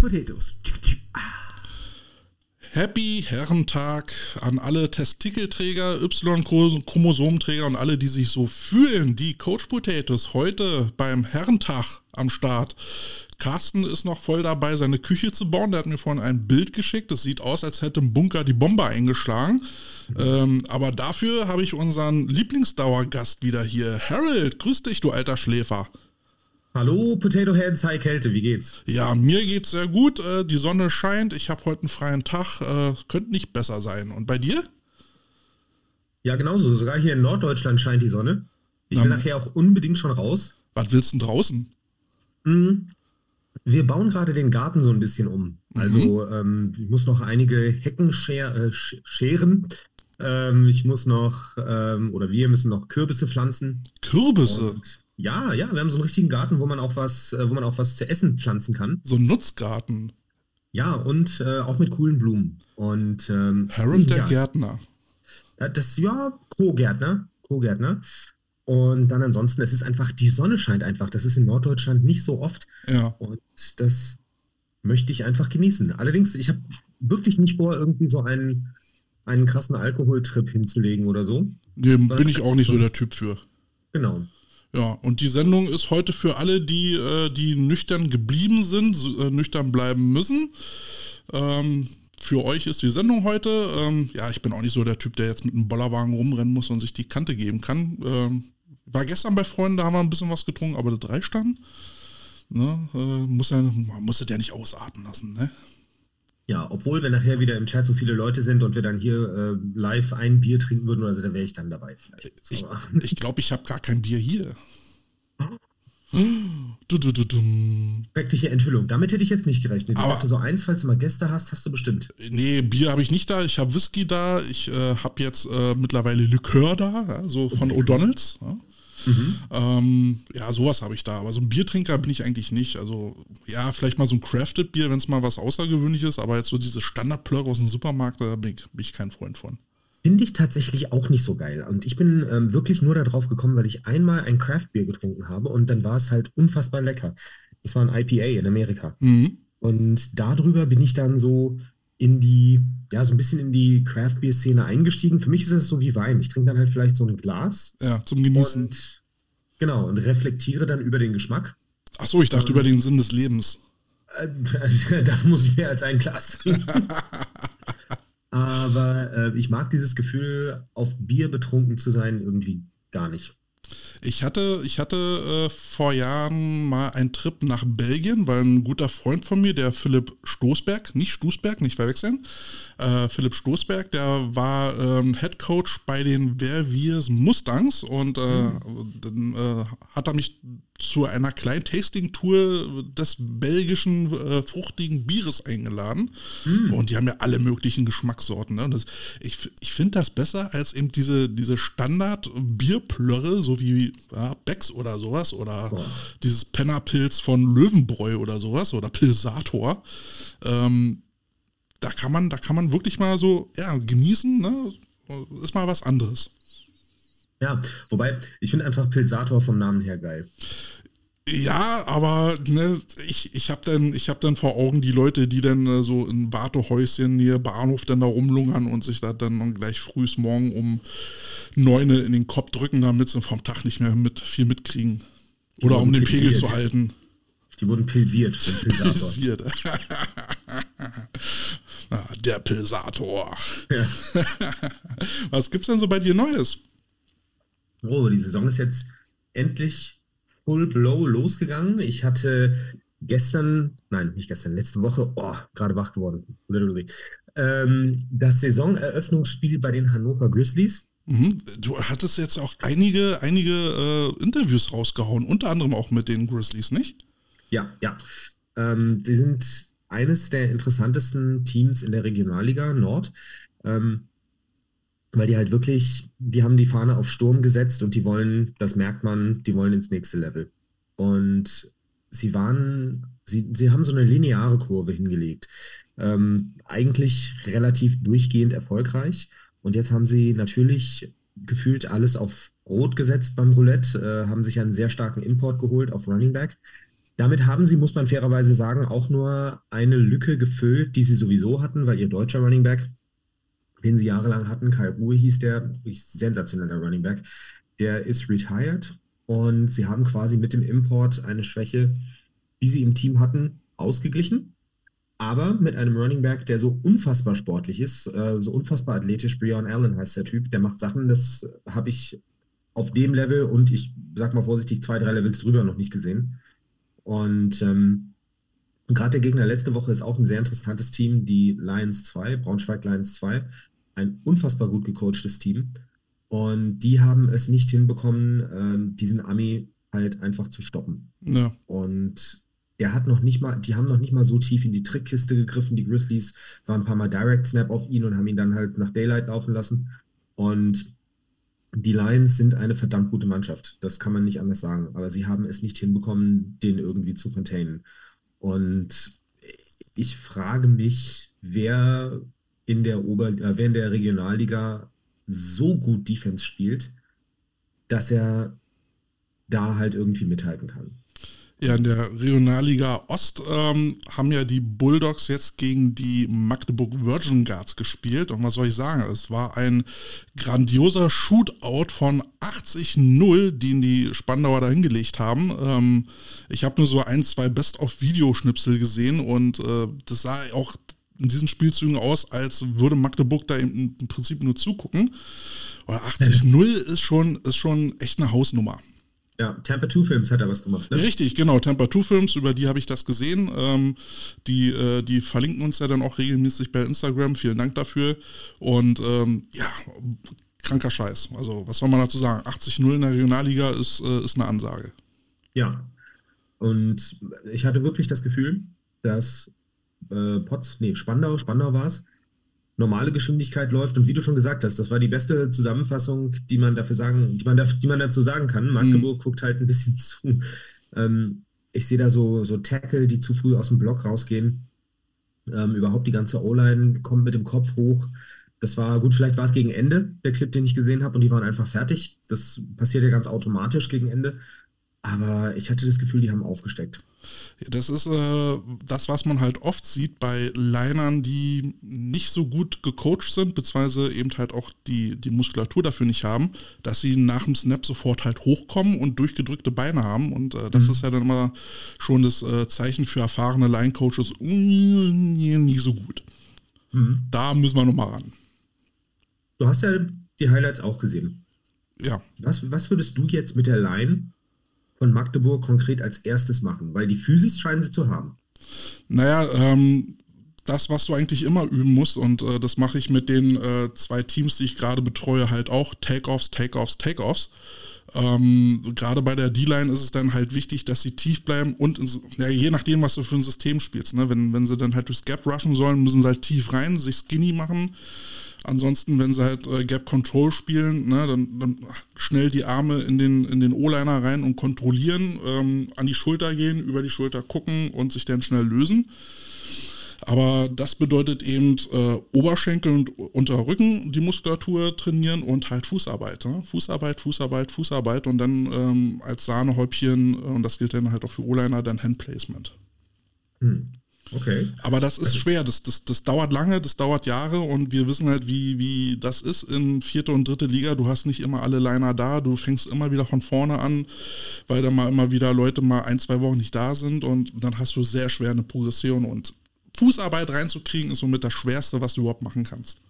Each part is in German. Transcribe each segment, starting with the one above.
Potatoes. Happy Herrentag an alle Testikelträger, Y-Chromosomträger und alle, die sich so fühlen. Die Coach Potatoes heute beim Herrentag am Start. Carsten ist noch voll dabei, seine Küche zu bauen. Der hat mir vorhin ein Bild geschickt. Das sieht aus, als hätte im Bunker die Bombe eingeschlagen. Ähm, aber dafür habe ich unseren Lieblingsdauergast wieder hier. Harold, grüß dich, du alter Schläfer. Hallo, Potato Heads, hi Kälte, wie geht's? Ja, mir geht's sehr gut. Äh, die Sonne scheint. Ich habe heute einen freien Tag. Äh, könnte nicht besser sein. Und bei dir? Ja, genauso. Sogar hier in Norddeutschland scheint die Sonne. Ich will Na, nachher auch unbedingt schon raus. Was willst du denn draußen? Mhm. Wir bauen gerade den Garten so ein bisschen um. Also ähm, ich muss noch einige Hecken scher äh, sch- scheren. Ähm, ich muss noch, ähm, oder wir müssen noch Kürbisse pflanzen. Kürbisse. Und ja, ja, wir haben so einen richtigen Garten, wo man auch was, äh, wo man auch was zu essen pflanzen kann. So ein Nutzgarten. Ja, und äh, auch mit coolen Blumen. Und ähm, Harold der ja, Gärtner. Das, ja, Co-Gärtner. Co-Gärtner. Und dann ansonsten, es ist einfach, die Sonne scheint einfach. Das ist in Norddeutschland nicht so oft. Ja. Und das möchte ich einfach genießen. Allerdings, ich habe wirklich nicht vor, irgendwie so einen, einen krassen Alkoholtrip hinzulegen oder so. Nee, bin ich auch nicht so der Typ für. Genau. Ja, und die Sendung ist heute für alle, die, äh, die nüchtern geblieben sind, äh, nüchtern bleiben müssen. Ähm, für euch ist die Sendung heute. Ähm, ja, ich bin auch nicht so der Typ, der jetzt mit einem Bollerwagen rumrennen muss und sich die Kante geben kann. Ähm, war gestern bei Freunden, da haben wir ein bisschen was getrunken, aber das reicht dann. Ne, äh, muss ja, man muss ja nicht ausarten lassen, ne? Ja, obwohl, wenn nachher wieder im Chat so viele Leute sind und wir dann hier äh, live ein Bier trinken würden oder so, dann wäre ich dann dabei vielleicht. Ich glaube, ich, glaub, ich habe gar kein Bier hier. Du, du, du, dum. Schreckliche Enthüllung. Damit hätte ich jetzt nicht gerechnet. Ich Aber- dachte, so eins, falls du mal Gäste hast, hast du bestimmt. Nee, Bier habe ich nicht da. Ich habe Whisky da. Ich äh, habe jetzt äh, mittlerweile Likör da, ja, so von O'Donnells. Ja. Ähm, ja, sowas habe ich da. Aber so ein Biertrinker bin ich eigentlich nicht. Also, ja, vielleicht mal so ein Crafted-Bier, wenn es mal was Außergewöhnliches ist. Aber jetzt so diese Standardplörre aus dem Supermarkt, da bin ich, bin ich kein Freund von. Finde ich tatsächlich auch nicht so geil. Und ich bin ähm, wirklich nur darauf gekommen, weil ich einmal ein Craft-Bier getrunken habe und dann war es halt unfassbar lecker. Das war ein IPA in Amerika. Mhm. Und darüber bin ich dann so in die, ja, so ein bisschen in die Craft-Bier-Szene eingestiegen. Für mich ist es so wie Wein. Ich trinke dann halt vielleicht so ein Glas Ja, zum Genießen. und genau, und reflektiere dann über den Geschmack. Ach so, ich dachte über den Sinn des Lebens. Äh, da muss ich mehr als ein Glas trinken. Aber äh, ich mag dieses Gefühl, auf Bier betrunken zu sein, irgendwie gar nicht. Ich hatte, ich hatte äh, vor Jahren mal einen Trip nach Belgien, weil ein guter Freund von mir, der Philipp Stoßberg, nicht Stoßberg, nicht verwechseln, äh, Philipp Stoßberg, der war ähm, Head Coach bei den Verviers Mustangs und äh, dann äh, hat er mich zu einer kleinen Tasting-Tour des belgischen äh, fruchtigen Bieres eingeladen. Und die haben ja alle möglichen Geschmackssorten. Ne? Und das, ich ich finde das besser als eben diese, diese Standard-Bierplörre, so wie ja, Becks oder sowas. Oder Boah. dieses Pennerpilz von Löwenbräu oder sowas. Oder Pilsator. Ähm, da kann man, da kann man wirklich mal so ja, genießen. Ne? Ist mal was anderes. Ja, wobei, ich finde einfach Pilsator vom Namen her geil. Ja, aber ne, ich, ich habe dann, ich hab dann vor Augen die Leute, die dann äh, so in Wartehäuschen nähe Bahnhof dann da rumlungern und sich da dann gleich frühs morgen um neune in den Kopf drücken, damit sie vom Tag nicht mehr mit viel mitkriegen. Oder um den Pegel Pilsiert. zu halten. Die wurden pilsiert. Pilsiert. Ah, Der Pilsator. ja. Was gibt's denn so bei dir Neues? Oh, die Saison ist jetzt endlich full blow losgegangen. Ich hatte gestern, nein, nicht gestern, letzte Woche, oh, gerade wach geworden, literally, ähm, das Saisoneröffnungsspiel bei den Hannover Grizzlies. Mhm. Du hattest jetzt auch einige, einige äh, Interviews rausgehauen, unter anderem auch mit den Grizzlies, nicht? Ja, ja. Ähm, die sind eines der interessantesten Teams in der Regionalliga Nord, ähm, weil die halt wirklich, die haben die Fahne auf Sturm gesetzt und die wollen, das merkt man, die wollen ins nächste Level. Und sie waren, sie, sie haben so eine lineare Kurve hingelegt. Ähm, eigentlich relativ durchgehend erfolgreich. Und jetzt haben sie natürlich gefühlt alles auf Rot gesetzt beim Roulette, äh, haben sich einen sehr starken Import geholt auf Running Back Damit haben sie, muss man fairerweise sagen, auch nur eine Lücke gefüllt, die sie sowieso hatten, weil ihr deutscher Running Back, den sie jahrelang hatten, Kai Ruhe hieß der, sensationeller Running Back, der ist retired und sie haben quasi mit dem Import eine Schwäche, die sie im Team hatten, ausgeglichen. Aber mit einem Running Back, der so unfassbar sportlich ist, äh, so unfassbar athletisch, Breon Allen heißt der Typ, der macht Sachen, das habe ich auf dem Level und ich sag mal vorsichtig zwei, drei Levels drüber noch nicht gesehen. Und ähm, gerade der Gegner letzte Woche ist auch ein sehr interessantes Team, die Lions 2, Braunschweig Lions 2. Ein unfassbar gut gecoachtes Team. Und die haben es nicht hinbekommen, ähm, diesen Ami halt einfach zu stoppen. Ja. Und er hat noch nicht mal, die haben noch nicht mal so tief in die Trickkiste gegriffen. Die Grizzlies waren ein paar Mal Direct Snap auf ihn und haben ihn dann halt nach Daylight laufen lassen. Und die Lions sind eine verdammt gute Mannschaft. Das kann man nicht anders sagen. Aber sie haben es nicht hinbekommen, den irgendwie zu containen. Und ich frage mich, wer in der Ober äh, in der Regionalliga so gut Defense spielt, dass er da halt irgendwie mithalten kann. Ja, in der Regionalliga Ost ähm, haben ja die Bulldogs jetzt gegen die Magdeburg Virgin Guards gespielt. Und was soll ich sagen? Es war ein grandioser Shootout von 80-0, den die Spandauer da hingelegt haben. Ähm, ich habe nur so ein, zwei Best-of-Videoschnipsel gesehen und äh, das sah auch in diesen Spielzügen aus, als würde Magdeburg da im, im Prinzip nur zugucken. Aber 80-0 ist schon, ist schon echt eine Hausnummer. Ja, Tampa 2 Films hat er was gemacht, ne? Richtig, genau. Tampa 2 Films, über die habe ich das gesehen. Ähm, die, äh, die verlinken uns ja dann auch regelmäßig bei Instagram. Vielen Dank dafür. Und ähm, ja, kranker Scheiß. Also, was soll man dazu sagen? 80-0 in der Regionalliga ist, äh, ist eine Ansage. Ja. Und ich hatte wirklich das Gefühl, dass äh, Potz, nee, Spandau, Spandau war es, normale Geschwindigkeit läuft. Und wie du schon gesagt hast, das war die beste Zusammenfassung, die man dafür sagen, die man, da, die man dazu sagen kann. Magdeburg mhm. guckt halt ein bisschen zu. Ähm, ich sehe da so, so Tackle, die zu früh aus dem Block rausgehen. Ähm, überhaupt die ganze O-Line kommt mit dem Kopf hoch. Das war gut, vielleicht war es gegen Ende, der Clip, den ich gesehen habe, und die waren einfach fertig. Das passiert ja ganz automatisch gegen Ende. Aber ich hatte das Gefühl, die haben aufgesteckt. Das ist äh, das, was man halt oft sieht bei Linern, die nicht so gut gecoacht sind, beziehungsweise eben halt auch die, die Muskulatur dafür nicht haben, dass sie nach dem Snap sofort halt hochkommen und durchgedrückte Beine haben. Und äh, das mhm. ist ja dann immer schon das äh, Zeichen für erfahrene Line-Coaches, nie so gut. Mhm. Da müssen wir nochmal ran. Du hast ja die Highlights auch gesehen. Ja. Was, was würdest du jetzt mit der Line von Magdeburg konkret als erstes machen? Weil die Physis scheinen sie zu haben. Naja, ähm, das, was du eigentlich immer üben musst, und äh, das mache ich mit den äh, zwei Teams, die ich gerade betreue, halt auch. Takeoffs, Takeoffs, Takeoffs. Ähm, gerade bei der D-Line ist es dann halt wichtig, dass sie tief bleiben und ins, ja, je nachdem, was du für ein System spielst. Ne? Wenn, wenn sie dann halt durchs Gap rushen sollen, müssen sie halt tief rein, sich skinny machen. Ansonsten, wenn sie halt äh, Gap Control spielen, ne, dann, dann, schnell die Arme in den, in den O-Liner rein und kontrollieren, ähm, an die Schulter gehen, über die Schulter gucken und sich dann schnell lösen. Aber das bedeutet eben äh, Oberschenkel und Unterrücken, die Muskulatur trainieren und halt Fußarbeit. Ne? Fußarbeit, Fußarbeit, Fußarbeit und dann ähm, als Sahnehäubchen, äh, und das gilt dann halt auch für O-Liner, dann Handplacement. Hm. Okay. Aber das ist also schwer, das, das, das dauert lange, das dauert Jahre und wir wissen halt, wie, wie das ist in vierte und dritte Liga. Du hast nicht immer alle Liner da, du fängst immer wieder von vorne an, weil da mal immer wieder Leute mal ein, zwei Wochen nicht da sind und dann hast du sehr schwer eine Progression und Fußarbeit reinzukriegen ist somit das Schwerste, was du überhaupt machen kannst.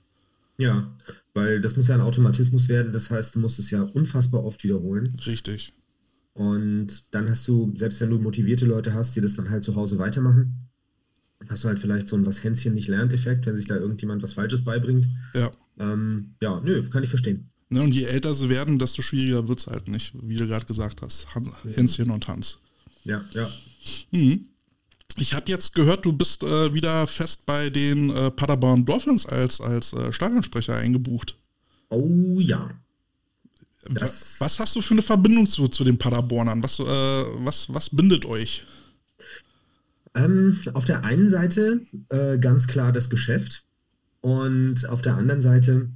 Ja, weil das muss ja ein Automatismus werden, das heißt, du musst es ja unfassbar oft wiederholen. Richtig. Und dann hast du, selbst wenn du motivierte Leute hast, die das dann halt zu Hause weitermachen, hast du halt vielleicht so ein was Hänschen nicht lernt Effekt, wenn sich da irgendjemand was Falsches beibringt. Ja. Ähm, ja, nö, kann ich verstehen. Ne, und je älter sie werden, desto schwieriger wird es halt nicht, wie du gerade gesagt hast. Han Hänschen und Hans. Ja, ja. Mhm. Ich habe jetzt gehört, du bist äh, wieder fest bei den äh, Paderborn Dolphins als, als äh, Stadionsprecher eingebucht. Oh ja. Das was hast du für eine Verbindung zu, zu den Paderbornern? Was, äh, was, was bindet euch? Ähm, auf der einen Seite äh, ganz klar das Geschäft und auf der anderen Seite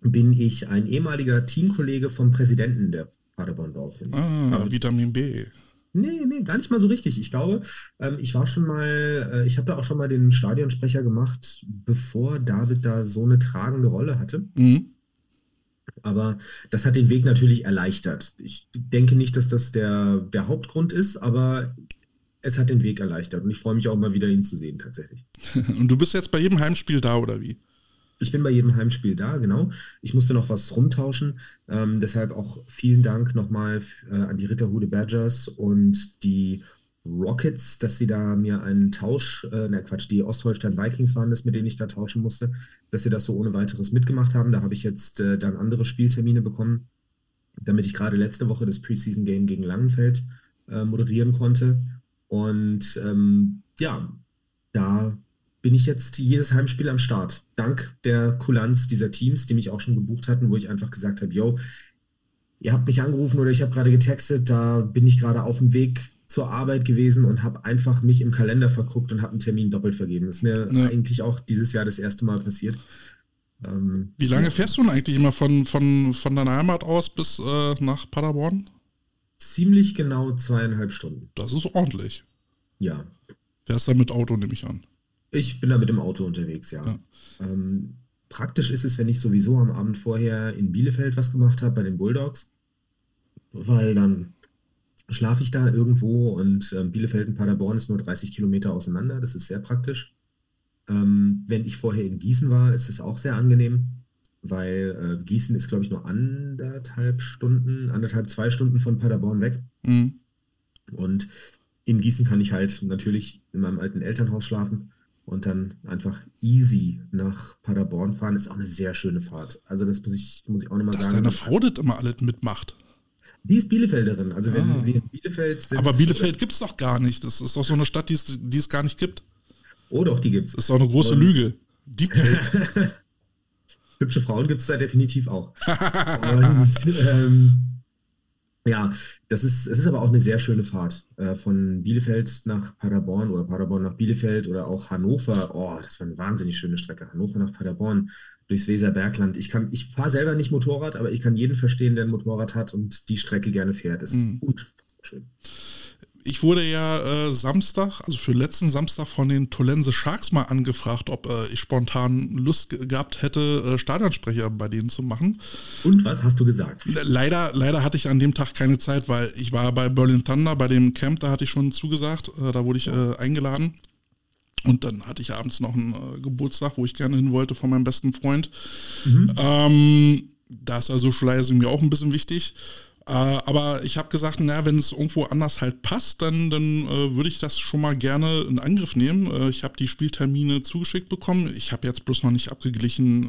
bin ich ein ehemaliger Teamkollege vom Präsidenten der Paderborn Dolphins. Ah, Aber, Vitamin B. Nee, nee, gar nicht mal so richtig. Ich glaube, ähm, ich war schon mal, äh, ich habe da auch schon mal den Stadionsprecher gemacht, bevor David da so eine tragende Rolle hatte. Mhm. Aber das hat den Weg natürlich erleichtert. Ich denke nicht, dass das der, der Hauptgrund ist, aber es hat den Weg erleichtert. Und ich freue mich auch mal wieder, ihn zu sehen, tatsächlich. Und du bist jetzt bei jedem Heimspiel da, oder wie? Ich bin bei jedem Heimspiel da, genau. Ich musste noch was rumtauschen. Ähm, deshalb auch vielen Dank nochmal äh, an die Ritterhude Badgers und die Rockets, dass sie da mir einen Tausch, äh, na Quatsch, die Ostholstein Vikings waren das, mit denen ich da tauschen musste, dass sie das so ohne weiteres mitgemacht haben. Da habe ich jetzt äh, dann andere Spieltermine bekommen, damit ich gerade letzte Woche das Preseason Game gegen Langenfeld äh, moderieren konnte. Und ähm, ja, da bin ich jetzt jedes Heimspiel am Start. Dank der Kulanz dieser Teams, die mich auch schon gebucht hatten, wo ich einfach gesagt habe, yo, ihr habt mich angerufen oder ich habe gerade getextet, da bin ich gerade auf dem Weg zur Arbeit gewesen und habe einfach mich im Kalender verguckt und habe einen Termin doppelt vergeben. Das ist mir ja. eigentlich auch dieses Jahr das erste Mal passiert. Ähm, Wie lange fährst du denn eigentlich immer von, von, von deiner Heimat aus bis äh, nach Paderborn? Ziemlich genau zweieinhalb Stunden. Das ist ordentlich. Ja. Fährst du mit Auto, nehme ich an. Ich bin da mit dem Auto unterwegs, ja. ja. Ähm, praktisch ist es, wenn ich sowieso am Abend vorher in Bielefeld was gemacht habe bei den Bulldogs, weil dann schlafe ich da irgendwo und äh, Bielefeld und Paderborn ist nur 30 Kilometer auseinander. Das ist sehr praktisch. Ähm, wenn ich vorher in Gießen war, ist es auch sehr angenehm, weil äh, Gießen ist, glaube ich, nur anderthalb Stunden, anderthalb, zwei Stunden von Paderborn weg. Mhm. Und in Gießen kann ich halt natürlich in meinem alten Elternhaus schlafen und dann einfach easy nach Paderborn fahren, ist auch eine sehr schöne Fahrt. Also das muss ich, muss ich auch nochmal sagen. Dass deine Frau das immer alles mitmacht. Die ist Bielefelderin. Also wenn ah. wir in Bielefeld sind. Aber Bielefeld gibt es doch gar nicht. Das ist doch so eine Stadt, die es, die es gar nicht gibt. Oh doch, die gibt es. Das ist doch eine große und Lüge. Diebfeld. Hübsche Frauen gibt es da definitiv auch. und, ähm, ja, das ist, es ist aber auch eine sehr schöne Fahrt. Äh, von Bielefeld nach Paderborn oder Paderborn nach Bielefeld oder auch Hannover. Oh, das war eine wahnsinnig schöne Strecke. Hannover nach Paderborn durchs Weserbergland. Ich kann, ich fahre selber nicht Motorrad, aber ich kann jeden verstehen, der ein Motorrad hat und die Strecke gerne fährt. Das ist mhm. Ich wurde ja äh, Samstag, also für letzten Samstag von den Tolense Sharks mal angefragt, ob äh, ich spontan Lust gehabt hätte, äh, Stadionsprecher bei denen zu machen. Und was hast du gesagt? Leider, leider hatte ich an dem Tag keine Zeit, weil ich war bei Berlin Thunder, bei dem Camp, da hatte ich schon zugesagt, äh, da wurde ich äh, eingeladen. Und dann hatte ich abends noch einen äh, Geburtstag, wo ich gerne hin wollte von meinem besten Freund. Mhm. Ähm, da ist also Schleiße mir auch ein bisschen wichtig. Äh, aber ich habe gesagt, na, wenn es irgendwo anders halt passt, dann, dann äh, würde ich das schon mal gerne in Angriff nehmen. Äh, ich habe die Spieltermine zugeschickt bekommen. Ich habe jetzt bloß noch nicht abgeglichen, äh,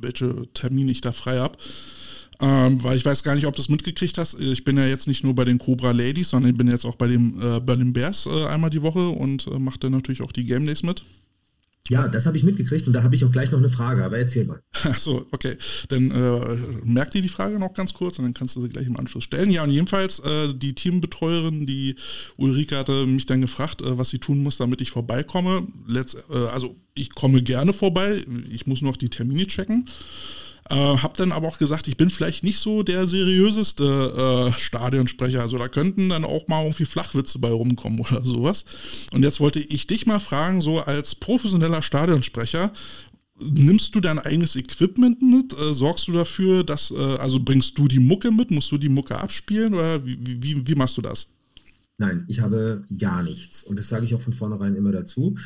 welche Termine ich da frei habe. Ähm, weil ich weiß gar nicht, ob du das mitgekriegt hast. Ich bin ja jetzt nicht nur bei den Cobra Ladies, sondern ich bin jetzt auch bei den äh, Berlin Bears äh, einmal die Woche und mache dann natürlich auch die Game Days mit. Ja, das habe ich mitgekriegt und da habe ich auch gleich noch eine Frage, aber erzähl mal. Achso, okay. Dann äh, merk dir die Frage noch ganz kurz und dann kannst du sie gleich im Anschluss stellen. Ja, und jedenfalls, äh, die Teambetreuerin, die Ulrike hatte mich dann gefragt, äh, was sie tun muss, damit ich vorbeikomme. Letzt, äh, also ich komme gerne vorbei, ich muss noch die Termine checken. Äh, hab dann aber auch gesagt, ich bin vielleicht nicht so der seriöseste äh, Stadionsprecher. Also da könnten dann auch mal irgendwie Flachwitze bei rumkommen oder sowas. Und jetzt wollte ich dich mal fragen, so als professioneller Stadionsprecher, nimmst du dein eigenes Equipment mit? Äh, sorgst du dafür, dass, äh, also bringst du die Mucke mit? Musst du die Mucke abspielen oder wie, wie, wie machst du das? Nein, ich habe gar nichts. Und das sage ich auch von vornherein immer dazu.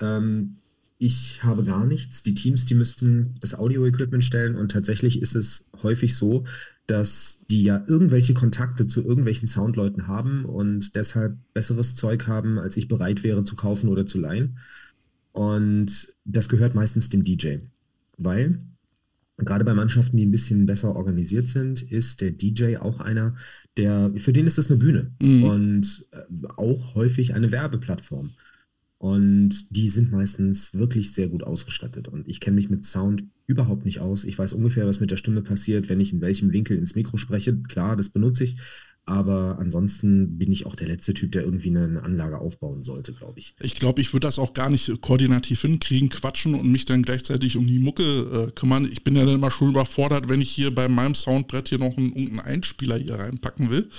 Ähm, ich habe gar nichts. Die Teams, die müssten das Audio-Equipment stellen und tatsächlich ist es häufig so, dass die ja irgendwelche Kontakte zu irgendwelchen Soundleuten haben und deshalb besseres Zeug haben, als ich bereit wäre zu kaufen oder zu leihen. Und das gehört meistens dem DJ, weil gerade bei Mannschaften, die ein bisschen besser organisiert sind, ist der DJ auch einer, der, für den ist es eine Bühne mhm. und äh, auch häufig eine Werbeplattform. Und die sind meistens wirklich sehr gut ausgestattet. Und ich kenne mich mit Sound überhaupt nicht aus. Ich weiß ungefähr, was mit der Stimme passiert, wenn ich in welchem Winkel ins Mikro spreche. Klar, das benutze ich. Aber ansonsten bin ich auch der letzte Typ, der irgendwie eine Anlage aufbauen sollte, glaube ich. Ich glaube, ich würde das auch gar nicht koordinativ hinkriegen, quatschen und mich dann gleichzeitig um die Mucke äh, kümmern. Ich bin ja dann immer schon überfordert, wenn ich hier bei meinem Soundbrett hier noch einen, einen Einspieler hier reinpacken will.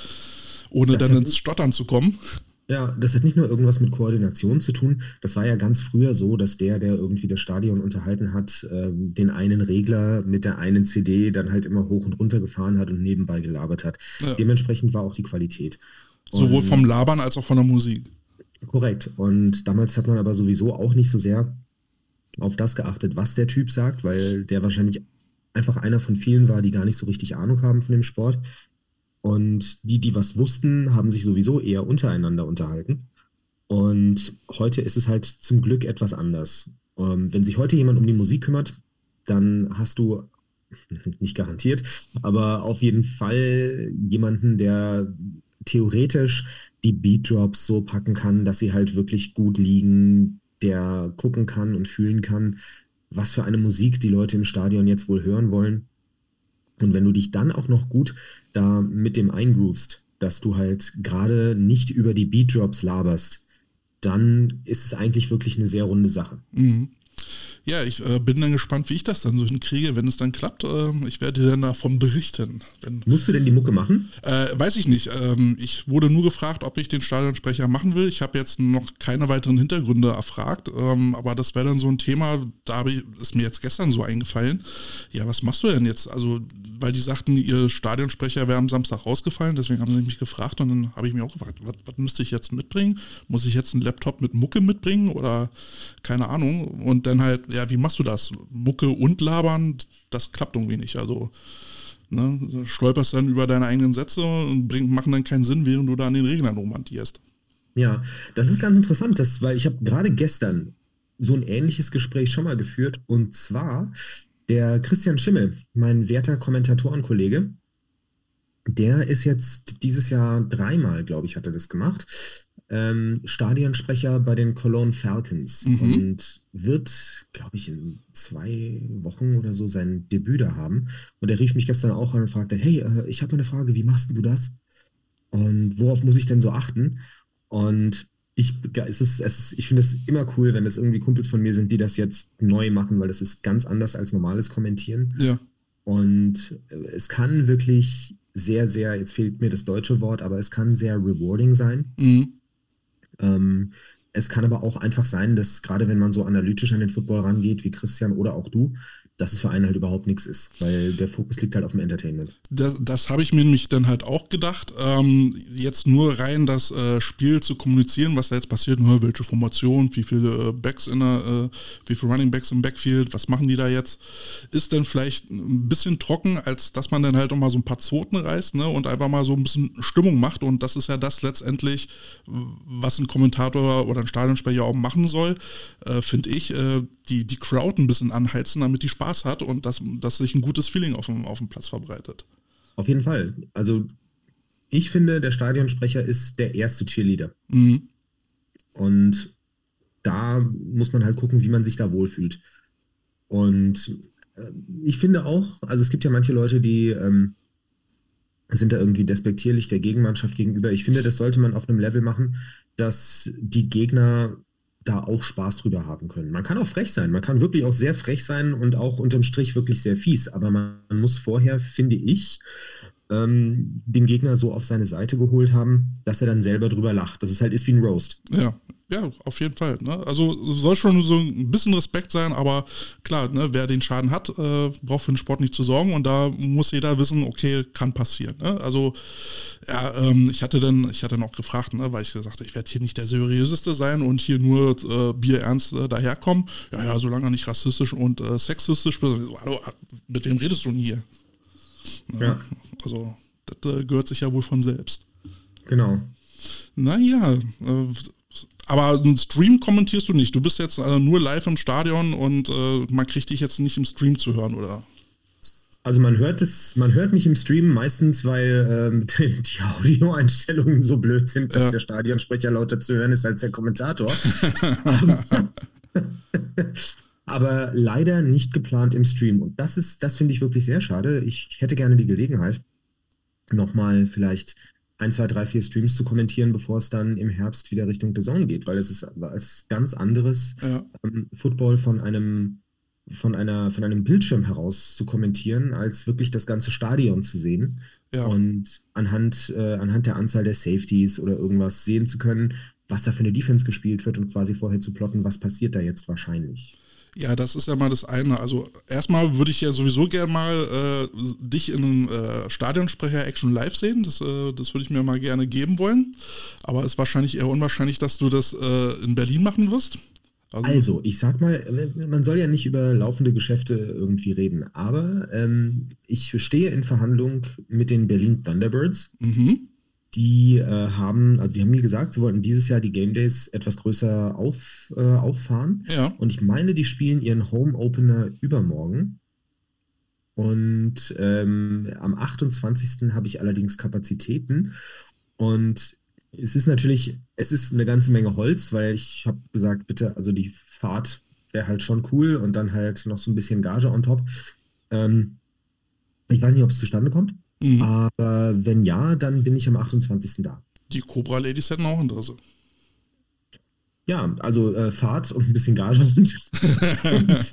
ohne dann ins Stottern zu kommen. Ja, das hat nicht nur irgendwas mit Koordination zu tun. Das war ja ganz früher so, dass der, der irgendwie das Stadion unterhalten hat, ähm, den einen Regler mit der einen CD dann halt immer hoch und runter gefahren hat und nebenbei gelabert hat. Ja. Dementsprechend war auch die Qualität. Sowohl und, vom Labern als auch von der Musik. Korrekt. Und damals hat man aber sowieso auch nicht so sehr auf das geachtet, was der Typ sagt, weil der wahrscheinlich einfach einer von vielen war, die gar nicht so richtig Ahnung haben von dem Sport. Und die, die was wussten, haben sich sowieso eher untereinander unterhalten. Und heute ist es halt zum Glück etwas anders. Ähm, wenn sich heute jemand um die Musik kümmert, dann hast du nicht garantiert, aber auf jeden Fall jemanden, der theoretisch die Beat Drops so packen kann, dass sie halt wirklich gut liegen, der gucken kann und fühlen kann, was für eine Musik die Leute im Stadion jetzt wohl hören wollen und wenn du dich dann auch noch gut da mit dem eingroovst, dass du halt gerade nicht über die Beat Drops laberst, dann ist es eigentlich wirklich eine sehr runde Sache. Mhm. Ja, ich äh, bin dann gespannt, wie ich das dann so hinkriege, wenn es dann klappt. Äh, ich werde dir dann davon berichten. Wenn, Musst du denn die Mucke machen? Äh, weiß ich nicht. Ähm, ich wurde nur gefragt, ob ich den Stadionsprecher machen will. Ich habe jetzt noch keine weiteren Hintergründe erfragt, ähm, aber das wäre dann so ein Thema, da ich, ist mir jetzt gestern so eingefallen. Ja, was machst du denn jetzt? Also, weil die sagten, ihr Stadionsprecher wäre am Samstag rausgefallen, deswegen haben sie mich gefragt und dann habe ich mich auch gefragt, was, was müsste ich jetzt mitbringen? Muss ich jetzt einen Laptop mit Mucke mitbringen oder keine Ahnung? Und dann halt, ja, wie machst du das? Mucke und labern, das klappt irgendwie nicht. Also ne, stolperst dann über deine eigenen Sätze und bring, machen dann keinen Sinn, während du da an den Reglern rumhantierst. Ja, das ist ganz interessant, das, weil ich habe gerade gestern so ein ähnliches Gespräch schon mal geführt und zwar der Christian Schimmel, mein werter Kommentatorenkollege, der ist jetzt dieses Jahr dreimal, glaube ich, hat er das gemacht ähm, Stadionsprecher bei den Cologne Falcons mhm. und wird, glaube ich, in zwei Wochen oder so sein Debüt da haben. Und er rief mich gestern auch an und fragte, hey, äh, ich habe eine Frage, wie machst du das? Und worauf muss ich denn so achten? Und ich, es ist, es ist, ich finde es immer cool, wenn es irgendwie Kumpels von mir sind, die das jetzt neu machen, weil das ist ganz anders als normales Kommentieren. Ja. Und es kann wirklich sehr, sehr, jetzt fehlt mir das deutsche Wort, aber es kann sehr rewarding sein. Mhm. Ähm, es kann aber auch einfach sein, dass gerade wenn man so analytisch an den Football rangeht, wie Christian oder auch du, dass es für einen halt überhaupt nichts ist, weil der Fokus liegt halt auf dem Entertainment. Das, das habe ich mir nämlich dann halt auch gedacht. Ähm, jetzt nur rein das äh, Spiel zu kommunizieren, was da jetzt passiert, nur welche Formation, wie viele äh, Backs in der, äh, wie viele Running Backs im Backfield, was machen die da jetzt, ist dann vielleicht ein bisschen trocken, als dass man dann halt auch mal so ein paar Zoten reißt ne, und einfach mal so ein bisschen Stimmung macht. Und das ist ja das letztendlich, was ein Kommentator oder ein Stadionsprecher auch machen soll, äh, finde ich, äh, die, die Crowd ein bisschen anheizen, damit die Spaß Spaß hat und dass, dass sich ein gutes Feeling auf dem, auf dem Platz verbreitet. Auf jeden Fall. Also ich finde, der Stadionsprecher ist der erste Cheerleader. Mhm. Und da muss man halt gucken, wie man sich da wohlfühlt. Und äh, ich finde auch, also es gibt ja manche Leute, die ähm, sind da irgendwie despektierlich der Gegenmannschaft gegenüber. Ich finde, das sollte man auf einem Level machen, dass die Gegner da auch Spaß drüber haben können. Man kann auch frech sein, man kann wirklich auch sehr frech sein und auch unterm Strich wirklich sehr fies, aber man, muss vorher, finde ich, ähm, den Gegner so auf seine Seite geholt haben, dass er dann selber drüber lacht. Das ist halt ist wie ein Roast. Ja, ja, auf jeden Fall. Ne? Also soll schon so ein bisschen Respekt sein, aber klar, ne, wer den Schaden hat, äh, braucht für den Sport nicht zu sorgen und da muss jeder wissen, okay, kann passieren. Ne? Also ja, ähm, ich hatte dann, ich hatte noch gefragt, ne, weil ich gesagt habe, ich werde hier nicht der seriöseste sein und hier nur äh, bierernst äh, daherkommen. Ja, ja, solange er nicht rassistisch und äh, sexistisch bist. So, hallo, mit wem redest du denn hier? Ne? Ja. Also das äh, gehört sich ja wohl von selbst. Genau. Naja, äh, aber einen Stream kommentierst du nicht. Du bist jetzt äh, nur live im Stadion und äh, man kriegt dich jetzt nicht im Stream zu hören, oder? Also man hört es, man hört mich im Stream meistens, weil ähm, die Audioeinstellungen so blöd sind, dass ja. der Stadionsprecher lauter zu hören ist als der Kommentator. Aber leider nicht geplant im Stream. Und das ist, das finde ich wirklich sehr schade. Ich hätte gerne die Gelegenheit, nochmal vielleicht ein, zwei, drei, vier Streams zu kommentieren, bevor es dann im Herbst wieder Richtung The Zone geht, weil es ist was ganz anderes, ja. ähm, Football von einem von einer, von einem Bildschirm heraus zu kommentieren, als wirklich das ganze Stadion zu sehen. Ja. Und anhand, äh, anhand der Anzahl der Safeties oder irgendwas sehen zu können, was da für eine Defense gespielt wird und quasi vorher zu plotten, was passiert da jetzt wahrscheinlich. Ja, das ist ja mal das eine. Also erstmal würde ich ja sowieso gerne mal äh, dich in einem äh, Stadionsprecher-Action live sehen. Das, äh, das würde ich mir mal gerne geben wollen. Aber es ist wahrscheinlich eher unwahrscheinlich, dass du das äh, in Berlin machen wirst. Also, also, ich sag mal, man soll ja nicht über laufende Geschäfte irgendwie reden, aber ähm, ich stehe in Verhandlung mit den Berlin Thunderbirds. Mhm. Die äh, haben, also die haben mir gesagt, sie wollten dieses Jahr die Game Days etwas größer auf, äh, auffahren. Ja. Und ich meine, die spielen ihren Home Opener übermorgen. Und ähm, am 28. habe ich allerdings Kapazitäten. Und es ist natürlich, es ist eine ganze Menge Holz, weil ich habe gesagt, bitte, also die Fahrt wäre halt schon cool und dann halt noch so ein bisschen Gage on top. Ähm, ich weiß nicht, ob es zustande kommt, mhm. aber wenn ja, dann bin ich am 28. da. Die Cobra Ladies hätten auch Interesse. Ja, also äh, Fahrt und ein bisschen Gage sind.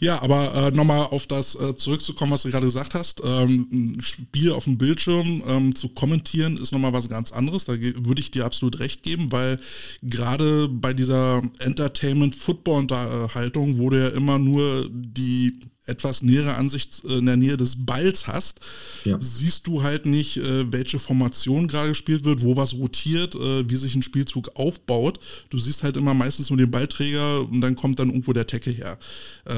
ja, aber äh, nochmal auf das äh, zurückzukommen, was du gerade gesagt hast. Ähm, ein Spiel auf dem Bildschirm ähm, zu kommentieren ist nochmal was ganz anderes. Da würde ich dir absolut recht geben, weil gerade bei dieser Entertainment-Football-Unterhaltung, wo du ja immer nur die etwas nähere Ansicht äh, in der Nähe des Balls hast, ja. siehst du halt nicht, äh, welche Formation gerade gespielt wird, wo was rotiert, äh, wie sich ein Spielzug aufbaut. Du siehst halt immer meistens nur den Ballträger und dann kommt dann irgendwo der Tackle her.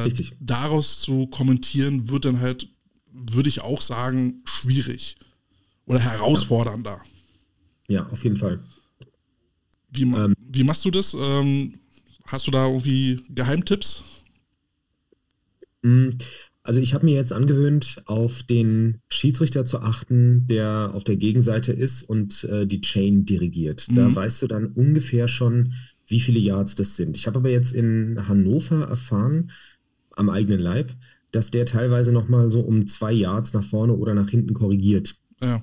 Richtig. Daraus zu kommentieren wird dann halt, würde ich auch sagen, schwierig oder herausfordernder. Ja, auf jeden Fall. Wie, ähm, wie machst du das? Ähm, hast du da irgendwie Geheimtipps? Hm, also ich habe mir jetzt angewöhnt, auf den Schiedsrichter zu achten, der auf der Gegenseite ist und äh, die Chain dirigiert. Mhm. Da weißt du dann ungefähr schon, wie viele Yards das sind. Ich habe aber jetzt in Hannover erfahren, am eigenen Leib, dass der teilweise nochmal so um zwei Yards nach vorne oder nach hinten korrigiert. Ja.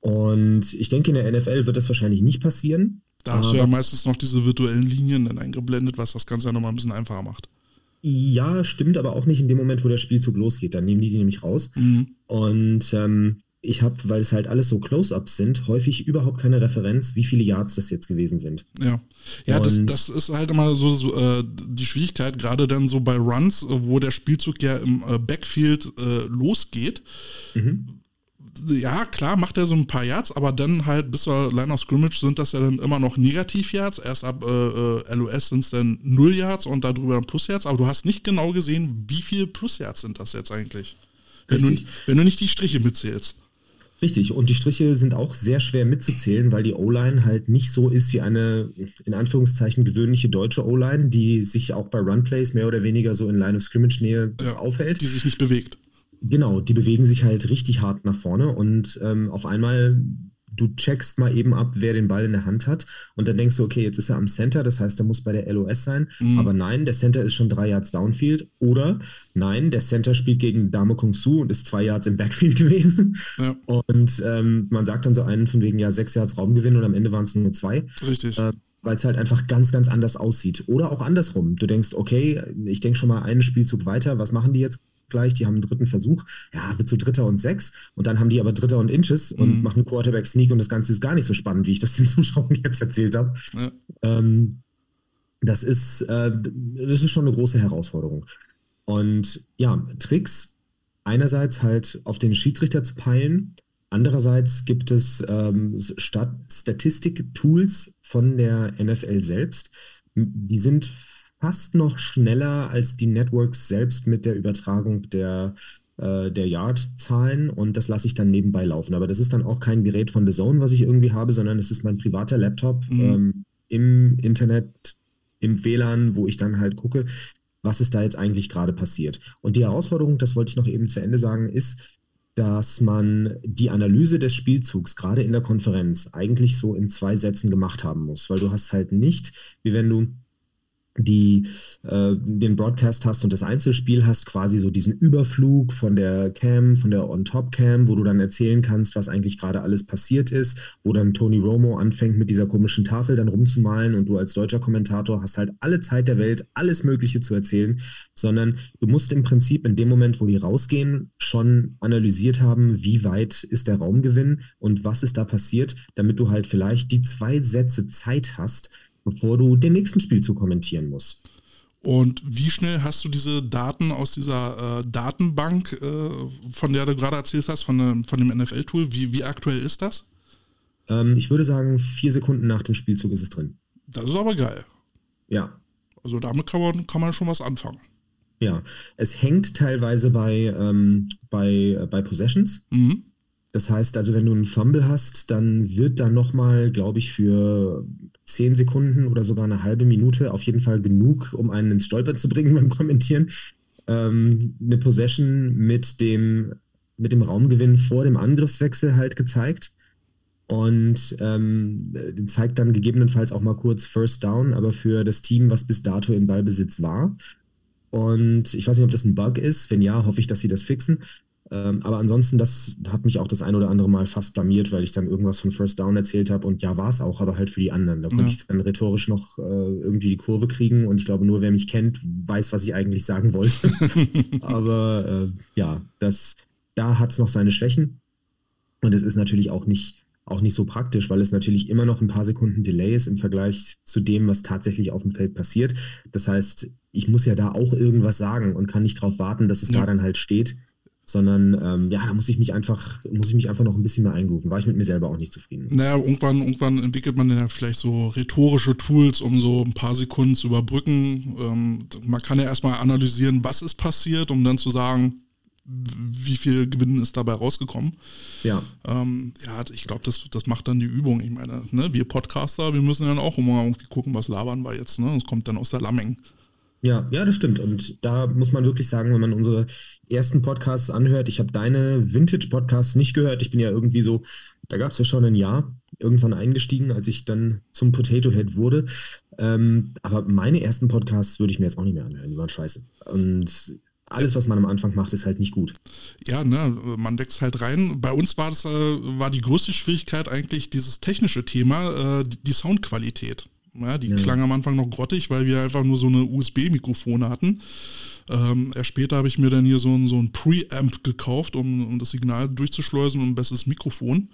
Und ich denke, in der NFL wird das wahrscheinlich nicht passieren. Da hast du ja meistens noch diese virtuellen Linien dann eingeblendet, was das Ganze ja nochmal ein bisschen einfacher macht. Ja, stimmt, aber auch nicht in dem Moment, wo der Spielzug losgeht. Dann nehmen die die nämlich raus. Mhm. Und ähm, ich habe, weil es halt alles so Close-ups sind, häufig überhaupt keine Referenz, wie viele Yards das jetzt gewesen sind. Ja, ja, das, das, ist halt immer so, so äh, die Schwierigkeit, gerade dann so bei Runs, wo der Spielzug ja im äh, Backfield äh, losgeht. Mhm ja, klar, macht er so ein paar Yards, aber dann halt bis zur Line of Scrimmage sind das ja dann immer noch Negativ-Yards. Erst ab äh, äh LOS sind es dann 0 Yards und darüber dann Plus-Yards, aber du hast nicht genau gesehen, wie viele Plus-Yards sind das jetzt eigentlich. Wenn du, wenn du nicht die Striche mitzählst. Richtig, und die Striche sind auch sehr schwer mitzuzählen, weil die O-Line halt nicht so ist wie eine, in Anführungszeichen, gewöhnliche deutsche O-Line, die sich auch bei Runplays mehr oder weniger so in Line of Scrimmage-Nähe ja, aufhält. Die sich nicht bewegt. Genau, die bewegen sich halt richtig hart nach vorne und ähm, auf einmal du checkst mal eben ab, wer den Ball in der Hand hat und dann denkst du, okay, jetzt ist er am Center, das heißt, er muss bei der LOS sein, mhm. aber nein, der Center ist schon drei Yards Downfield oder nein, der Center spielt gegen Dame Kung Su und ist zwei Yards im Backfield gewesen ja. und ähm, man sagt dann so einen von wegen, ja, sechs Yards Raumgewinn und am Ende waren es nur zwei. Richtig. Äh, weil es halt einfach ganz, ganz anders aussieht. Oder auch andersrum. Du denkst, okay, ich denke schon mal einen Spielzug weiter, was machen die jetzt gleich, die haben einen dritten Versuch, ja, wird so Dritter und Sechs und dann haben die aber Dritter und Inches und mhm. machen Quarterback Sneak und das Ganze ist gar nicht so spannend, wie ich das den Zuschauern jetzt erzählt habe. Ja. Ähm, das ist, äh, das ist schon eine große Herausforderung. Und ja, Tricks, einerseits halt auf den Schiedsrichter zu peilen, andererseits gibt es ähm, Statistik-Tools von der NFL selbst, die sind fast noch schneller als die Networks selbst mit der Übertragung der, äh, der Yard-Zahlen und das lasse ich dann nebenbei laufen. Aber das ist dann auch kein Gerät von The Zone, was ich irgendwie habe, sondern es ist mein privater Laptop mhm. ähm, im Internet, im WLAN, wo ich dann halt gucke, was ist da jetzt eigentlich gerade passiert. Und die Herausforderung, das wollte ich noch eben zu Ende sagen, ist, dass man die Analyse des Spielzugs gerade in der Konferenz eigentlich so in zwei Sätzen gemacht haben muss, weil du hast halt nicht, wie wenn du die äh, den Broadcast hast und das Einzelspiel hast, quasi so diesen Überflug von der Cam, von der On-Top-Cam, wo du dann erzählen kannst, was eigentlich gerade alles passiert ist, wo dann Tony Romo anfängt mit dieser komischen Tafel dann rumzumalen und du als deutscher Kommentator hast halt alle Zeit der Welt, alles Mögliche zu erzählen, sondern du musst im Prinzip in dem Moment, wo die rausgehen, schon analysiert haben, wie weit ist der Raumgewinn und was ist da passiert, damit du halt vielleicht die zwei Sätze Zeit hast, bevor du den nächsten Spielzug kommentieren musst. Und wie schnell hast du diese Daten aus dieser äh, Datenbank, äh, von der du gerade erzählt hast, von, dem, von dem NFL-Tool? Wie, wie aktuell ist das? Ähm, ich würde sagen, vier Sekunden nach dem Spielzug ist es drin. Das ist aber geil. Ja. Also damit kann man, kann man schon was anfangen. Ja, es hängt teilweise bei, ähm, bei, bei Possessions. Mhm. Das heißt also, wenn du einen Fumble hast, dann wird da nochmal, glaube ich, für zehn Sekunden oder sogar eine halbe Minute auf jeden Fall genug, um einen ins Stolpern zu bringen beim Kommentieren, ähm, eine Possession mit dem, mit dem Raumgewinn vor dem Angriffswechsel halt gezeigt. Und ähm, zeigt dann gegebenenfalls auch mal kurz First Down, aber für das Team, was bis dato im Ballbesitz war. Und ich weiß nicht, ob das ein Bug ist. Wenn ja, hoffe ich, dass sie das fixen. Ähm, aber ansonsten, das hat mich auch das ein oder andere Mal fast blamiert, weil ich dann irgendwas von First Down erzählt habe und ja, war es auch, aber halt für die anderen. Da konnte ja. ich dann rhetorisch noch äh, irgendwie die Kurve kriegen und ich glaube, nur wer mich kennt, weiß, was ich eigentlich sagen wollte. aber äh, ja, das, da hat es noch seine Schwächen und es ist natürlich auch nicht auch nicht so praktisch, weil es natürlich immer noch ein paar Sekunden Delay ist im Vergleich zu dem, was tatsächlich auf dem Feld passiert. Das heißt, ich muss ja da auch irgendwas sagen und kann nicht darauf warten, dass es ja. da dann halt steht sondern ähm, ja, da muss ich mich einfach, muss ich mich einfach noch ein bisschen mehr eingerufen. War ich mit mir selber auch nicht zufrieden. Naja, irgendwann, irgendwann entwickelt man ja vielleicht so rhetorische Tools, um so ein paar Sekunden zu überbrücken. Ähm, man kann ja erstmal analysieren, was ist passiert, um dann zu sagen, wie viel Gewinn ist dabei rausgekommen. Ja. Ähm, ja, ich glaube, das, das macht dann die Übung. Ich meine, ne, wir Podcaster, wir müssen dann auch immer irgendwie gucken, was labern wir jetzt. Ne? Das kommt dann aus der Lamming. Ja, ja, das stimmt. Und da muss man wirklich sagen, wenn man unsere ersten Podcasts anhört, ich habe deine Vintage-Podcasts nicht gehört. Ich bin ja irgendwie so, da gab es ja schon ein Jahr irgendwann eingestiegen, als ich dann zum Potato Head wurde. Ähm, aber meine ersten Podcasts würde ich mir jetzt auch nicht mehr anhören. Die waren scheiße. Und alles, was man am Anfang macht, ist halt nicht gut. Ja, ne, man wächst halt rein. Bei uns war das, äh, war die größte Schwierigkeit eigentlich dieses technische Thema, äh, die Soundqualität. Ja, die ja. klang am Anfang noch grottig, weil wir einfach nur so eine USB-Mikrofone hatten. Ähm, erst später habe ich mir dann hier so ein, so ein Preamp gekauft, um, um das Signal durchzuschleusen und ein besseres Mikrofon.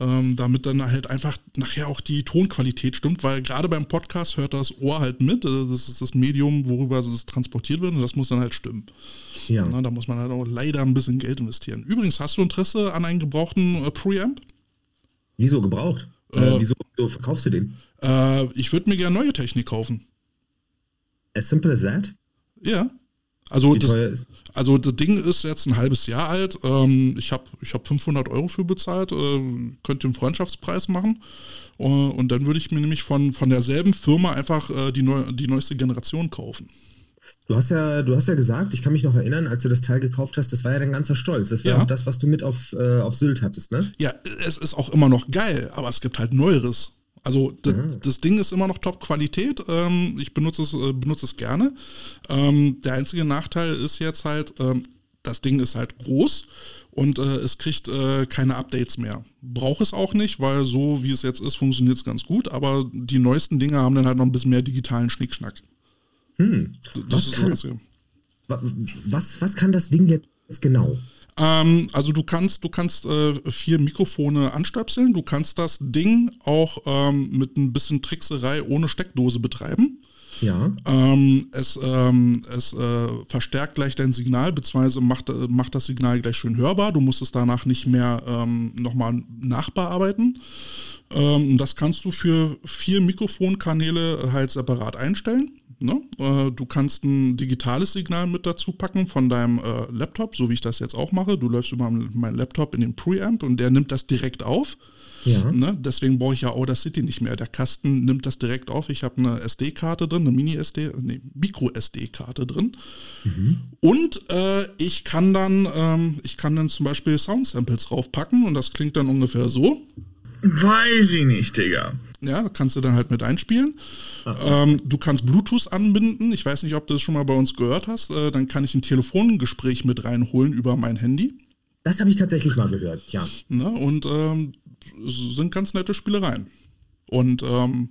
Ähm, damit dann halt einfach nachher auch die Tonqualität stimmt, weil gerade beim Podcast hört das Ohr halt mit. Das ist das Medium, worüber es transportiert wird und das muss dann halt stimmen. Ja. Na, da muss man halt auch leider ein bisschen Geld investieren. Übrigens, hast du Interesse an einem gebrauchten äh, Preamp? Wieso gebraucht? Äh, äh, wieso, verkaufst du den? Äh, ich würde mir gerne neue Technik kaufen. As simple as that? Ja. Also das, also das Ding ist jetzt ein halbes Jahr alt. Ähm, ich habe ich hab 500 Euro für bezahlt. Äh, könnt den Freundschaftspreis machen. Uh, und dann würde ich mir nämlich von, von derselben Firma einfach äh, die, neu, die neueste Generation kaufen. Du hast ja, du hast ja gesagt, ich kann mich noch erinnern, als du das Teil gekauft hast, das war ja dein ganzer Stolz. Das war ja. auch das, was du mit auf, äh, auf Sylt hattest, ne? Ja, es ist auch immer noch geil, aber es gibt halt Neueres. Also das, mhm. das, Ding ist immer noch Top-Qualität. Ähm, ich benutze es, äh, benutze es gerne. Ähm, der einzige Nachteil ist jetzt halt, ähm, das Ding ist halt groß und äh, es kriegt äh, keine Updates mehr. Braucht es auch nicht, weil so wie es jetzt ist, funktioniert es ganz gut, aber die neuesten Dinge haben dann halt noch ein bisschen mehr digitalen Schnickschnack. Hm. Was, kann, was, was kann das Ding jetzt genau? Ähm, also du kannst, du kannst äh, vier Mikrofone anstöpseln. Du kannst das Ding auch ähm, mit ein bisschen Trickserei ohne Steckdose betreiben. Ja. Ähm, es ähm, es äh, verstärkt gleich dein Signal, beziehungsweise macht, äh, macht das Signal gleich schön hörbar. Du musst es danach nicht mehr ähm, nochmal nachbearbeiten. Ähm, das kannst du für vier Mikrofonkanäle halt separat einstellen. Ne? Äh, du kannst ein digitales Signal mit dazu packen von deinem äh, Laptop, so wie ich das jetzt auch mache. Du läufst über meinen Laptop in den Preamp und der nimmt das direkt auf. Ja. Ne? Deswegen brauche ich ja Audacity nicht mehr. Der Kasten nimmt das direkt auf. Ich habe eine SD-Karte drin, eine Mini-SD, nee, Micro-SD-Karte drin. Mhm. Und äh, ich kann dann, ähm, ich kann dann zum Beispiel Sound-Samples draufpacken und das klingt dann ungefähr so. Weiß ich nicht, Digga. Ja, kannst du dann halt mit einspielen. Ähm, du kannst Bluetooth anbinden. Ich weiß nicht, ob du das schon mal bei uns gehört hast. Äh, dann kann ich ein Telefongespräch mit reinholen über mein Handy. Das habe ich tatsächlich mal gehört, ja. Ne? Und ähm, sind ganz nette Spielereien. Und ähm,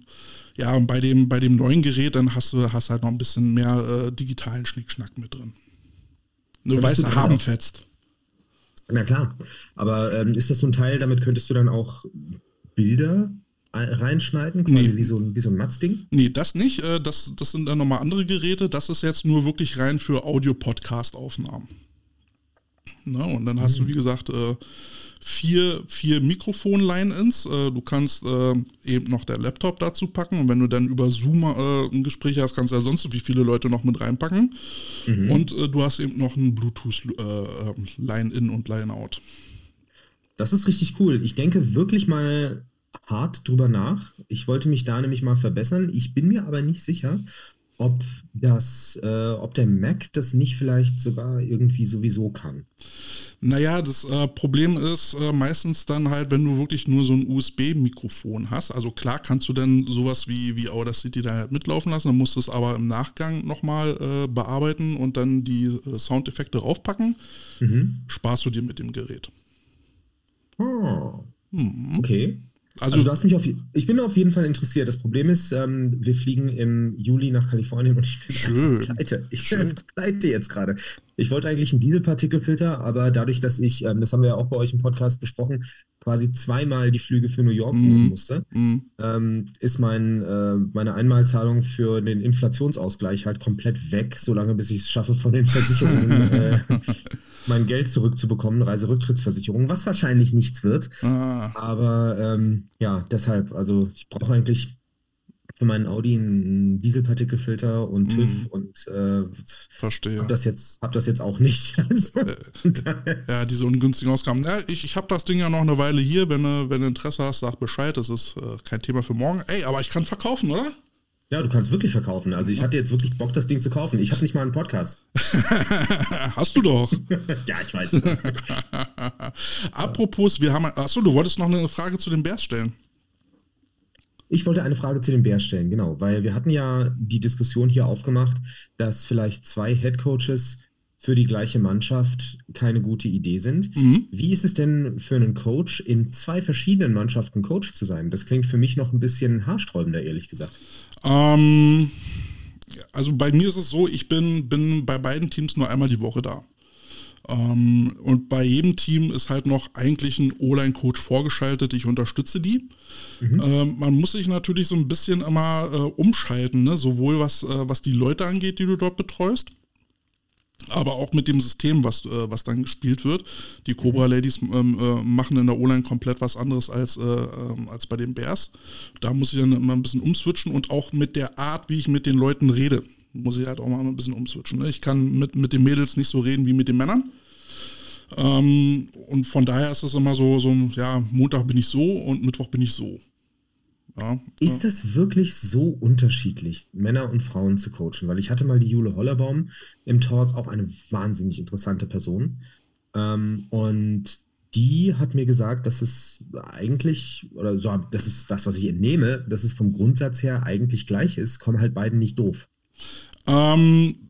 ja, bei dem, bei dem neuen Gerät, dann hast du hast halt noch ein bisschen mehr äh, digitalen Schnickschnack mit drin. Nur weil es haben fetzt. Na klar. Aber ähm, ist das so ein Teil, damit könntest du dann auch Bilder reinschneiden, quasi nee. wie so ein, wie so ein Matzding? Nee, das nicht. Äh, das, das sind dann nochmal andere Geräte. Das ist jetzt nur wirklich rein für Audio-Podcast-Aufnahmen. Und dann hast mhm. du, wie gesagt, äh, vier, vier Mikrofon-Line-Ins. Äh, du kannst äh, eben noch der Laptop dazu packen und wenn du dann über Zoom äh, ein Gespräch hast, kannst du ja sonst wie viele Leute noch mit reinpacken. Mhm. Und äh, du hast eben noch ein Bluetooth-Line-In und Line-Out. Das ist richtig cool. Ich denke wirklich mal hart drüber nach. Ich wollte mich da nämlich mal verbessern. Ich bin mir aber nicht sicher, ob das, äh, ob der Mac das nicht vielleicht sogar irgendwie sowieso kann. Naja, das äh, Problem ist äh, meistens dann halt, wenn du wirklich nur so ein USB-Mikrofon hast. Also klar kannst du dann sowas wie, wie Audacity da halt mitlaufen lassen, dann musst du es aber im Nachgang nochmal äh, bearbeiten und dann die äh, Soundeffekte raufpacken. Mhm. Sparst du dir mit dem Gerät. Oh. Mhm. Okay. Also, also, du hast mich auf, ich bin auf jeden Fall interessiert. Das Problem ist, ähm, wir fliegen im Juli nach Kalifornien und ich bin schön. pleite. Ich bin pleite jetzt gerade. Ich wollte eigentlich einen Dieselpartikelfilter, aber dadurch, dass ich, ähm, das haben wir ja auch bei euch im Podcast besprochen, quasi zweimal die Flüge für New York buchen mm. musste, mm. ähm, ist mein, äh, meine Einmalzahlung für den Inflationsausgleich halt komplett weg, solange bis ich es schaffe, von den Versicherungen äh, mein Geld zurückzubekommen, Reiserücktrittsversicherung, was wahrscheinlich nichts wird. Ah. Aber ähm, ja, deshalb, also ich brauche eigentlich für meinen Audi einen Dieselpartikelfilter und TÜV mm. und äh, verstehe. Hab das jetzt, hab das jetzt auch nicht. Also, äh, ja, diese ungünstigen Ausgaben. Ja, ich, ich habe das Ding ja noch eine Weile hier. Wenn du, wenn du Interesse hast, sag Bescheid. Das ist äh, kein Thema für morgen. Ey, aber ich kann verkaufen, oder? Ja, du kannst wirklich verkaufen. Also ich hatte jetzt wirklich Bock, das Ding zu kaufen. Ich habe nicht mal einen Podcast. Hast du doch. ja, ich weiß. Apropos, wir haben. Achso, du wolltest noch eine Frage zu den Bears stellen. Ich wollte eine Frage zu den Bears stellen, genau, weil wir hatten ja die Diskussion hier aufgemacht, dass vielleicht zwei Headcoaches für die gleiche Mannschaft keine gute Idee sind. Mhm. Wie ist es denn für einen Coach, in zwei verschiedenen Mannschaften Coach zu sein? Das klingt für mich noch ein bisschen haarsträubender, ehrlich gesagt. Ähm, also bei mir ist es so, ich bin, bin bei beiden Teams nur einmal die Woche da. Ähm, und bei jedem Team ist halt noch eigentlich ein O-Line-Coach vorgeschaltet. Ich unterstütze die. Mhm. Ähm, man muss sich natürlich so ein bisschen immer äh, umschalten, ne? sowohl was, äh, was die Leute angeht, die du dort betreust, aber auch mit dem System, was, äh, was dann gespielt wird. Die Cobra Ladies ähm, äh, machen in der O-Line komplett was anderes als, äh, ähm, als bei den Bears. Da muss ich dann immer ein bisschen umswitchen und auch mit der Art, wie ich mit den Leuten rede, muss ich halt auch mal ein bisschen umswitchen. Ne? Ich kann mit, mit den Mädels nicht so reden wie mit den Männern. Ähm, und von daher ist es immer so, so, ja, Montag bin ich so und Mittwoch bin ich so. Ja, ist das wirklich so unterschiedlich, Männer und Frauen zu coachen? Weil ich hatte mal die Jule Hollerbaum im Talk, auch eine wahnsinnig interessante Person. Ähm, und die hat mir gesagt, dass es eigentlich, oder so, das ist das, was ich entnehme, dass es vom Grundsatz her eigentlich gleich ist, kommen halt beiden nicht doof. Ähm,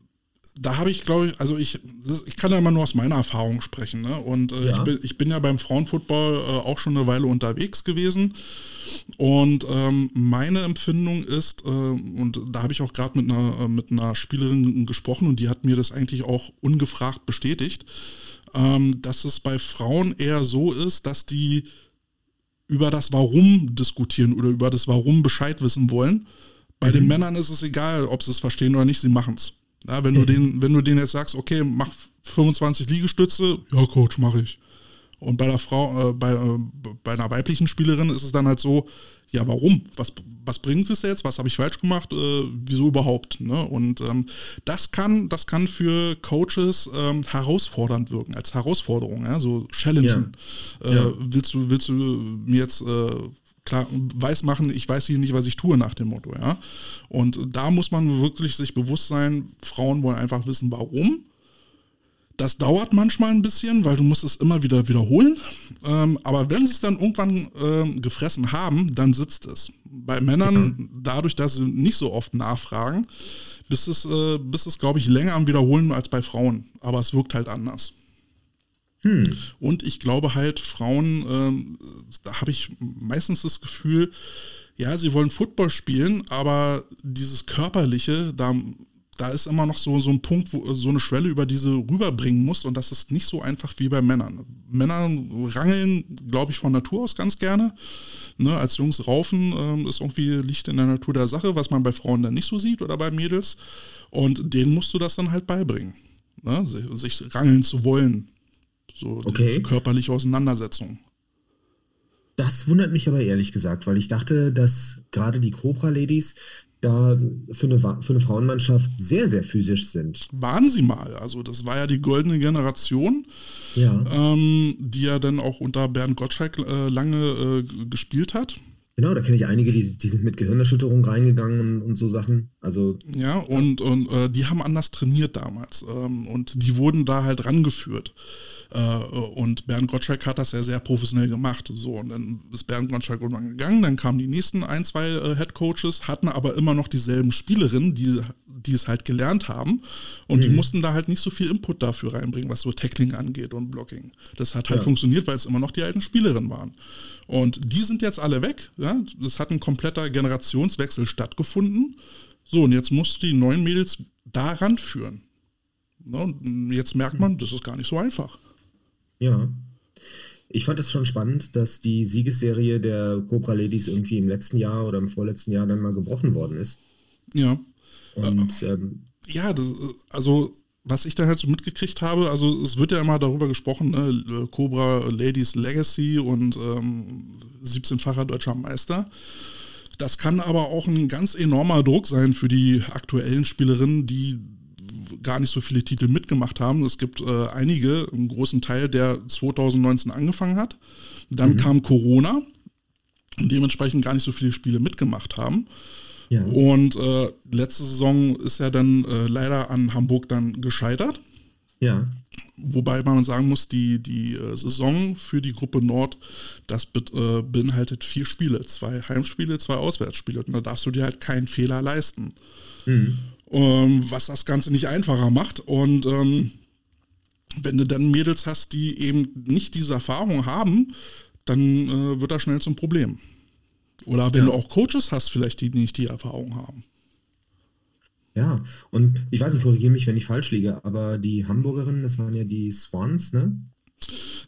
da habe ich, glaube ich, also ich, ich kann ja immer nur aus meiner Erfahrung sprechen. Ne? Und äh, ja. ich, bin, ich bin ja beim Frauenfootball äh, auch schon eine Weile unterwegs gewesen. Und ähm, meine Empfindung ist, äh, und da habe ich auch gerade mit einer, äh, mit einer Spielerin gesprochen und die hat mir das eigentlich auch ungefragt bestätigt, ähm, dass es bei Frauen eher so ist, dass die über das Warum diskutieren oder über das Warum Bescheid wissen wollen. Bei mhm. den Männern ist es egal, ob sie es verstehen oder nicht, sie machen es. Ja, wenn, du mhm. den, wenn du denen jetzt sagst, okay, mach 25 Liegestütze, ja, Coach, mache ich. Und bei der Frau, äh, bei, äh, bei einer weiblichen Spielerin ist es dann halt so, ja, warum? Was, was bringt es jetzt? Was habe ich falsch gemacht? Äh, wieso überhaupt? Ne? Und ähm, das kann, das kann für Coaches ähm, herausfordernd wirken, als Herausforderung, ja? so challenging. Ja. Äh, ja. Willst du, willst du mir jetzt äh, klar weiß machen, ich weiß hier nicht, was ich tue nach dem Motto, ja. Und da muss man wirklich sich bewusst sein, Frauen wollen einfach wissen, warum. Das dauert manchmal ein bisschen, weil du musst es immer wieder wiederholen. Ähm, aber wenn sie es dann irgendwann ähm, gefressen haben, dann sitzt es. Bei Männern, ja. dadurch, dass sie nicht so oft nachfragen, bis es, äh, bis es glaube ich, länger am Wiederholen als bei Frauen. Aber es wirkt halt anders. Hm. Und ich glaube halt, Frauen, ähm, da habe ich meistens das Gefühl, ja, sie wollen Football spielen, aber dieses Körperliche, da da ist immer noch so, so ein Punkt, wo so eine Schwelle über diese rüberbringen muss und das ist nicht so einfach wie bei Männern. Männer rangeln, glaube ich, von Natur aus ganz gerne. Ne, als Jungs raufen ähm, ist irgendwie Licht in der Natur der Sache, was man bei Frauen dann nicht so sieht oder bei Mädels. Und denen musst du das dann halt beibringen, ne, sich rangeln zu wollen. So okay. körperliche Auseinandersetzung. Das wundert mich aber ehrlich gesagt, weil ich dachte, dass gerade die Cobra-Ladies da für eine, für eine Frauenmannschaft sehr, sehr physisch sind. Waren sie mal. Also das war ja die goldene Generation, ja. Ähm, die ja dann auch unter Bernd Gottschalk äh, lange äh, gespielt hat. Genau, da kenne ich einige, die, die sind mit Gehirnerschütterung reingegangen und, und so Sachen. Also ja, und, und äh, die haben anders trainiert damals ähm, und die wurden da halt rangeführt. Äh, und Bernd Gottschalk hat das ja sehr professionell gemacht. So, und dann ist Bernd Gottschalk irgendwann gegangen, dann kamen die nächsten ein, zwei äh, Head Coaches, hatten aber immer noch dieselben Spielerinnen, die, die es halt gelernt haben. Und mhm. die mussten da halt nicht so viel Input dafür reinbringen, was so Tackling angeht und Blocking. Das hat halt ja. funktioniert, weil es immer noch die alten Spielerinnen waren. Und die sind jetzt alle weg. Ja? Das hat ein kompletter Generationswechsel stattgefunden. So, und jetzt musst du die neuen Mädels daran führen. Ne, und jetzt merkt man, das ist gar nicht so einfach. Ja. Ich fand es schon spannend, dass die Siegesserie der Cobra Ladies irgendwie im letzten Jahr oder im vorletzten Jahr dann mal gebrochen worden ist. Ja. Und äh, ähm, ja, das, also was ich da halt so mitgekriegt habe, also es wird ja immer darüber gesprochen, ne, Cobra Ladies Legacy und ähm, 17-facher deutscher Meister. Das kann aber auch ein ganz enormer Druck sein für die aktuellen Spielerinnen, die gar nicht so viele Titel mitgemacht haben. Es gibt äh, einige, einen großen Teil, der 2019 angefangen hat. Dann mhm. kam Corona und dementsprechend gar nicht so viele Spiele mitgemacht haben. Ja. Und äh, letzte Saison ist er dann äh, leider an Hamburg dann gescheitert. Ja. Wobei man sagen muss, die, die äh, Saison für die Gruppe Nord, das be äh, beinhaltet vier Spiele. Zwei Heimspiele, zwei Auswärtsspiele. Und da darfst du dir halt keinen Fehler leisten. Mhm ähm, was das Ganze nicht einfacher macht. Und ähm, wenn du dann Mädels hast, die eben nicht diese Erfahrung haben, dann äh, wird das schnell zum Problem. Oder wenn ja. du auch Coaches hast, vielleicht die nicht die Erfahrung haben. Ja, und ich weiß nicht, korrigiere mich, wenn ich falsch liege, aber die Hamburgerinnen, das waren ja die Swans, ne?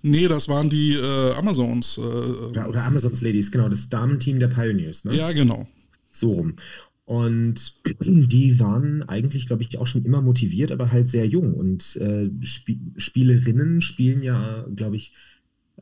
Nee, das waren die äh, Amazons. Äh, oder, oder Amazons Ladies, genau, das Damenteam der Pioneers, ne? Ja, genau. So rum. Und die waren eigentlich, glaube ich, auch schon immer motiviert, aber halt sehr jung. Und äh, Sp Spielerinnen spielen ja, glaube ich,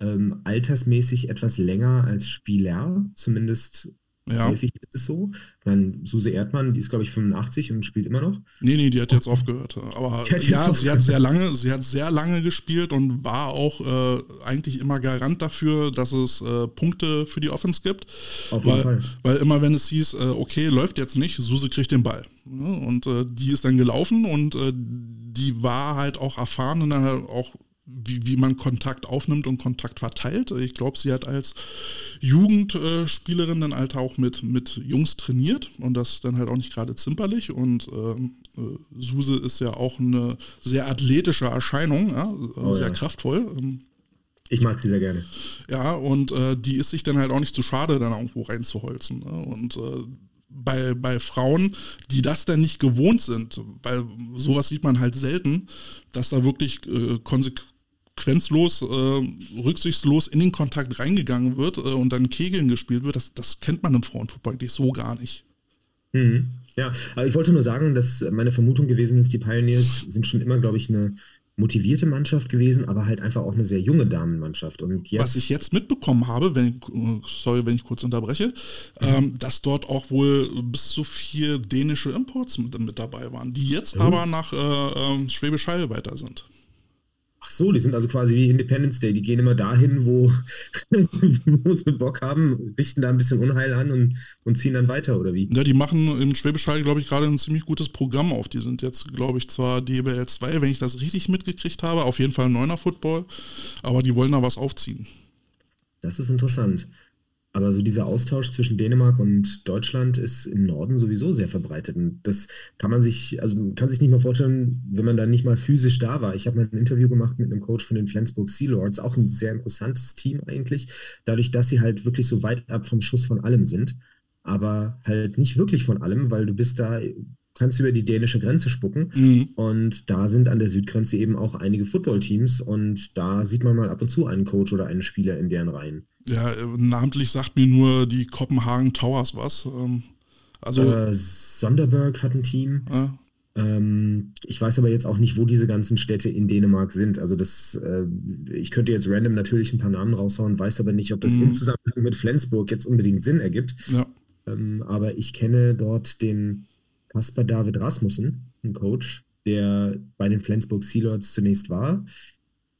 ähm, altersmäßig etwas länger als Spieler, zumindest ja. Häufig ist es so. Meine, Suse Erdmann, die ist, glaube ich, 85 und spielt immer noch. Nee, nee, die hat jetzt aufgehört. Aber ja, sie hat sehr lange, sie hat sehr lange gespielt und war auch äh, eigentlich immer Garant dafür, dass es äh, Punkte für die Offense gibt. Auf jeden weil, Fall. Weil immer wenn es hieß, äh, okay, läuft jetzt nicht, Suse kriegt den Ball. Und äh, die ist dann gelaufen und äh, die war halt auch erfahren und dann halt auch wie, wie man Kontakt aufnimmt und Kontakt verteilt. Ich glaube, sie hat als Jugendspielerin dann halt auch mit, mit Jungs trainiert und das dann halt auch nicht gerade zimperlich. Und ähm, äh, Suse ist ja auch eine sehr athletische Erscheinung, ja, oh, sehr ja. kraftvoll. Ähm, ich mag sie sehr gerne. Ja, und äh, die ist sich dann halt auch nicht zu schade, dann irgendwo reinzuholzen. Ne? Und äh, bei, bei Frauen, die das dann nicht gewohnt sind, weil sowas sieht man halt selten, dass da wirklich äh, konsequent konsequenzlos, äh, rücksichtslos in den Kontakt reingegangen wird äh, und dann Kegeln gespielt wird, das, das kennt man im Frauenfußball eigentlich so gar nicht. Mhm. Ja, aber ich wollte nur sagen, dass meine Vermutung gewesen ist, die Pioneers sind schon immer, glaube ich, eine motivierte Mannschaft gewesen, aber halt einfach auch eine sehr junge Damenmannschaft. Und jetzt Was ich jetzt mitbekommen habe, wenn sorry, wenn ich kurz unterbreche, mhm. ähm, dass dort auch wohl bis zu vier dänische Imports mit, mit dabei waren, die jetzt mhm. aber nach äh, äh, Schwäbisch Hall weiter sind. So, die sind also quasi wie Independence Day. Die gehen immer dahin, wo, wo sie Bock haben, richten da ein bisschen Unheil an und, und ziehen dann weiter, oder wie? Ja, die machen im Schwäbisch Hall, glaube ich, gerade ein ziemlich gutes Programm auf. Die sind jetzt, glaube ich, zwar DBL 2, wenn ich das richtig mitgekriegt habe, auf jeden Fall ein neuner Football, aber die wollen da was aufziehen. Das ist interessant. Aber so dieser Austausch zwischen Dänemark und Deutschland ist im Norden sowieso sehr verbreitet. Und das kann man sich, also kann sich nicht mal vorstellen, wenn man da nicht mal physisch da war. Ich habe mal ein Interview gemacht mit einem Coach von den Flensburg Sea Lords, auch ein sehr interessantes Team eigentlich, dadurch, dass sie halt wirklich so weit ab vom Schuss von allem sind. Aber halt nicht wirklich von allem, weil du bist da kannst über die dänische Grenze spucken. Mhm. Und da sind an der Südgrenze eben auch einige Footballteams und da sieht man mal ab und zu einen Coach oder einen Spieler in deren Reihen. Ja, namentlich sagt mir nur die Kopenhagen Towers was. Ähm, also äh, Sonderberg hat ein Team. Äh. Ähm, ich weiß aber jetzt auch nicht, wo diese ganzen Städte in Dänemark sind. Also das, äh, ich könnte jetzt random natürlich ein paar Namen raushauen, weiß aber nicht, ob das mhm. im Zusammenhang mit Flensburg jetzt unbedingt Sinn ergibt. Ja. Ähm, aber ich kenne dort den Kasper David Rasmussen, ein Coach, der bei den Flensburg Sealords zunächst war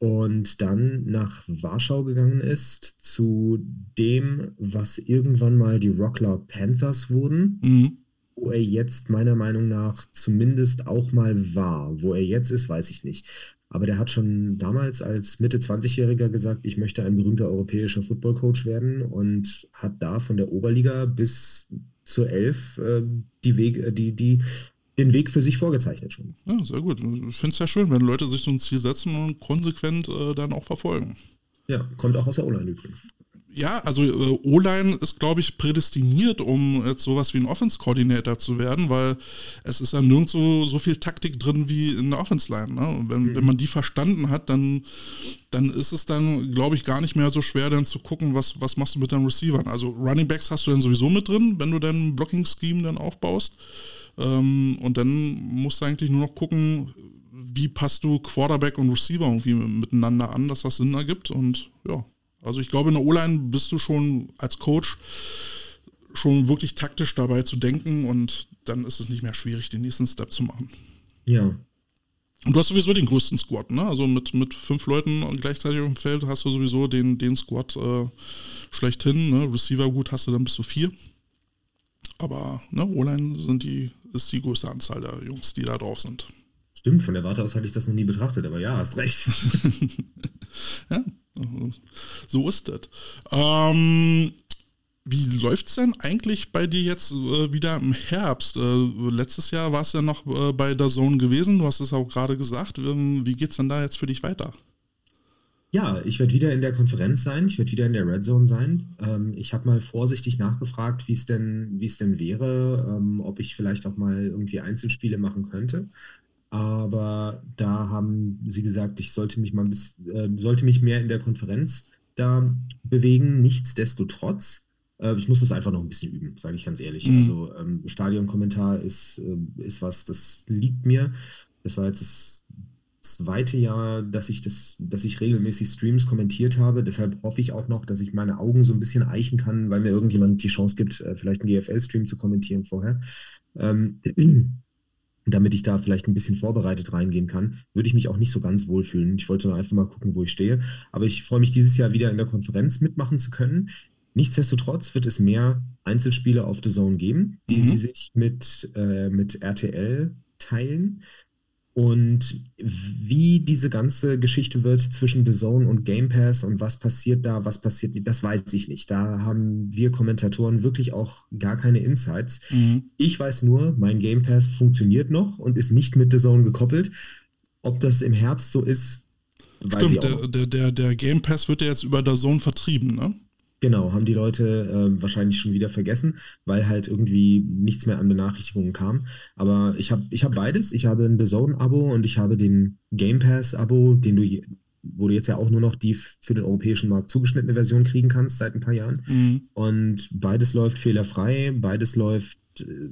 und dann nach Warschau gegangen ist zu dem, was irgendwann mal die Rockler Panthers wurden, mhm. wo er jetzt meiner Meinung nach zumindest auch mal war. Wo er jetzt ist, weiß ich nicht. Aber der hat schon damals als Mitte 20-Jähriger gesagt, ich möchte ein berühmter europäischer Footballcoach werden und hat da von der Oberliga bis zur Elf äh, die Wege, die, die, den Weg für sich vorgezeichnet schon. Ja, sehr gut. Ich finde es ja schön, wenn Leute sich so ein Ziel setzen und konsequent äh, dann auch verfolgen. Ja, kommt auch aus der O-Line übrigens. Ja, also äh, O-Line ist, glaube ich, prädestiniert, um jetzt sowas wie ein Offense-Coordinator zu werden, weil es ist ja nirgendwo so viel Taktik drin wie in der Offense-Line. Ne? Wenn, mhm. wenn man die verstanden hat, dann, dann ist es dann, glaube ich, gar nicht mehr so schwer, dann zu gucken, was, was machst du mit deinen Receivern. Also Running Backs hast du dann sowieso mit drin, wenn du dein Blocking-Scheme dann aufbaust. Ähm, und dann musst du eigentlich nur noch gucken, wie passt du Quarterback und Receiver irgendwie miteinander an, dass das Sinn ergibt. Und ja, also ich glaube, in der O-Line bist du schon als Coach schon wirklich taktisch dabei zu denken und dann ist es nicht mehr schwierig, den nächsten Step zu machen. Ja. Und du hast sowieso den größten Squad, ne? Also mit, mit fünf Leuten gleichzeitig auf dem Feld hast du sowieso den, den Squad äh, schlechthin. Ne? Receiver gut hast du dann bis zu vier. Aber ne, O-Line sind die, ist die größte Anzahl der Jungs, die da drauf sind. Stimmt, von der Warte aus hatte ich das noch nie betrachtet, aber ja, hast recht. ja, so ist das. Ähm, wie läuft es denn eigentlich bei dir jetzt äh, wieder im Herbst? Äh, letztes Jahr warst du ja noch äh, bei der Zone gewesen, du hast es auch gerade gesagt. Ähm, wie geht es denn da jetzt für dich weiter? Ja, ich werde wieder in der Konferenz sein, ich werde wieder in der Red Zone sein. Ähm, ich habe mal vorsichtig nachgefragt, wie es denn, es denn wäre, ähm, ob ich vielleicht auch mal irgendwie Einzelspiele machen könnte aber da haben sie gesagt, ich sollte mich mal bis, äh, sollte mich mehr in der Konferenz da bewegen. Nichtsdestotrotz, äh, ich muss das einfach noch ein bisschen üben, sage ich ganz ehrlich. Mhm. Also ähm, Stadionkommentar ist, äh, ist was, das liegt mir. Das war jetzt das zweite Jahr, dass ich das, dass ich regelmäßig Streams kommentiert habe. Deshalb hoffe ich auch noch, dass ich meine Augen so ein bisschen eichen kann, weil mir irgendjemand die Chance gibt, äh, vielleicht einen GFL-Stream zu kommentieren vorher. Ähm, damit ich da vielleicht ein bisschen vorbereitet reingehen kann, würde ich mich auch nicht so ganz wohlfühlen. Ich wollte einfach mal gucken, wo ich stehe. Aber ich freue mich dieses Jahr wieder in der Konferenz mitmachen zu können. Nichtsdestotrotz wird es mehr Einzelspiele auf The Zone geben, die mhm. sie sich mit, äh, mit RTL teilen. Und wie diese ganze Geschichte wird zwischen The Zone und Game Pass und was passiert da, was passiert nicht, das weiß ich nicht. Da haben wir Kommentatoren wirklich auch gar keine Insights. Mhm. Ich weiß nur, mein Game Pass funktioniert noch und ist nicht mit The Zone gekoppelt. Ob das im Herbst so ist, weiß Stimmt, ich auch. Der, der, der, der Game Pass wird ja jetzt über The Zone vertrieben, ne? Genau, haben die Leute äh, wahrscheinlich schon wieder vergessen, weil halt irgendwie nichts mehr an Benachrichtigungen kam. Aber ich habe ich hab beides. Ich habe ein The Zone-Abo und ich habe den Game Pass-Abo, den du, wo du jetzt ja auch nur noch die für den europäischen Markt zugeschnittene Version kriegen kannst seit ein paar Jahren. Mhm. Und beides läuft fehlerfrei, beides läuft äh,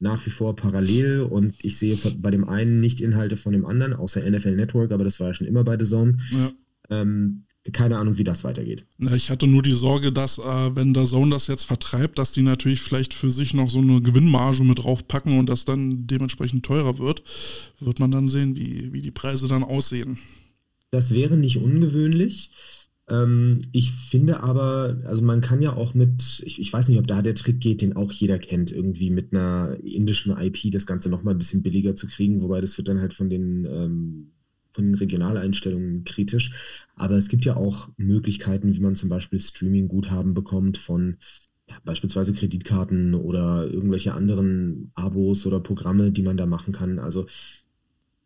nach wie vor parallel und ich sehe bei dem einen nicht Inhalte von dem anderen, außer NFL Network, aber das war ja schon immer bei The Zone. Ja. Ähm, keine Ahnung, wie das weitergeht. Ich hatte nur die Sorge, dass, äh, wenn der Zone das jetzt vertreibt, dass die natürlich vielleicht für sich noch so eine Gewinnmarge mit draufpacken und das dann dementsprechend teurer wird. Wird man dann sehen, wie, wie die Preise dann aussehen. Das wäre nicht ungewöhnlich. Ähm, ich finde aber, also man kann ja auch mit, ich, ich weiß nicht, ob da der Trick geht, den auch jeder kennt, irgendwie mit einer indischen IP das Ganze nochmal ein bisschen billiger zu kriegen, wobei das wird dann halt von den, ähm, von Regionaleinstellungen kritisch. Aber es gibt ja auch Möglichkeiten, wie man zum Beispiel Streaming-Guthaben bekommt von ja, beispielsweise Kreditkarten oder irgendwelche anderen Abos oder Programme, die man da machen kann. Also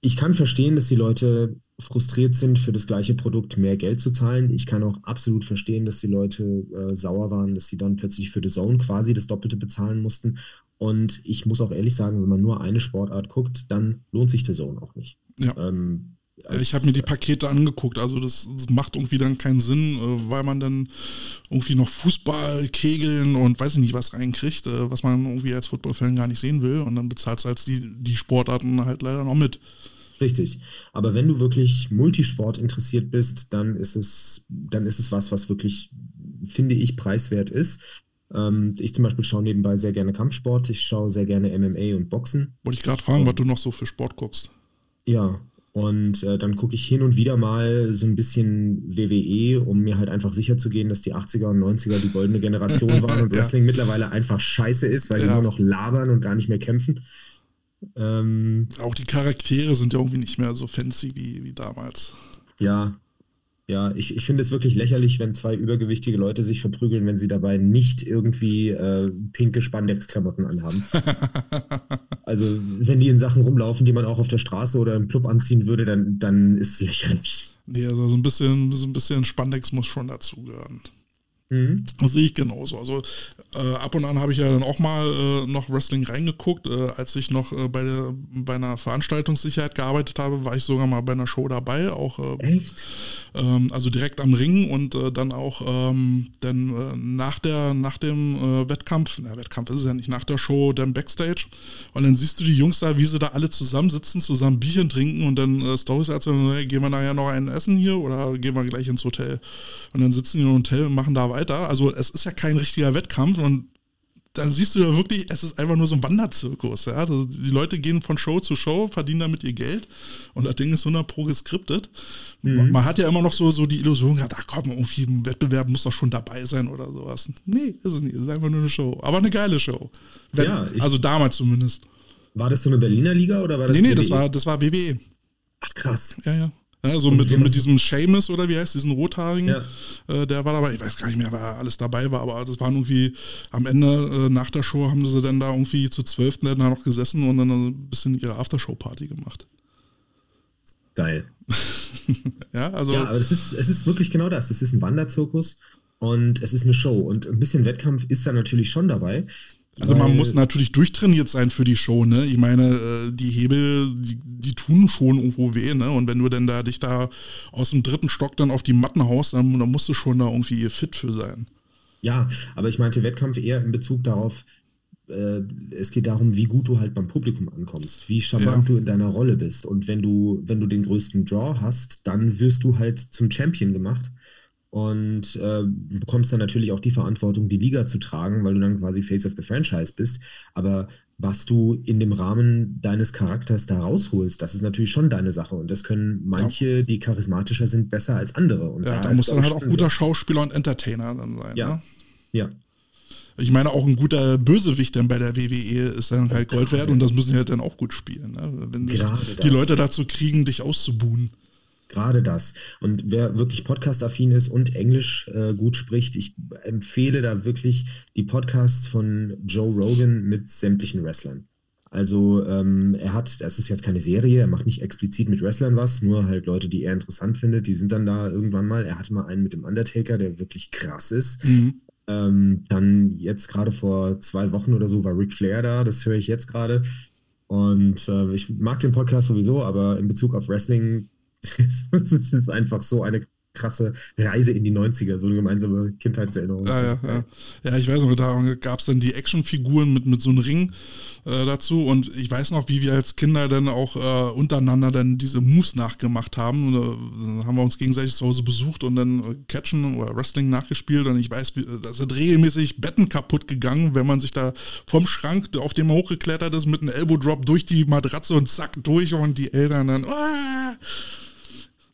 ich kann verstehen, dass die Leute frustriert sind, für das gleiche Produkt mehr Geld zu zahlen. Ich kann auch absolut verstehen, dass die Leute äh, sauer waren, dass sie dann plötzlich für The Zone quasi das Doppelte bezahlen mussten. Und ich muss auch ehrlich sagen, wenn man nur eine Sportart guckt, dann lohnt sich The Zone auch nicht. Ja. Ähm, ich habe mir die Pakete angeguckt, also das, das, macht irgendwie dann keinen Sinn, äh, weil man dann irgendwie noch Fußball, Kegeln und weiß ich nicht was reinkriegt, äh, was man irgendwie als Footballfan gar nicht sehen will und dann bezahlt du halt die, die Sportarten halt leider noch mit. Richtig. Aber wenn du wirklich Multisport interessiert bist, dann ist es, dann ist es was, was wirklich, finde ich, preiswert ist. Ähm, ich zum Beispiel schaue nebenbei sehr gerne Kampfsport. Ich schaue sehr gerne MMA und Boxen. Wollte ich gerade fragen, und, was du noch so für Sport guckst. Ja, und äh, dann gucke ich hin und wieder mal so ein bisschen WWE, um mir halt einfach sicher zu gehen, dass die 80er und 90er die goldene Generation waren und Wrestling mittlerweile einfach scheiße ist, weil ja. die nur noch labern und gar nicht mehr kämpfen. Ähm, Auch die Charaktere sind ja irgendwie nicht mehr so fancy wie, wie damals. Ja, ja, ich, ich finde es wirklich lächerlich, wenn zwei übergewichtige Leute sich verprügeln, wenn sie dabei nicht irgendwie äh, pinke Spandex-Klamotten anhaben. also, wenn die in Sachen rumlaufen, die man auch auf der Straße oder im Club anziehen würde, dann, dann ist es lächerlich. Nee, also so ein bisschen, so ein bisschen Spandex muss schon dazugehören. Mhm. Das sehe ich genauso. Also äh, ab und an habe ich ja dann auch mal äh, noch Wrestling reingeguckt. Äh, als ich noch äh, bei, der, bei einer Veranstaltungssicherheit gearbeitet habe, war ich sogar mal bei einer Show dabei. Auch, äh, Echt? Ähm, also direkt am Ring und äh, dann auch ähm, dann, nach, der, nach dem Wettkampf, na Wettkampf ist es ja nicht, nach der Show dann Backstage. Und dann siehst du die Jungs da, wie sie da alle zusammensitzen, zusammen Bierchen trinken und dann äh, Stories erzählen, hey, gehen wir nachher noch ein Essen hier oder gehen wir gleich ins Hotel? Und dann sitzen die im Hotel und machen da weiter. Also es ist ja kein richtiger Wettkampf und dann siehst du ja wirklich, es ist einfach nur so ein Wanderzirkus. Ja? Also die Leute gehen von Show zu Show, verdienen damit ihr Geld und das Ding ist 100 pro geskriptet. Mhm. Man hat ja immer noch so, so die Illusion gehabt, ach komm, irgendwie ein Wettbewerb muss doch schon dabei sein oder sowas. Nee, ist es nicht. Es ist einfach nur eine Show. Aber eine geile Show. Wenn, ja, also damals zumindest. War das so eine Berliner Liga oder war das Nee, nee, WWE? das war, das war WWE. Ach krass. Ja, ja. Ja, so mit, mit diesem Seamus oder wie heißt diesen Rothaarigen, ja. äh, der war dabei, ich weiß gar nicht mehr, wer alles dabei war, aber das waren irgendwie am Ende äh, nach der Show haben sie dann da irgendwie zu zwölf da noch gesessen und dann ein bisschen ihre Aftershow-Party gemacht. Geil. ja, also. Ja, aber es ist, es ist wirklich genau das. Es ist ein Wanderzirkus und es ist eine Show und ein bisschen Wettkampf ist da natürlich schon dabei. Also man muss natürlich durchtrainiert sein für die Show, ne? Ich meine, äh, die Hebel, die, die, tun schon irgendwo weh, ne? Und wenn du denn da dich da aus dem dritten Stock dann auf die Matten haust, dann, dann musst du schon da irgendwie fit für sein. Ja, aber ich meinte Wettkampf eher in Bezug darauf, äh, es geht darum, wie gut du halt beim Publikum ankommst, wie charmant ja. du in deiner Rolle bist. Und wenn du, wenn du den größten Draw hast, dann wirst du halt zum Champion gemacht und äh, bekommst dann natürlich auch die Verantwortung, die Liga zu tragen, weil du dann quasi Face of the Franchise bist. Aber was du in dem Rahmen deines Charakters da rausholst, das ist natürlich schon deine Sache. Und das können manche, die charismatischer sind, besser als andere. Und ja, da, da muss dann halt auch guter Schauspieler und Entertainer dann sein. Ja. Ne? Ja. Ich meine, auch ein guter Bösewicht dann bei der WWE ist dann halt Gold wert und das müssen sie halt dann auch gut spielen. Ne? Wenn die das. Leute dazu kriegen, dich auszubuhen. Gerade das. Und wer wirklich podcast-affin ist und Englisch äh, gut spricht, ich empfehle da wirklich die Podcasts von Joe Rogan mit sämtlichen Wrestlern. Also ähm, er hat, das ist jetzt keine Serie, er macht nicht explizit mit Wrestlern was, nur halt Leute, die er interessant findet, die sind dann da irgendwann mal. Er hatte mal einen mit dem Undertaker, der wirklich krass ist. Mhm. Ähm, dann jetzt gerade vor zwei Wochen oder so war Ric Flair da, das höre ich jetzt gerade. Und äh, ich mag den Podcast sowieso, aber in Bezug auf Wrestling es ist einfach so eine krasse Reise in die 90er, so eine gemeinsame Kindheitserinnerung. Ja, ja, ja. ja ich weiß noch, da gab es dann die Actionfiguren mit, mit so einem Ring äh, dazu und ich weiß noch, wie wir als Kinder dann auch äh, untereinander dann diese Moves nachgemacht haben. Und, äh, haben wir uns gegenseitig zu Hause besucht und dann äh, Catchen oder Wrestling nachgespielt und ich weiß, wie, da sind regelmäßig Betten kaputt gegangen, wenn man sich da vom Schrank, auf dem man hochgeklettert ist, mit einem Elbow Drop durch die Matratze und zack durch und die Eltern dann. Ah!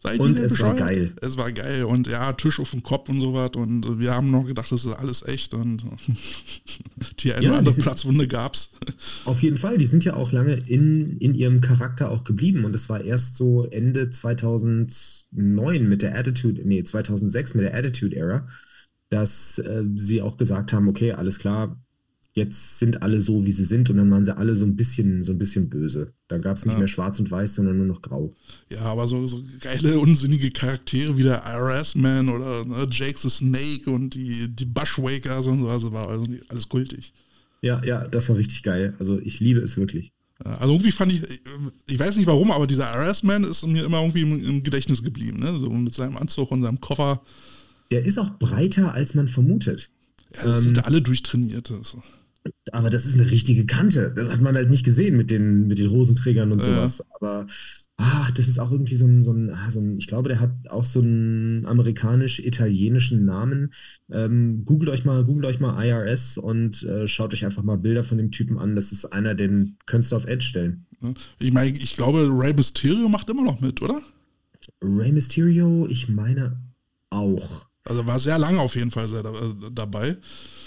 Seid und es bescheuert? war geil. Es war geil und ja, Tisch auf dem Kopf und so was und wir haben noch gedacht, das ist alles echt und die eine ja, oder andere Platzwunde gab's. Auf jeden Fall, die sind ja auch lange in, in ihrem Charakter auch geblieben und es war erst so Ende 2009 mit der Attitude, nee, 2006 mit der Attitude Era, dass äh, sie auch gesagt haben, okay, alles klar, jetzt sind alle so, wie sie sind und dann waren sie alle so ein bisschen, so ein bisschen böse. Dann gab es nicht ja. mehr schwarz und weiß, sondern nur noch grau. Ja, aber so, so geile, unsinnige Charaktere wie der IRS-Man oder ne, Jake the Snake und die, die Bushwakers und so, also war also alles kultig. Ja, ja, das war richtig geil. Also ich liebe es wirklich. Also irgendwie fand ich, ich weiß nicht warum, aber dieser IRS-Man ist mir immer irgendwie im, im Gedächtnis geblieben, ne? So mit seinem Anzug und seinem Koffer. Der ist auch breiter, als man vermutet. Ja, das ähm, sind alle durchtrainiert. Also. Aber das ist eine richtige Kante. Das hat man halt nicht gesehen mit den, mit den Hosenträgern und sowas. Ja. Aber ach, das ist auch irgendwie so ein, so ein, ah, so ein, ich glaube, der hat auch so einen amerikanisch-italienischen Namen. Ähm, googelt euch mal, googelt euch mal IRS und äh, schaut euch einfach mal Bilder von dem Typen an. Das ist einer, den könntest du auf Edge stellen. Ich meine, ich glaube, Ray Mysterio macht immer noch mit, oder? Ray Mysterio, ich meine auch. Also war sehr lange auf jeden Fall sehr äh, dabei.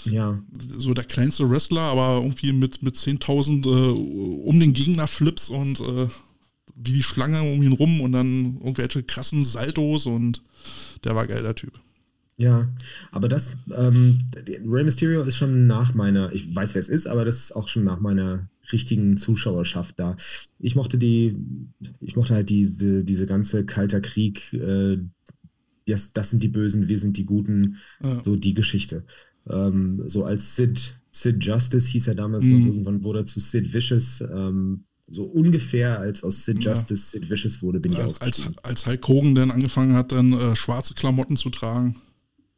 Ja. So der kleinste Wrestler, aber irgendwie mit, mit 10.000 äh, um den Gegner Flips und äh, wie die Schlange um ihn rum und dann irgendwelche krassen Saltos und der war geil, der Typ. Ja, aber das, ähm, Rey Mysterio ist schon nach meiner, ich weiß, wer es ist, aber das ist auch schon nach meiner richtigen Zuschauerschaft da. Ich mochte die, ich mochte halt diese, diese ganze Kalter Krieg, äh, yes, das sind die Bösen, wir sind die Guten, ja. so die Geschichte. Ähm, so als Sid, Sid Justice hieß er damals mhm. noch, irgendwann wurde er zu Sid Vicious. Ähm, so ungefähr als aus Sid Justice ja. Sid Vicious wurde, bin ich als, als, als Hulk Hogan dann angefangen hat, dann äh, schwarze Klamotten zu tragen.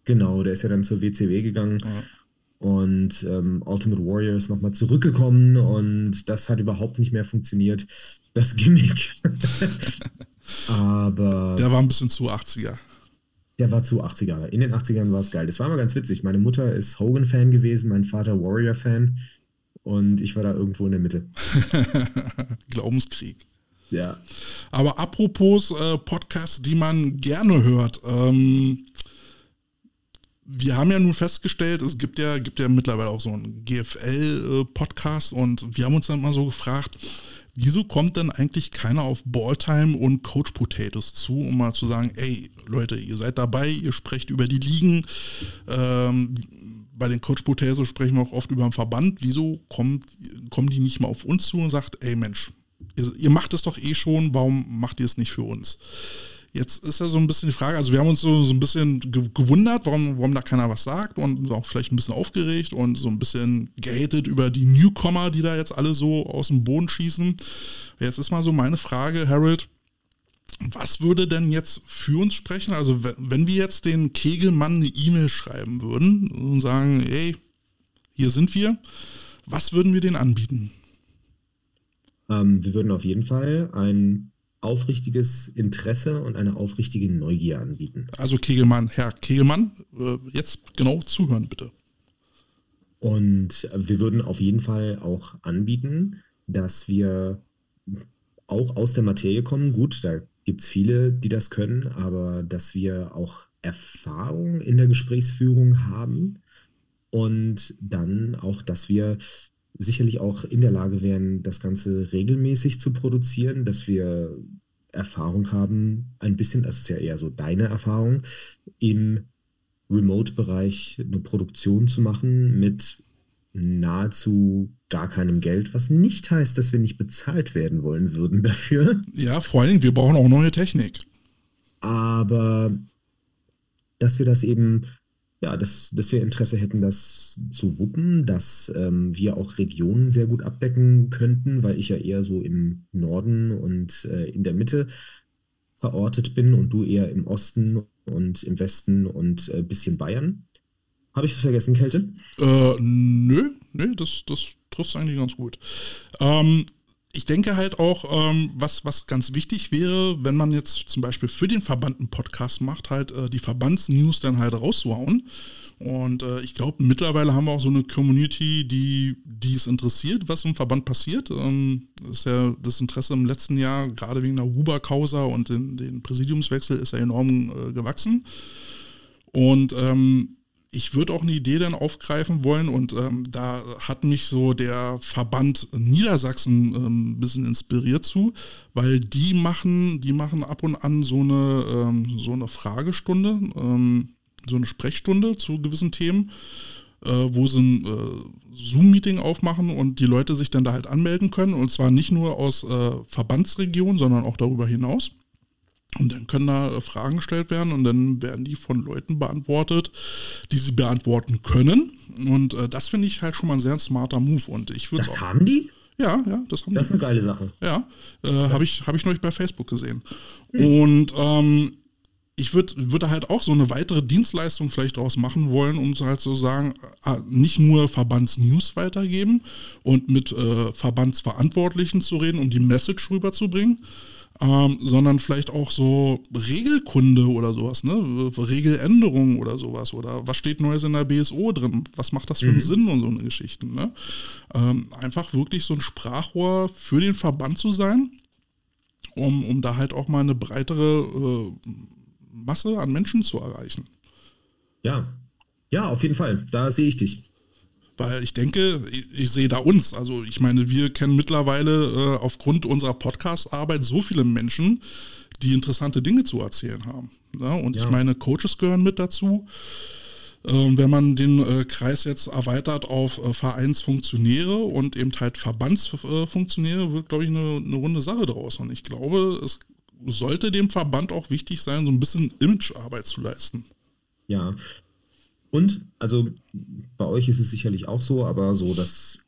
Genau, der ist ja dann zur WCW gegangen. Ja. Und ähm, Ultimate Warrior ist nochmal zurückgekommen und das hat überhaupt nicht mehr funktioniert. Das Gimmick. Aber. Der war ein bisschen zu 80er. Der war zu 80er. In den 80ern war es geil. Das war immer ganz witzig. Meine Mutter ist Hogan-Fan gewesen, mein Vater Warrior-Fan. Und ich war da irgendwo in der Mitte. Glaubenskrieg. Ja. Aber apropos äh, Podcasts, die man gerne hört. Ähm, wir haben ja nun festgestellt, es gibt ja, gibt ja mittlerweile auch so einen GFL-Podcast äh, und wir haben uns dann mal so gefragt, wieso kommt denn eigentlich keiner auf Balltime und Coach Potatoes zu, um mal zu sagen, ey Leute, ihr seid dabei, ihr sprecht über die Ligen. Ähm, bei den Coach Potatoes sprechen wir auch oft über den Verband. Wieso kommt, kommen die nicht mal auf uns zu und sagt, ey Mensch, ihr, ihr macht es doch eh schon, warum macht ihr es nicht für uns? Jetzt ist ja so ein bisschen die Frage, also wir haben uns so, so ein bisschen gewundert, warum, warum da keiner was sagt und auch vielleicht ein bisschen aufgeregt und so ein bisschen gehatet über die Newcomer, die da jetzt alle so aus dem Boden schießen. Jetzt ist mal so meine Frage, Harold, was würde denn jetzt für uns sprechen? Also wenn wir jetzt den Kegelmann eine E-Mail schreiben würden und sagen, hey, hier sind wir, was würden wir denen anbieten? Ähm, wir würden auf jeden Fall ein aufrichtiges Interesse und eine aufrichtige Neugier anbieten. Also Kegelmann, Herr Kegelmann, äh, jetzt genau zuhören bitte. Und wir würden auf jeden Fall auch anbieten, dass wir auch aus der Materie kommen. Gut, da gibt es viele, die das können, aber dass wir auch Erfahrung in der Gesprächsführung haben und dann auch, dass wir sicherlich auch in der Lage wären, das Ganze regelmäßig zu produzieren, dass wir Erfahrung haben, ein bisschen, das ist ja eher so deine Erfahrung, im Remote-Bereich eine Produktion zu machen mit nahezu gar keinem Geld, was nicht heißt, dass wir nicht bezahlt werden wollen würden dafür. Ja, vor allem, wir brauchen auch neue Technik. Aber dass wir das eben ja, dass, dass wir Interesse hätten, das zu wuppen, dass ähm, wir auch Regionen sehr gut abdecken könnten, weil ich ja eher so im Norden und äh, in der Mitte verortet bin und du eher im Osten und im Westen und ein äh, bisschen Bayern. Habe ich was vergessen, Kälte? Äh, nö, nö, das, das trifft eigentlich ganz gut. Ähm, ich denke halt auch, ähm, was, was ganz wichtig wäre, wenn man jetzt zum Beispiel für den Verband einen Podcast macht, halt äh, die Verbandsnews dann halt rauszuhauen Und äh, ich glaube, mittlerweile haben wir auch so eine Community, die, die es interessiert, was im Verband passiert. Ähm, das, ist ja das Interesse im letzten Jahr, gerade wegen der Huber-Causa und den, den Präsidiumswechsel, ist ja enorm äh, gewachsen. Und ähm, ich würde auch eine Idee dann aufgreifen wollen und ähm, da hat mich so der Verband Niedersachsen ähm, ein bisschen inspiriert zu, weil die machen, die machen ab und an so eine, ähm, so eine Fragestunde, ähm, so eine Sprechstunde zu gewissen Themen, äh, wo sie ein äh, Zoom-Meeting aufmachen und die Leute sich dann da halt anmelden können und zwar nicht nur aus äh, Verbandsregionen, sondern auch darüber hinaus. Und dann können da Fragen gestellt werden und dann werden die von Leuten beantwortet, die sie beantworten können. Und äh, das finde ich halt schon mal ein sehr smarter Move. Und ich würde Das haben die? Ja, ja, das haben Das ist eine geile Sache. Ja, äh, habe ich, hab ich neulich bei Facebook gesehen. Und ähm, ich würde würde halt auch so eine weitere Dienstleistung vielleicht daraus machen wollen, um halt so sagen, äh, nicht nur Verbandsnews weitergeben und mit äh, Verbandsverantwortlichen zu reden, um die Message rüberzubringen, ähm, sondern vielleicht auch so Regelkunde oder sowas, ne? Regeländerungen oder sowas. Oder was steht Neues in der BSO drin? Was macht das für einen Sinn und so eine Geschichten, ne? Ähm, einfach wirklich so ein Sprachrohr für den Verband zu sein, um, um da halt auch mal eine breitere äh, Masse an Menschen zu erreichen. Ja. Ja, auf jeden Fall. Da sehe ich dich. Weil ich denke, ich, ich sehe da uns. Also ich meine, wir kennen mittlerweile äh, aufgrund unserer Podcast-Arbeit so viele Menschen, die interessante Dinge zu erzählen haben. Ja, und Ja. ich meine, Coaches gehören mit dazu. Ähm, wenn man den äh, Kreis jetzt erweitert auf äh, Vereinsfunktionäre und eben halt Verbandsfunktionäre, wird, glaube ich, eine, eine runde Sache draus. Und ich glaube, es sollte dem Verband auch wichtig sein, so ein bisschen Imagearbeit zu leisten. Ja. Und, also bei euch ist es sicherlich auch so, aber so, dass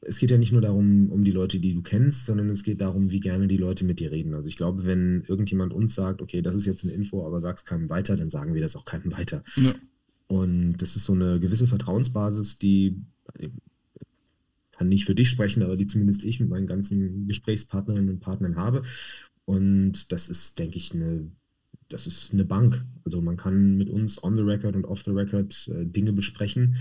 es geht ja nicht nur darum, um die Leute, die du kennst, sondern es geht darum, wie gerne die Leute mit dir reden. Also ich glaube, wenn irgendjemand uns sagt, okay, das ist jetzt eine Info, aber sag's keinem weiter, dann sagen wir das auch keinem weiter. Ja. Und das ist so eine gewisse Vertrauensbasis, die ich kann nicht für dich sprechen, aber die zumindest ich mit meinen ganzen Gesprächspartnerinnen und Partnern habe. Und das ist, denke ich, eine, das ist eine Bank. Also man kann mit uns on the record und off the record äh, Dinge besprechen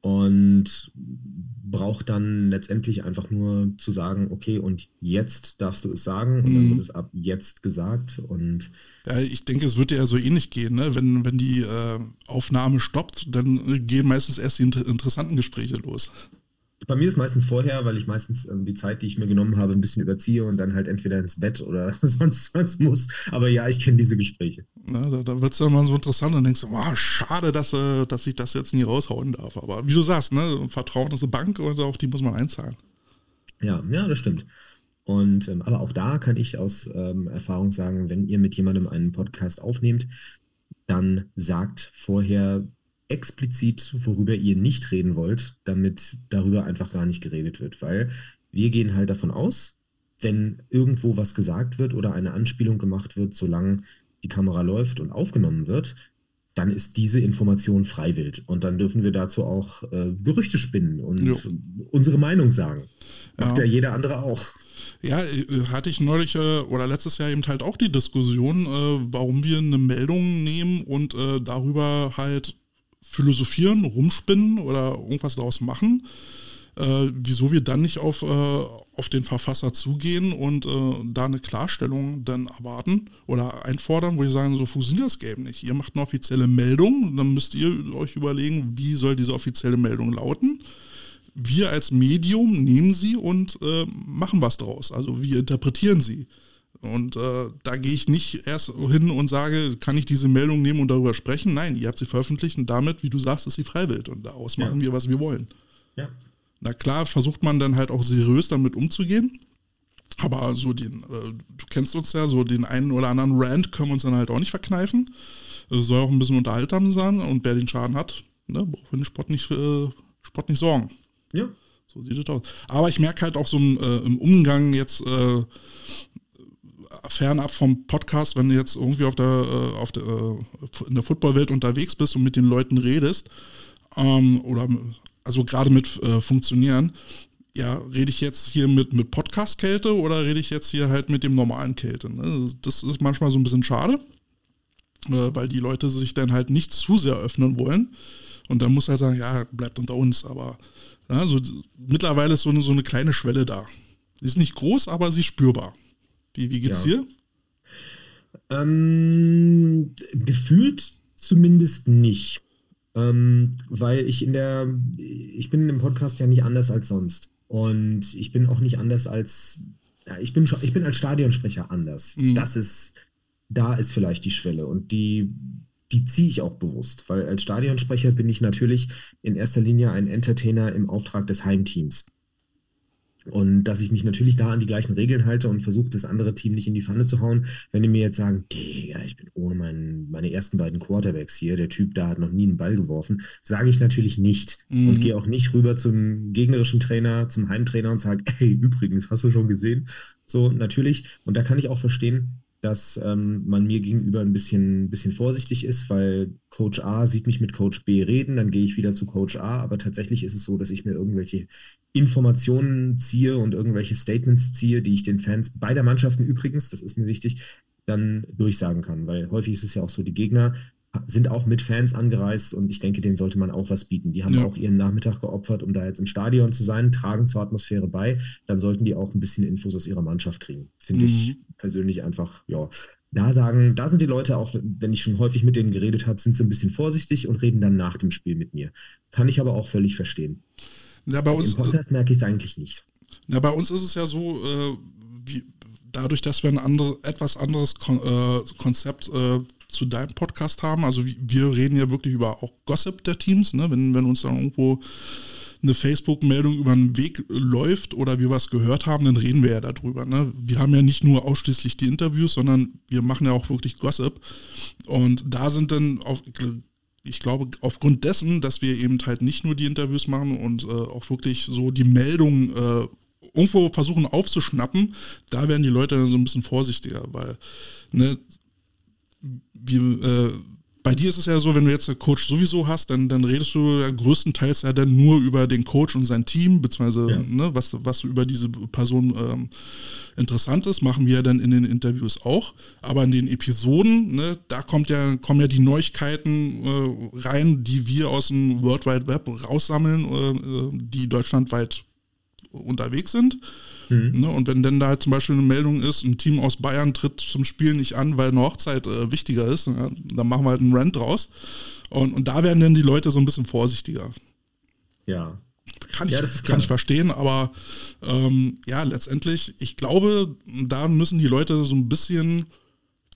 und braucht dann letztendlich einfach nur zu sagen, okay, und jetzt darfst du es sagen und dann Mhm. wird es ab jetzt gesagt und Ja, ich denke, es wird ja so ähnlich gehen, ne? Wenn, wenn die äh, Aufnahme stoppt, dann gehen meistens erst die inter interessanten Gespräche los. Bei mir ist meistens vorher, weil ich meistens ähm, die Zeit, die ich mir genommen habe, ein bisschen überziehe und dann halt entweder ins Bett oder sonst was muss. Aber ja, ich kenne diese Gespräche. Ne? Da, da wird es dann mal so interessant und denkst du, wow, schade, dass, äh, dass ich das jetzt nie raushauen darf. Aber wie du sagst, ne? Vertrauen ist eine Bank und auf die muss man einzahlen. Ja, ja, das stimmt. Und ähm, aber auch da kann ich aus ähm, Erfahrung sagen, wenn ihr mit jemandem einen Podcast aufnehmt, dann sagt vorher explizit, worüber ihr nicht reden wollt, damit darüber einfach gar nicht geredet wird, weil wir gehen halt davon aus, wenn irgendwo was gesagt wird oder eine Anspielung gemacht wird, solange die Kamera läuft und aufgenommen wird, dann ist diese Information freiwillig und dann dürfen wir dazu auch äh, Gerüchte spinnen und Jo. unsere Meinung sagen. Macht Ja. ja jeder andere auch. Ja, äh, hatte ich neulich äh, oder letztes Jahr eben halt auch die Diskussion, äh, warum wir eine Meldung nehmen und darüber halt philosophieren, rumspinnen oder irgendwas daraus machen. Äh, wieso wir dann nicht auf, äh, auf den Verfasser zugehen und äh, da eine Klarstellung dann erwarten oder einfordern, wo wir sagen, so funktioniert das Game nicht. Ihr macht eine offizielle Meldung, dann müsst ihr euch überlegen, wie soll diese offizielle Meldung lauten wir als Medium nehmen sie und äh, machen was draus. Also wir interpretieren sie. Und äh, da gehe ich nicht erst hin und sage, kann ich diese Meldung nehmen und darüber sprechen? Nein, ihr habt sie veröffentlicht und damit, wie du sagst, ist sie freiwillig und daraus Ja. machen wir, was wir wollen. Ja. Na klar, versucht man dann halt auch seriös damit umzugehen. Aber so den, äh, du kennst uns ja, so den einen oder anderen Rant können wir uns dann halt auch nicht verkneifen. Es soll auch ein bisschen unterhaltsam sein und wer den Schaden hat, ne, braucht für den Sport nicht, äh, Sport nicht sorgen. Ja. So sieht es aus. Aber ich merke halt auch so im, äh, im Umgang jetzt äh, fernab vom Podcast, wenn du jetzt irgendwie auf der, äh, auf der, äh, in der Footballwelt unterwegs bist und mit den Leuten redest, ähm, oder also gerade mit äh, Funktionieren, ja, rede ich jetzt hier mit, mit Podcast-Kälte oder rede ich jetzt hier halt mit dem normalen Kälte? Ne? Das ist manchmal so ein bisschen schade, äh, weil die Leute sich dann halt nicht zu sehr öffnen wollen. Und dann muss er sagen, ja, bleibt unter uns. Aber ja, so, mittlerweile ist so eine, so eine kleine Schwelle da. Sie ist nicht groß, aber sie ist spürbar. Wie, wie geht's ja. dir? Ähm, gefühlt zumindest nicht. Ähm, weil ich in der, ich bin in dem Podcast ja nicht anders als sonst. Und ich bin auch nicht anders als, ja, ich bin schon, ich bin als Stadionsprecher anders. Mhm. Das ist, da ist vielleicht die Schwelle. Und die, die ziehe ich auch bewusst, weil als Stadionsprecher bin ich natürlich in erster Linie ein Entertainer im Auftrag des Heimteams. Und dass ich mich natürlich da an die gleichen Regeln halte und versuche, das andere Team nicht in die Pfanne zu hauen. Wenn die mir jetzt sagen, Digga, ich bin ohne mein, meine ersten beiden Quarterbacks hier, der Typ da hat noch nie einen Ball geworfen, sage ich natürlich nicht. Mhm. Und gehe auch nicht rüber zum gegnerischen Trainer, zum Heimtrainer und sage, ey, übrigens, hast du schon gesehen? So, natürlich. Und da kann ich auch verstehen, dass ähm, man mir gegenüber ein bisschen, bisschen vorsichtig ist, weil Coach A sieht mich mit Coach B reden, dann gehe ich wieder zu Coach A, aber tatsächlich ist es so, dass ich mir irgendwelche Informationen ziehe und irgendwelche Statements ziehe, die ich den Fans beider Mannschaften übrigens, das ist mir wichtig, dann durchsagen kann, weil häufig ist es ja auch so, die Gegner sind auch mit Fans angereist und ich denke, denen sollte man auch was bieten. Die haben ja. auch ihren Nachmittag geopfert, um da jetzt im Stadion zu sein, tragen zur Atmosphäre bei. Dann sollten die auch ein bisschen Infos aus ihrer Mannschaft kriegen. Finde mhm. ich persönlich einfach, ja. Da sagen, da sind die Leute auch, wenn ich schon häufig mit denen geredet habe, sind sie ein bisschen vorsichtig und reden dann nach dem Spiel mit mir. Kann ich aber auch völlig verstehen. Ja, bei uns, Im Podcast merke ich es eigentlich nicht. Ja, bei uns ist es ja so, äh, wie, dadurch, dass wir ein andere, etwas anderes Kon äh, Konzept äh, zu deinem Podcast haben. Also wir reden ja wirklich über auch Gossip der Teams, ne? wenn, wenn uns dann irgendwo eine Facebook-Meldung über den Weg läuft oder wir was gehört haben, dann reden wir ja darüber. Ne? Wir haben ja nicht nur ausschließlich die Interviews, sondern wir machen ja auch wirklich Gossip. Und da sind dann auf, ich glaube, aufgrund dessen, dass wir eben halt nicht nur die Interviews machen und äh, auch wirklich so die Meldungen äh, irgendwo versuchen aufzuschnappen, da werden die Leute dann so ein bisschen vorsichtiger, weil ne, wie, äh, bei dir ist es ja so, wenn du jetzt einen Coach sowieso hast, dann, dann redest du ja größtenteils ja dann nur über den Coach und sein Team, beziehungsweise ja. ne, was, was über diese Person ähm, interessant ist, machen wir ja dann in den Interviews auch. Aber in den Episoden, ne, da kommt ja, kommen ja die Neuigkeiten äh, rein, die wir aus dem World Wide Web raussammeln, äh, äh die deutschlandweit unterwegs sind. Mhm. Ne, und wenn denn da halt zum Beispiel eine Meldung ist, ein Team aus Bayern tritt zum Spiel nicht an, weil eine Hochzeit äh, wichtiger ist, ja, dann machen wir halt einen Rant draus. Und, und da werden dann die Leute so ein bisschen vorsichtiger. Ja. Kann, ich, ja, kann ich verstehen, aber ähm, ja, letztendlich, ich glaube, da müssen die Leute so ein bisschen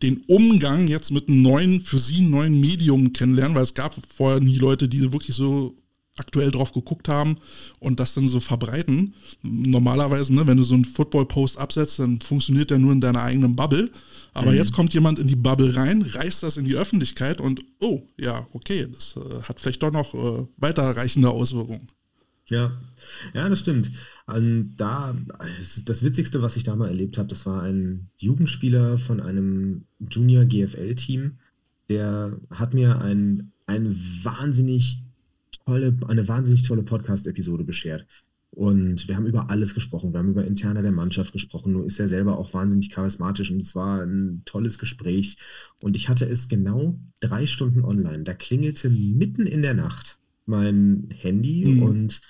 den Umgang jetzt mit einem neuen, für sie neuen Medium kennenlernen, weil es gab vorher nie Leute, die wirklich so aktuell drauf geguckt haben und das dann so verbreiten. Normalerweise, ne, wenn du so einen Football-Post absetzt, dann funktioniert der nur in deiner eigenen Bubble. Aber mhm. jetzt kommt jemand in die Bubble rein, reißt das in die Öffentlichkeit und oh, ja, okay, das äh, hat vielleicht doch noch äh, weiterreichende Auswirkungen. Ja, ja, das stimmt. Und da, das Witzigste, was ich da mal erlebt habe, das war ein Jugendspieler von einem Junior GFL-Team, der hat mir ein, ein wahnsinnig tolle, eine wahnsinnig tolle Podcast-Episode beschert. Und wir haben über alles gesprochen. Wir haben über Interne der Mannschaft gesprochen. Nur ist er selber auch wahnsinnig charismatisch und es war ein tolles Gespräch. Und ich hatte es genau drei Stunden online. Da klingelte mitten in der Nacht mein Handy mhm. und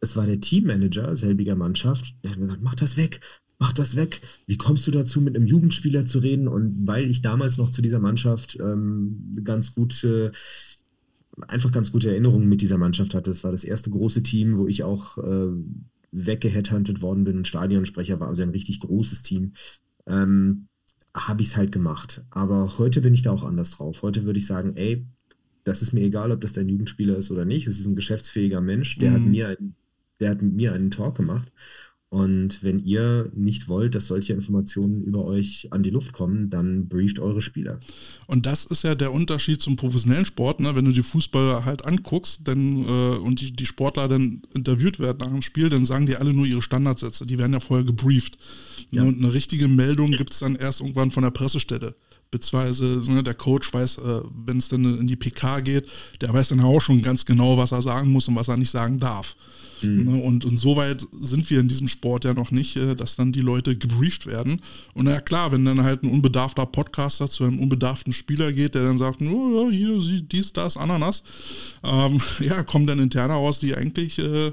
es war der Teammanager selbiger Mannschaft. Der hat gesagt: Mach das weg, mach das weg. Wie kommst du dazu, mit einem Jugendspieler zu reden? Und weil ich damals noch zu dieser Mannschaft ähm, ganz gut. Äh, einfach ganz gute Erinnerungen mit dieser Mannschaft hatte. Es war das erste große Team, wo ich auch äh, weggeheadhuntet worden bin und Stadionsprecher war, also ein richtig großes Team. Ähm, habe ich es halt gemacht. Aber heute bin ich da auch anders drauf. Heute würde ich sagen, ey, das ist mir egal, ob das dein Jugendspieler ist oder nicht. Es ist ein geschäftsfähiger Mensch, der mhm. hat mir, der hat mit mir einen Talk gemacht und wenn ihr nicht wollt, dass solche Informationen über euch an die Luft kommen, dann brieft eure Spieler. Und das ist ja der Unterschied zum professionellen Sport. Ne? Wenn du die Fußballer halt anguckst dann, äh, und die, die Sportler dann interviewt werden nach dem Spiel, dann sagen die alle nur ihre Standardsätze. Die werden ja vorher gebrieft. Ja. Und eine richtige Meldung gibt es dann erst irgendwann von der Pressestelle. beziehungsweise ne, der Coach weiß, äh, wenn es dann in die PK geht, der weiß dann auch schon ganz genau, was er sagen muss und was er nicht sagen darf. Mhm. Ne, und, und so weit sind wir in diesem Sport ja noch nicht, äh, dass dann die Leute gebrieft werden. Und na ja, klar, wenn dann halt ein unbedarfter Podcaster zu einem unbedarften Spieler geht, der dann sagt, oh, ja, hier, dies, das, Ananas, ähm, ja, kommen dann interne raus, die eigentlich äh,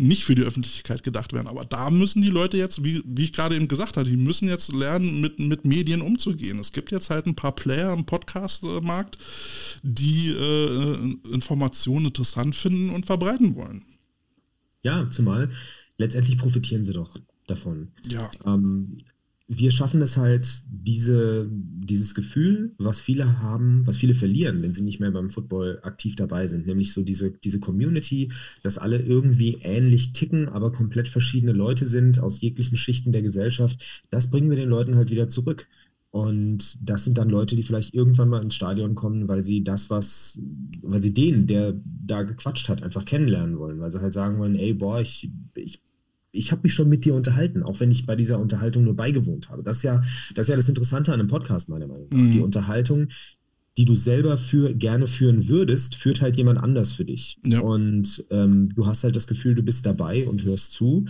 nicht für die Öffentlichkeit gedacht werden. Aber da müssen die Leute jetzt, wie, wie ich gerade eben gesagt habe, die müssen jetzt lernen, mit, mit Medien umzugehen. Es gibt jetzt halt ein paar Player im Podcast-Markt, die äh, Informationen interessant finden und verbreiten wollen. Ja, zumal letztendlich profitieren sie doch davon. Ja. Ähm, wir schaffen es halt, diese, dieses Gefühl, was viele haben, was viele verlieren, wenn sie nicht mehr beim Football aktiv dabei sind, nämlich so diese, diese Community, dass alle irgendwie ähnlich ticken, aber komplett verschiedene Leute sind aus jeglichen Schichten der Gesellschaft, das bringen wir den Leuten halt wieder zurück. Und das sind dann Leute, die vielleicht irgendwann mal ins Stadion kommen, weil sie das, was, weil sie den, der da gequatscht hat, einfach kennenlernen wollen, weil sie halt sagen wollen, ey, boah, ich, ich ich habe mich schon mit dir unterhalten, auch wenn ich bei dieser Unterhaltung nur beigewohnt habe. Das ist ja das, ist ja das Interessante an einem Podcast, meiner Meinung nach. Mhm. Die Unterhaltung, die du selber für, gerne führen würdest, führt halt jemand anders für dich. Ja. Und ähm, du hast halt das Gefühl, du bist dabei und hörst zu.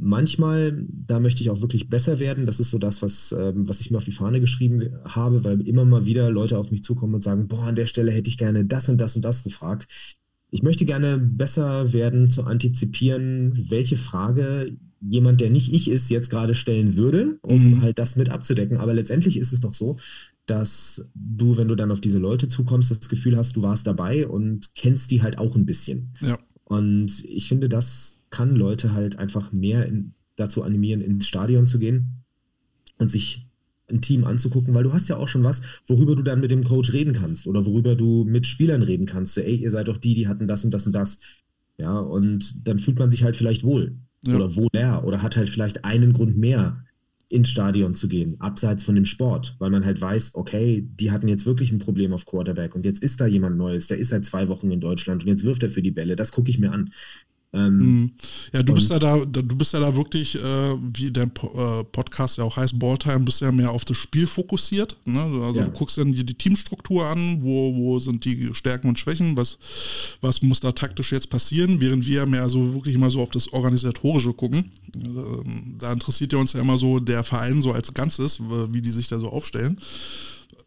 Manchmal, da möchte ich auch wirklich besser werden. Das ist so das, was, ähm, was ich mir auf die Fahne geschrieben habe, weil immer mal wieder Leute auf mich zukommen und sagen, boah, an der Stelle hätte ich gerne das und das und das gefragt ich möchte gerne besser werden zu antizipieren, welche Frage jemand, der nicht ich ist, jetzt gerade stellen würde, um mhm. halt das mit abzudecken. Aber letztendlich ist es doch so, dass du, wenn du dann auf diese Leute zukommst, das Gefühl hast, du warst dabei und kennst die halt auch ein bisschen. Ja. Und ich finde, das kann Leute halt einfach mehr in, dazu animieren, ins Stadion zu gehen und sich ein Team anzugucken, weil du hast ja auch schon was, worüber du dann mit dem Coach reden kannst oder worüber du mit Spielern reden kannst. So, ey, ihr seid doch die, die hatten das und das und das. Ja, und dann fühlt man sich halt vielleicht wohl ja. oder wohler oder hat halt vielleicht einen Grund mehr, ins Stadion zu gehen, abseits von dem Sport, weil man halt weiß, okay, die hatten jetzt wirklich ein Problem auf Quarterback und jetzt ist da jemand Neues, der ist seit zwei Wochen in Deutschland und jetzt wirft er für die Bälle, das gucke ich mir an. Ähm, mhm. ja, du bist ja da, du bist ja da wirklich, äh, wie der äh, Podcast ja auch heißt, Balltime, bist ja mehr auf das Spiel fokussiert. Ne? Also ja. du guckst dann die, die Teamstruktur an, wo, wo sind die Stärken und Schwächen, was, was muss da taktisch jetzt passieren, während wir mehr so wirklich immer so auf das Organisatorische gucken. Ähm, da interessiert ja uns ja immer so der Verein so als Ganzes, wie die sich da so aufstellen.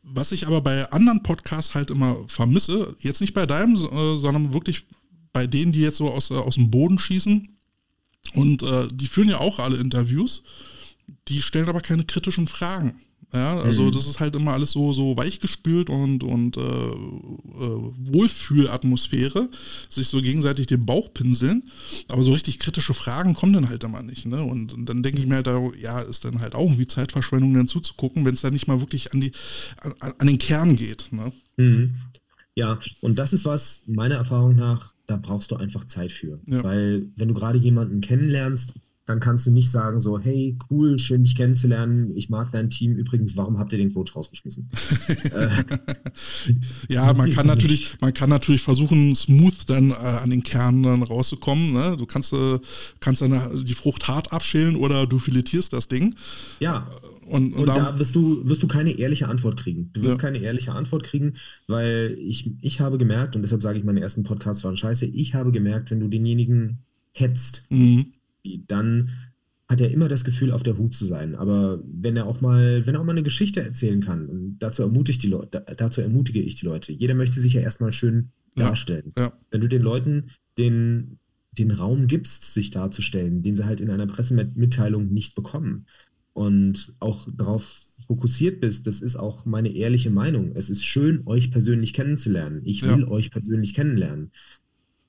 Was ich aber bei anderen Podcasts halt immer vermisse, jetzt nicht bei deinem, äh, sondern wirklich bei denen, die jetzt so aus, äh, aus dem Boden schießen, und äh, die führen ja auch alle Interviews, die stellen aber keine kritischen Fragen. Ja, also mhm. das ist halt immer alles so, so weichgespült und, und äh, äh, Wohlfühlatmosphäre, sich so gegenseitig den Bauch pinseln, aber so richtig kritische Fragen kommen dann halt immer nicht. Ne? Und, und dann denke ich mir halt, ja, ist dann halt auch irgendwie Zeitverschwendung, dann zuzugucken, wenn es dann nicht mal wirklich an, die, an, an den Kern geht. Ne? Mhm. Ja, und das ist was, meiner Erfahrung nach, da brauchst du einfach Zeit für. Ja. Weil wenn du gerade jemanden kennenlernst, dann kannst du nicht sagen so, hey, cool, schön dich kennenzulernen, ich mag dein Team. Übrigens, warum habt ihr den Coach rausgeschmissen? Äh, ja, man kann natürlich, man kann natürlich versuchen, smooth dann äh, an den Kern dann rauszukommen. Ne? Du kannst, äh, kannst dann die Frucht hart abschälen oder du filetierst das Ding. Ja. Und, und, und da wirst du, wirst du keine ehrliche Antwort kriegen. Du wirst ja. keine ehrliche Antwort kriegen, weil ich, ich habe gemerkt, und deshalb sage ich, meine ersten Podcasts waren scheiße, ich habe gemerkt, wenn du denjenigen hetzt, mhm. dann hat er immer das Gefühl, auf der Hut zu sein. Aber wenn er auch mal, wenn er auch mal eine Geschichte erzählen kann, und dazu ermutigt die Leute, dazu ermutige ich die Leute. Jeder möchte sich ja erstmal schön darstellen. Ja. Wenn du den Leuten den, den Raum gibst, sich darzustellen, den sie halt in einer Pressemitteilung nicht bekommen, und auch darauf fokussiert bist, das ist auch meine ehrliche Meinung. Es ist schön, euch persönlich kennenzulernen. Ich will ja. euch persönlich kennenlernen.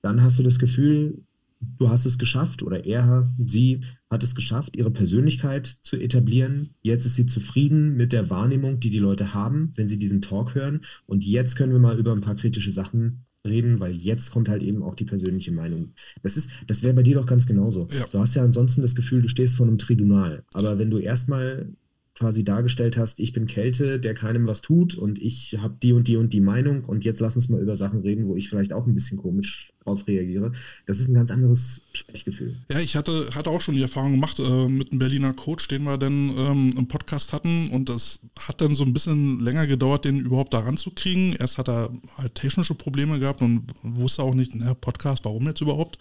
Dann hast du das Gefühl, du hast es geschafft oder er, sie hat es geschafft, ihre Persönlichkeit zu etablieren. Jetzt ist sie zufrieden mit der Wahrnehmung, die die Leute haben, wenn sie diesen Talk hören. Und jetzt können wir mal über ein paar kritische Sachen reden, weil jetzt kommt halt eben auch die persönliche Meinung. Das ist, das wäre bei dir doch ganz genauso. Ja. Du hast ja ansonsten das Gefühl, du stehst vor einem Tribunal. Aber wenn du erstmal quasi dargestellt hast, ich bin Kälte, der keinem was tut und ich habe die und die und die Meinung und jetzt lass uns mal über Sachen reden, wo ich vielleicht auch ein bisschen komisch drauf reagiere. Das ist ein ganz anderes Sprechgefühl. Ja, ich hatte, hatte auch schon die Erfahrung gemacht äh, mit einem Berliner Coach, den wir dann ähm, im Podcast hatten und das hat dann so ein bisschen länger gedauert, den überhaupt da ranzukriegen. Erst hat er halt technische Probleme gehabt und wusste auch nicht, na, Podcast, warum jetzt überhaupt?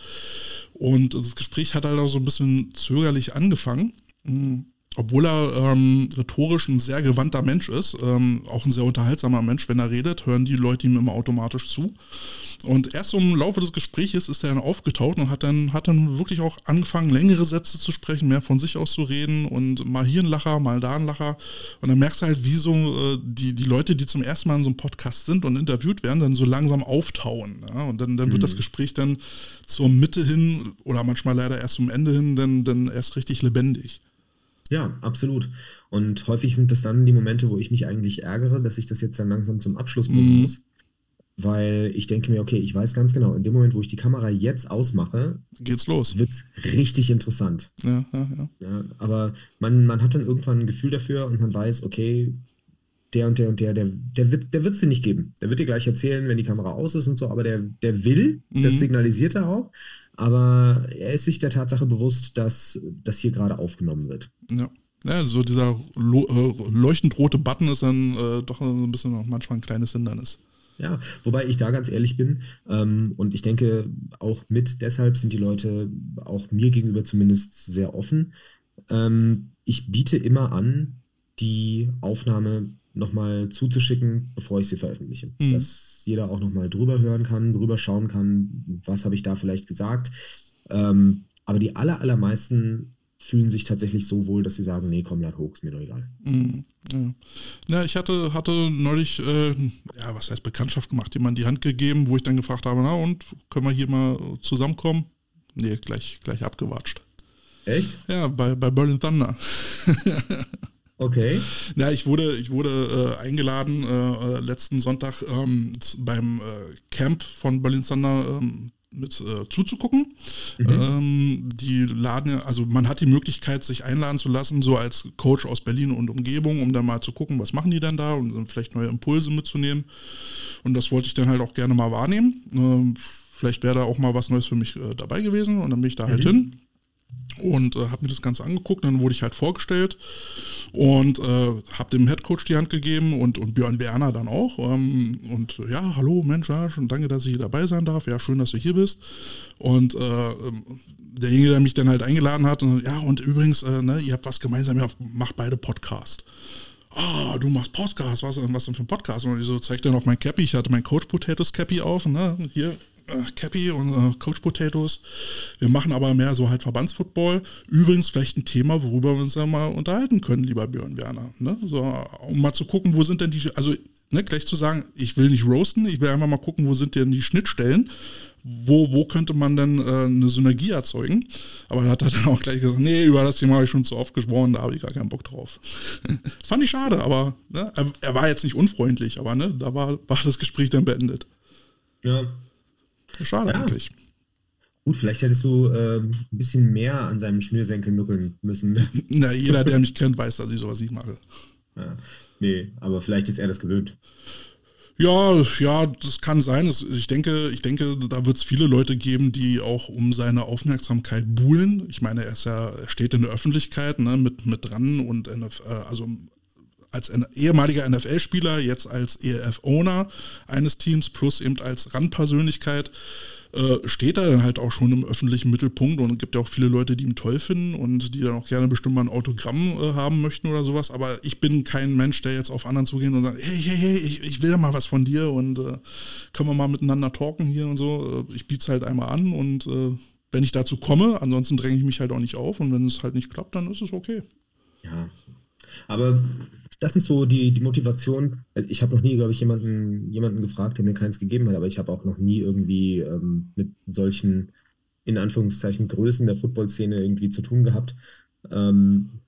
Und das Gespräch hat halt auch so ein bisschen zögerlich angefangen. Mhm obwohl er ähm, rhetorisch ein sehr gewandter Mensch ist, ähm, auch ein sehr unterhaltsamer Mensch, wenn er redet, hören die Leute ihm immer automatisch zu. Und erst im Laufe des Gesprächs ist er dann aufgetaucht und hat dann, hat dann wirklich auch angefangen, längere Sätze zu sprechen, mehr von sich aus zu reden und mal hier ein Lacher, mal da ein Lacher. Und dann merkst du halt, wie so äh, die, die Leute, die zum ersten Mal in so einem Podcast sind und interviewt werden, dann so langsam auftauen. Ja? Und dann, dann wird mhm. das Gespräch dann zur Mitte hin oder manchmal leider erst zum Ende hin dann, dann erst richtig lebendig. Ja, absolut. Und häufig sind das dann die Momente, wo ich mich eigentlich ärgere, dass ich das jetzt dann langsam zum Abschluss bringen mhm. muss. Weil ich denke mir, okay, ich weiß ganz genau, in dem Moment, wo ich die Kamera jetzt ausmache, geht's los. Wird es richtig interessant. Ja, ja, ja. ja aber man, man hat dann irgendwann ein Gefühl dafür und man weiß, okay, der und der und der, der, der wird der es dir nicht geben. Der wird dir gleich erzählen, wenn die Kamera aus ist und so, aber der, der will, mhm. das signalisiert er auch. Aber er ist sich der Tatsache bewusst, dass das hier gerade aufgenommen wird. Ja. Ja, so dieser äh, leuchtend rote Button ist dann äh, doch ein bisschen noch manchmal ein kleines Hindernis. Ja, wobei ich da ganz ehrlich bin ähm, und ich denke auch mit deshalb sind die Leute auch mir gegenüber zumindest sehr offen. Ähm, ich biete immer an, die Aufnahme nochmal zuzuschicken, bevor ich sie veröffentliche. Mhm. Dass jeder auch nochmal drüber hören kann, drüber schauen kann, was habe ich da vielleicht gesagt. Ähm, aber die aller, allermeisten fühlen sich tatsächlich so wohl, dass sie sagen, nee, komm, lad hoch, ist mir doch egal. Mhm, ja. ja. ich hatte, hatte neulich, äh, ja, was heißt Bekanntschaft gemacht, jemand die Hand gegeben, wo ich dann gefragt habe, na und, können wir hier mal zusammenkommen? Nee, gleich, gleich abgewatscht. Echt? Ja, bei, bei Berlin Thunder. Okay. Ja, ich wurde, ich wurde äh, eingeladen äh, letzten Sonntag ähm, beim äh, Camp von Berlin Thunder ähm, mit äh, zuzugucken. Mhm. Ähm, die laden also man hat die Möglichkeit, sich einladen zu lassen, so als Coach aus Berlin und Umgebung, um dann mal zu gucken, was machen die denn da und vielleicht neue Impulse mitzunehmen. Und das wollte ich dann halt auch gerne mal wahrnehmen. Ähm, vielleicht wäre da auch mal was Neues für mich äh, dabei gewesen und dann bin ich da halt mhm. halt hin und äh, habe mir das Ganze angeguckt. Dann wurde ich halt vorgestellt und äh, habe dem Headcoach die Hand gegeben und, und Björn Werner dann auch. Ähm, und ja, hallo Mensch, ja, schon danke, dass ich hier dabei sein darf. Ja, schön, dass du hier bist. Und äh, ähm, derjenige, der mich dann halt eingeladen hat, und, ja, und übrigens, äh, ne, ihr habt was gemeinsam, ihr macht beide Podcast. Ah, oh, du machst Podcast, was, was denn für ein Podcast? Und ich so zeig dann auf mein Cappy, ich hatte mein Coach Potatoes Cappy auf, ne, hier, äh, Cappy und äh, Coach Potatoes. Wir machen aber mehr so halt Verbandsfootball. Übrigens vielleicht ein Thema, worüber wir uns ja mal unterhalten können, lieber Björn Werner. Ne? So, um mal zu gucken, wo sind denn die, also ne, gleich zu sagen, ich will nicht roasten, ich will einfach mal gucken, wo sind denn die Schnittstellen. Wo, wo könnte man denn äh, eine Synergie erzeugen? Aber da hat er dann auch gleich gesagt, nee, über das Thema habe ich schon zu oft gesprochen, da habe ich gar keinen Bock drauf. Fand ich schade, aber ne, er, er, war jetzt nicht unfreundlich, aber ne, da war, war das Gespräch dann beendet. Ja, Schade ja. eigentlich. Gut, vielleicht hättest du äh, ein bisschen mehr an seinem Schnürsenkel nuckeln müssen. Na, jeder, der mich kennt, weiß, dass ich sowas nicht mache. Ja. Nee, aber vielleicht ist er das gewöhnt. Ja, ja, das kann sein. Ich denke, ich denke, da wird es viele Leute geben, die auch um seine Aufmerksamkeit buhlen. Ich meine, er ist ja, er steht in der Öffentlichkeit ne, mit, mit dran und äh, also als ehemaliger NFL-Spieler, jetzt als ELF-Owner eines Teams plus eben als Randpersönlichkeit äh, steht er dann halt auch schon im öffentlichen Mittelpunkt und gibt ja auch viele Leute, die ihn toll finden und die dann auch gerne bestimmt mal ein Autogramm äh, haben möchten oder sowas. Aber ich bin kein Mensch, der jetzt auf anderen zugehen und sagt, hey, hey, hey, ich, ich will mal was von dir und äh, können wir mal miteinander talken hier und so. Äh, ich biete es halt einmal an und äh, wenn ich dazu komme, ansonsten dränge ich mich halt auch nicht auf und wenn es halt nicht klappt, dann ist es okay. Ja, aber das ist so die, die Motivation. Also ich habe noch nie, glaube ich, jemanden, jemanden gefragt, der mir keins gegeben hat, aber ich habe auch noch nie irgendwie ähm, mit solchen, in Anführungszeichen, Größen der Football-Szene irgendwie zu tun gehabt. Ähm,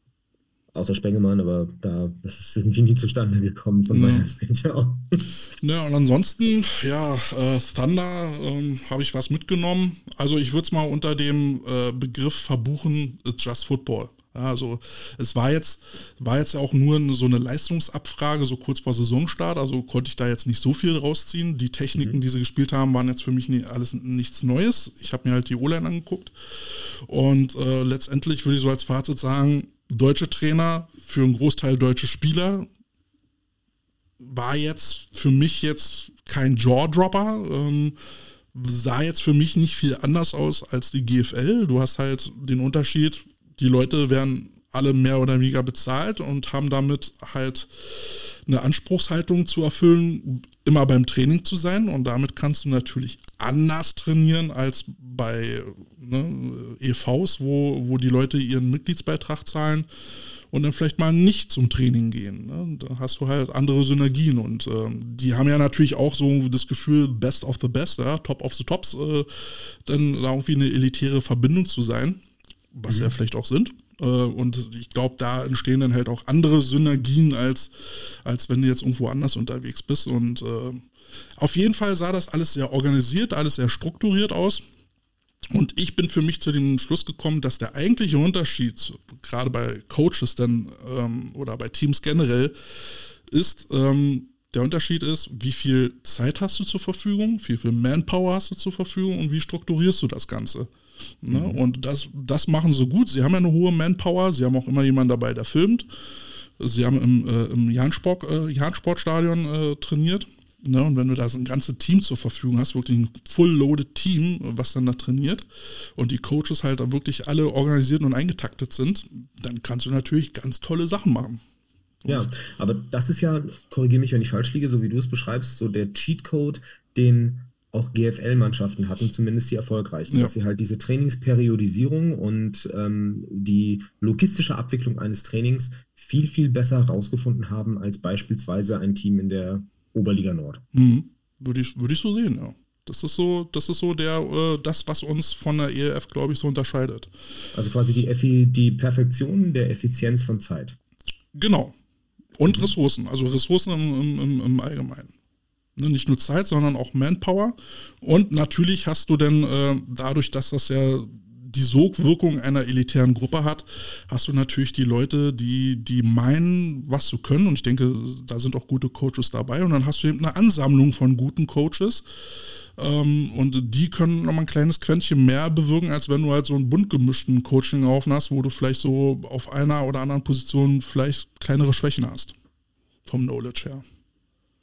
außer Spengemann, aber da, das ist irgendwie nie zustande gekommen von ja. meiner Seite aus. Ja, und ansonsten, ja, äh, Thunder ähm, habe ich was mitgenommen. Also ich würde es mal unter dem äh, Begriff verbuchen, it's just Football. Also es war jetzt, war jetzt ja auch nur so eine Leistungsabfrage, so kurz vor Saisonstart, also konnte ich da jetzt nicht so viel rausziehen. Die Techniken, mhm. die sie gespielt haben, waren jetzt für mich nie, alles nichts Neues. Ich habe mir halt die O-Line angeguckt und äh, letztendlich würde ich so als Fazit sagen, deutsche Trainer für einen Großteil deutsche Spieler war jetzt für mich jetzt kein Jaw-Dropper. Ähm, sah jetzt für mich nicht viel anders aus als die GFL. Du hast halt den Unterschied, die Leute werden alle mehr oder weniger bezahlt und haben damit halt eine Anspruchshaltung zu erfüllen, immer beim Training zu sein. Und damit kannst du natürlich anders trainieren als bei ne, EVs, wo, wo die Leute ihren Mitgliedsbeitrag zahlen und dann vielleicht mal nicht zum Training gehen. Ne? Da hast du halt andere Synergien und ähm, die haben ja natürlich auch so das Gefühl, best of the best, ja? top of the tops, äh, dann irgendwie eine elitäre Verbindung zu sein was mhm. ja vielleicht auch sind. Äh, und ich glaube, da entstehen dann halt auch andere Synergien, als, als wenn du jetzt irgendwo anders unterwegs bist. Und äh, auf jeden Fall sah das alles sehr organisiert, alles sehr strukturiert aus. Und ich bin für mich zu dem Schluss gekommen, dass der eigentliche Unterschied, gerade bei Coaches dann ähm, oder bei Teams generell, ist, ähm, der Unterschied ist, wie viel Zeit hast du zur Verfügung, wie viel Manpower hast du zur Verfügung und wie strukturierst du das Ganze. Ne? Mhm. Und das, das machen sie gut. Sie haben ja eine hohe Manpower. Sie haben auch immer jemanden dabei, der filmt. Sie haben im, äh, im Jansport, äh, Jansportstadion äh, trainiert. Ne? Und wenn du da so ein ganzes Team zur Verfügung hast, wirklich ein full-loaded Team, was dann da trainiert und die Coaches halt wirklich alle organisiert und eingetaktet sind, dann kannst du natürlich ganz tolle Sachen machen. Ja, aber das ist ja, korrigiere mich, wenn ich falsch liege, so wie du es beschreibst, so der Cheatcode, den auch GFL-Mannschaften hatten, zumindest die erfolgreichen, ja. dass sie halt diese Trainingsperiodisierung und ähm, die logistische Abwicklung eines Trainings viel, viel besser herausgefunden haben als beispielsweise ein Team in der Oberliga Nord. Mhm. Würde ich, würde ich so sehen, ja. Das ist so, das ist so der, äh, das, was uns von der ELF, glaube ich, so unterscheidet. Also quasi die, Effi, die Perfektion der Effizienz von Zeit. Genau. Und mhm. Ressourcen, also Ressourcen im, im, im Allgemeinen. Ne, nicht nur Zeit, sondern auch Manpower. Und natürlich hast du dann äh, dadurch, dass das ja die Sogwirkung einer elitären Gruppe hat, hast du natürlich die Leute, die, die meinen, was zu können. Und ich denke, da sind auch gute Coaches dabei. Und dann hast du eben eine Ansammlung von guten Coaches. Ähm, und die können nochmal ein kleines Quäntchen mehr bewirken, als wenn du halt so einen bunt gemischten Coaching hast, wo du vielleicht so auf einer oder anderen Position vielleicht kleinere Schwächen hast. Vom Knowledge her.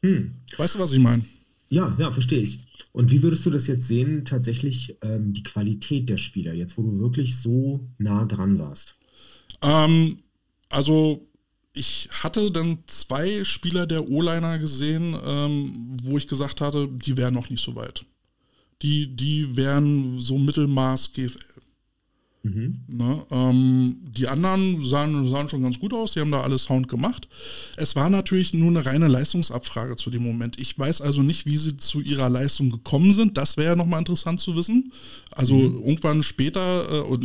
Hm. Weißt du, was ich meine? Ja, ja, verstehe ich. Und wie würdest du das jetzt sehen, tatsächlich ähm, die Qualität der Spieler, jetzt wo du wirklich so nah dran warst? Ähm, also ich hatte dann zwei Spieler der O-Liner gesehen, ähm, wo ich gesagt hatte, die wären noch nicht so weit. Die, die wären so Mittelmaß GFL. Mhm. Ne, ähm, die anderen sahen, sahen, schon ganz gut aus, die haben da alles Sound gemacht. Es war natürlich nur eine reine Leistungsabfrage zu dem Moment. Ich weiß also nicht, wie sie zu ihrer Leistung gekommen sind. Das wäre ja nochmal interessant zu wissen. Also mhm. irgendwann später, äh,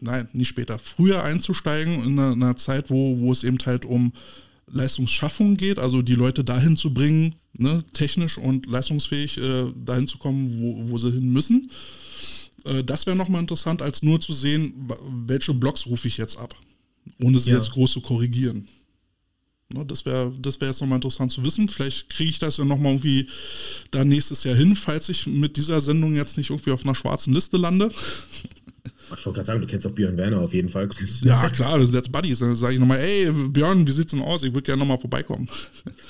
nein, nicht später, früher einzusteigen in einer, einer Zeit, wo, wo es eben halt um Leistungsschaffung geht, also die Leute dahin zu bringen, ne, technisch und leistungsfähig äh, dahin zu kommen, wo, wo sie hin müssen. Äh, das wäre nochmal interessant, als nur zu sehen, welche Blocks rufe ich jetzt ab, ohne sie ja. jetzt groß zu korrigieren. Ne, das wäre das wär jetzt nochmal interessant zu wissen. Vielleicht kriege ich das ja nochmal irgendwie da nächstes Jahr hin, falls ich mit dieser Sendung jetzt nicht irgendwie auf einer schwarzen Liste lande. Ich wollte gerade sagen, du kennst auch Björn Werner auf jeden Fall. Ja, klar, wir sind jetzt Buddies. Dann sage ich nochmal, ey, Björn, wie sieht's denn aus? Ich würde gerne nochmal vorbeikommen.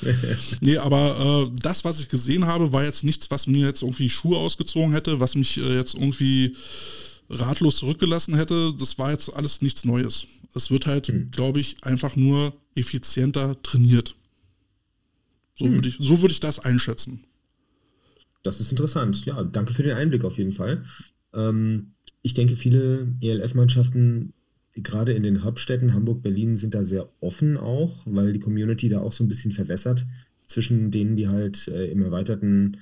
nee, aber äh, das, was ich gesehen habe, war jetzt nichts, was mir jetzt irgendwie Schuhe ausgezogen hätte, was mich äh, jetzt irgendwie ratlos zurückgelassen hätte. Das war jetzt alles nichts Neues. Es wird halt, hm. glaube ich, einfach nur effizienter trainiert. So hm. würde ich, so würd ich das einschätzen. Das ist interessant. Ja, danke für den Einblick auf jeden Fall. Ähm, ich denke, viele ELF-Mannschaften, gerade in den Hauptstädten Hamburg, Berlin, sind da sehr offen auch, weil die Community da auch so ein bisschen verwässert zwischen denen, die halt äh, im erweiterten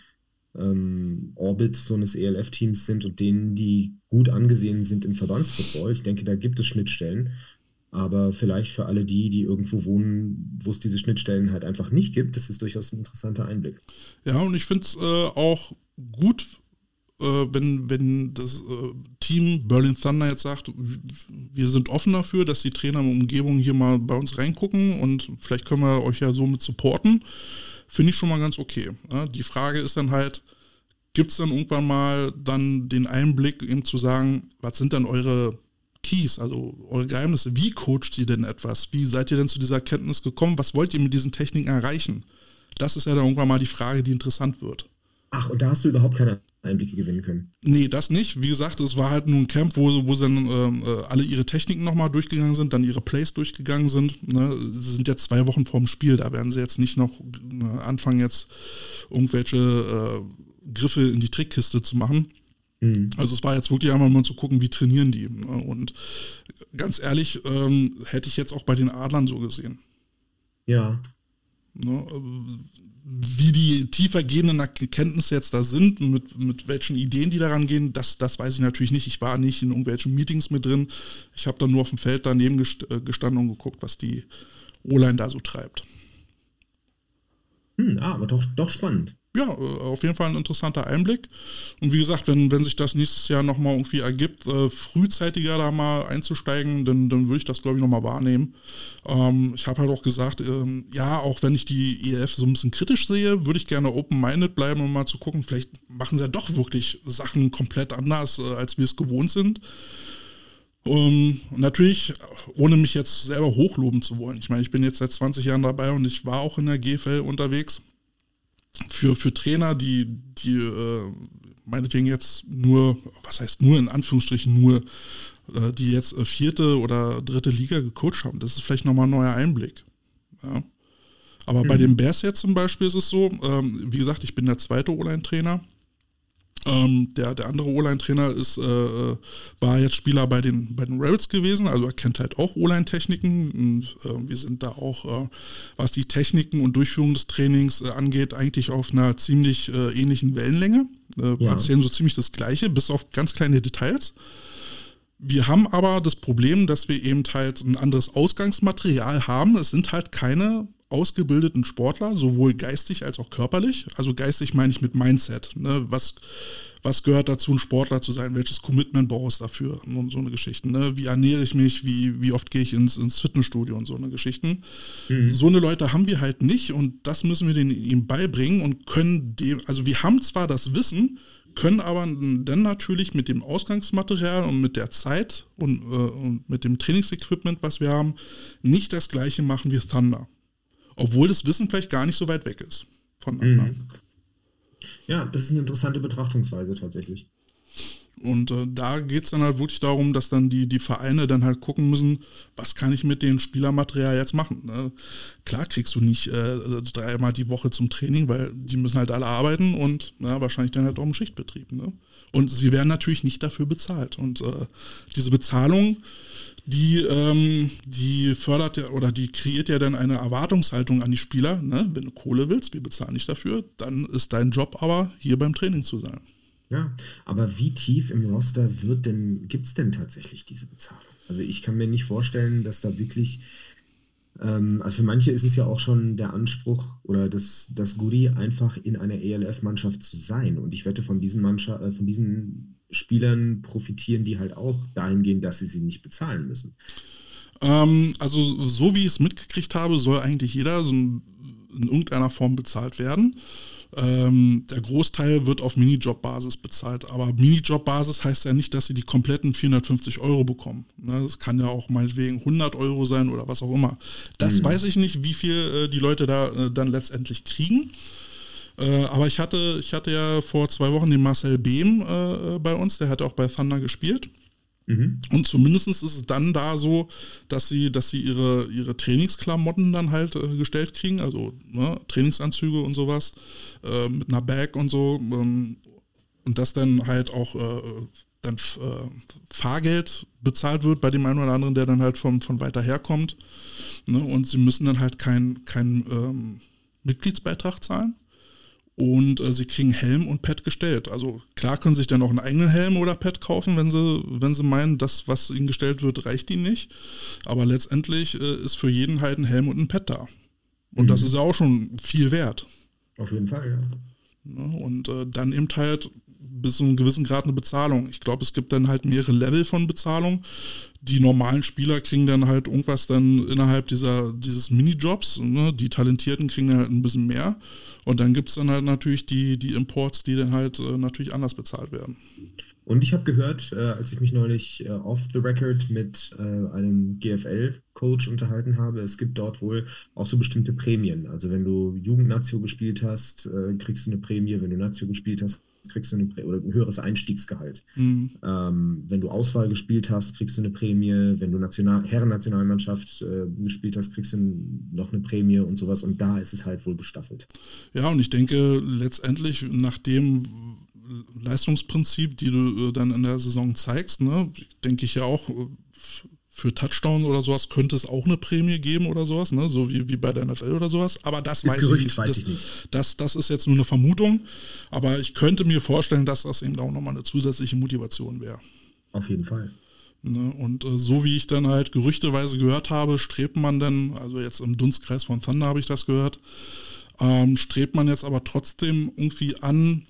ähm, Orbit so eines ELF-Teams sind und denen, die gut angesehen sind im Verbandsfootball. Ich denke, da gibt es Schnittstellen. Aber vielleicht für alle die, die irgendwo wohnen, wo es diese Schnittstellen halt einfach nicht gibt, das ist durchaus ein interessanter Einblick. Ja, und ich finde es äh, auch gut wenn, wenn das äh, Team Berlin Thunder jetzt sagt, wir sind offen dafür, dass die Trainer in der Umgebung hier mal bei uns reingucken und vielleicht können wir euch ja somit supporten, finde ich schon mal ganz okay. Ja, die Frage ist dann halt, gibt es dann irgendwann mal dann den Einblick, eben zu sagen, was sind dann eure Keys, also eure Geheimnisse? Wie coacht ihr denn etwas? Wie seid ihr denn zu dieser Erkenntnis gekommen? Was wollt ihr mit diesen Techniken erreichen? Das ist ja dann irgendwann mal die Frage, die interessant wird. Ach, und da hast du überhaupt keine Einblicke gewinnen können? Nee, das nicht. Wie gesagt, es war halt nur ein Camp, wo, wo dann ähm, äh, alle ihre Techniken nochmal durchgegangen sind, dann ihre Plays durchgegangen sind. Ne? Sie sind ja zwei Wochen vorm Spiel, da werden sie jetzt nicht noch äh, anfangen, jetzt irgendwelche äh, Griffe in die Trickkiste zu machen. Mhm. Also es war jetzt wirklich einmal mal zu gucken, wie trainieren die. Ne? Und ganz ehrlich, ähm, hätte ich jetzt auch bei den Adlern so gesehen. Ja. Ne? Wie die tiefer gehenden Erkenntnisse jetzt da sind, mit, mit welchen Ideen die daran gehen, das, das weiß ich natürlich nicht. Ich war nicht in irgendwelchen Meetings mit drin. Ich habe dann nur auf dem Feld daneben äh, gestanden und geguckt, was die O-Line da so treibt. Hm, ah, aber doch, doch spannend ja, äh, auf jeden Fall ein interessanter Einblick. Und wie gesagt, wenn, wenn sich das nächstes Jahr nochmal irgendwie ergibt, äh, frühzeitiger da mal einzusteigen, dann, dann würde ich das, glaube ich, nochmal wahrnehmen. Ähm, ich habe halt auch gesagt, ähm, ja, auch wenn ich die EF so ein bisschen kritisch sehe, würde ich gerne open-minded bleiben, um mal zu gucken, vielleicht machen sie ja doch wirklich Sachen komplett anders, äh, als wir es gewohnt sind. Um, ähm, natürlich, ohne mich jetzt selber hochloben zu wollen. Ich meine, ich bin jetzt seit 20 Jahren dabei und ich war auch in der GFL unterwegs für, für Trainer, die, die äh, meinetwegen jetzt nur, was heißt nur in Anführungsstrichen nur, äh, die jetzt äh, vierte oder dritte Liga gecoacht haben. Das ist vielleicht nochmal ein neuer Einblick. Ja. Aber mhm. bei den Bears jetzt zum Beispiel ist es so, ähm, wie gesagt, ich bin der zweite O-Line-Trainer ähm, der, der andere O-Line-Trainer ist, äh, äh, war jetzt Spieler bei den, bei den Rebels gewesen, also er kennt halt auch O-Line-Techniken. Und, äh, wir sind da auch, äh, was die Techniken und Durchführung des Trainings äh, angeht, eigentlich auf einer ziemlich äh, ähnlichen Wellenlänge. Äh, ja. Erzählen so ziemlich das Gleiche, bis auf ganz kleine Details. Wir haben aber das Problem, dass wir eben halt ein anderes Ausgangsmaterial haben. Es sind halt keine ausgebildeten Sportler, sowohl geistig als auch körperlich. Also geistig meine ich mit Mindset. Ne? Was, was gehört dazu, ein Sportler zu sein? Welches Commitment brauchst du dafür? Und so eine Geschichte. Ne? Wie ernähre ich mich? Wie, wie oft gehe ich ins, ins Fitnessstudio und so eine Geschichten? Mhm. So eine Leute haben wir halt nicht und das müssen wir denen ihm beibringen und können dem, also wir haben zwar das Wissen, können aber dann natürlich mit dem Ausgangsmaterial und mit der Zeit und, äh, und mit dem Trainingsequipment, was wir haben, nicht das gleiche machen wie Thunder. Obwohl das Wissen vielleicht gar nicht so weit weg ist voneinander. Mhm. Ja, das ist eine interessante Betrachtungsweise tatsächlich. Und äh, da geht es dann halt wirklich darum, dass dann die, die Vereine dann halt gucken müssen, was kann ich mit dem Spielermaterial jetzt machen. Ne? Klar kriegst du nicht äh, dreimal die Woche zum Training, weil die müssen halt alle arbeiten und na, wahrscheinlich dann halt auch im Schichtbetrieb. Ne? Und sie werden natürlich nicht dafür bezahlt. Und äh, diese Bezahlung, die, ähm, die fördert ja oder die kreiert ja dann eine Erwartungshaltung an die Spieler. Ne? Wenn du Kohle willst, wir bezahlen nicht dafür, dann ist dein Job aber hier beim Training zu sein. Ja, aber wie tief im Roster wird denn, gibt es denn tatsächlich diese Bezahlung? Also ich kann mir nicht vorstellen, dass da wirklich, ähm, also für manche ist es ja auch schon der Anspruch oder das, das Goodie, einfach in einer ELF-Mannschaft zu sein. Und ich wette, von diesen äh, von diesen Spielern profitieren die halt auch dahingehend, dass sie sie nicht bezahlen müssen. Ähm, also so wie ich es mitgekriegt habe, soll eigentlich jeder so in irgendeiner Form bezahlt werden. Ähm, der Großteil wird auf Minijob-Basis bezahlt. Aber Minijob-Basis heißt ja nicht, dass sie die kompletten 450 Euro bekommen. Ne, das kann ja auch meinetwegen 100 Euro sein oder was auch immer. Das mhm. weiß ich nicht, wie viel äh, die Leute da äh, dann letztendlich kriegen. Äh, aber ich hatte, ich hatte ja vor zwei Wochen den Marcel Behm äh, bei uns, der hat auch bei Thunder gespielt. Mhm. Und zumindest ist es dann da so, dass sie, dass sie ihre, ihre Trainingsklamotten dann halt äh, gestellt kriegen, also ne, Trainingsanzüge und sowas, äh, mit einer Bag und so. Ähm, und dass dann halt auch äh, dann äh, Fahrgeld bezahlt wird bei dem einen oder anderen, der dann halt von, von weiter herkommt. Ne, und sie müssen dann halt keinen kein, ähm, Mitgliedsbeitrag zahlen und äh, sie kriegen Helm und Pad gestellt. Also klar können sie sich dann auch einen eigenen Helm oder Pad kaufen, wenn sie, wenn sie meinen, das, was ihnen gestellt wird, reicht ihnen nicht. Aber letztendlich äh, ist für jeden halt ein Helm und ein Pad da. Und mhm. das ist ja auch schon viel wert. Auf jeden Fall, ja. ne, und äh, dann eben halt, bis zu einem gewissen Grad eine Bezahlung. Ich glaube, es gibt dann halt mehrere Level von Bezahlung. Die normalen Spieler kriegen dann halt irgendwas dann innerhalb dieser, dieses Minijobs. Ne? Die Talentierten kriegen dann halt ein bisschen mehr. Und dann gibt es dann halt natürlich die, die Imports, die dann halt äh, natürlich anders bezahlt werden. Und ich habe gehört, äh, als ich mich neulich äh, off the record mit äh, einem GFL-Coach unterhalten habe, es gibt dort wohl auch so bestimmte Prämien. Also wenn du Jugendnazio gespielt hast, äh, kriegst du eine Prämie. Wenn du Nazio gespielt hast, kriegst du eine Prä oder ein höheres Einstiegsgehalt. Mhm. Ähm, wenn du Auswahl gespielt hast, kriegst du eine Prämie. Wenn du National Herren-Nationalmannschaft äh, gespielt hast, kriegst du noch eine Prämie und sowas. Und da ist es halt wohl gestaffelt. Ja, und ich denke letztendlich, nachdem Leistungsprinzip, die du äh, dann in der Saison zeigst, ne, denke ich ja auch, äh, für Touchdown oder sowas könnte es auch eine Prämie geben oder sowas, ne? so wie, wie bei der NFL oder sowas. Aber das weiß, Gerücht, ich, nicht. weiß das, ich nicht. Das, das ist jetzt nur eine Vermutung. Aber ich könnte mir vorstellen, dass das eben auch nochmal eine zusätzliche Motivation wäre. Auf jeden Fall. Ne? Und äh, so wie ich dann halt gerüchteweise gehört habe, strebt man dann, also jetzt im Dunstkreis von Thunder habe ich das gehört, ähm, strebt man jetzt aber trotzdem irgendwie an,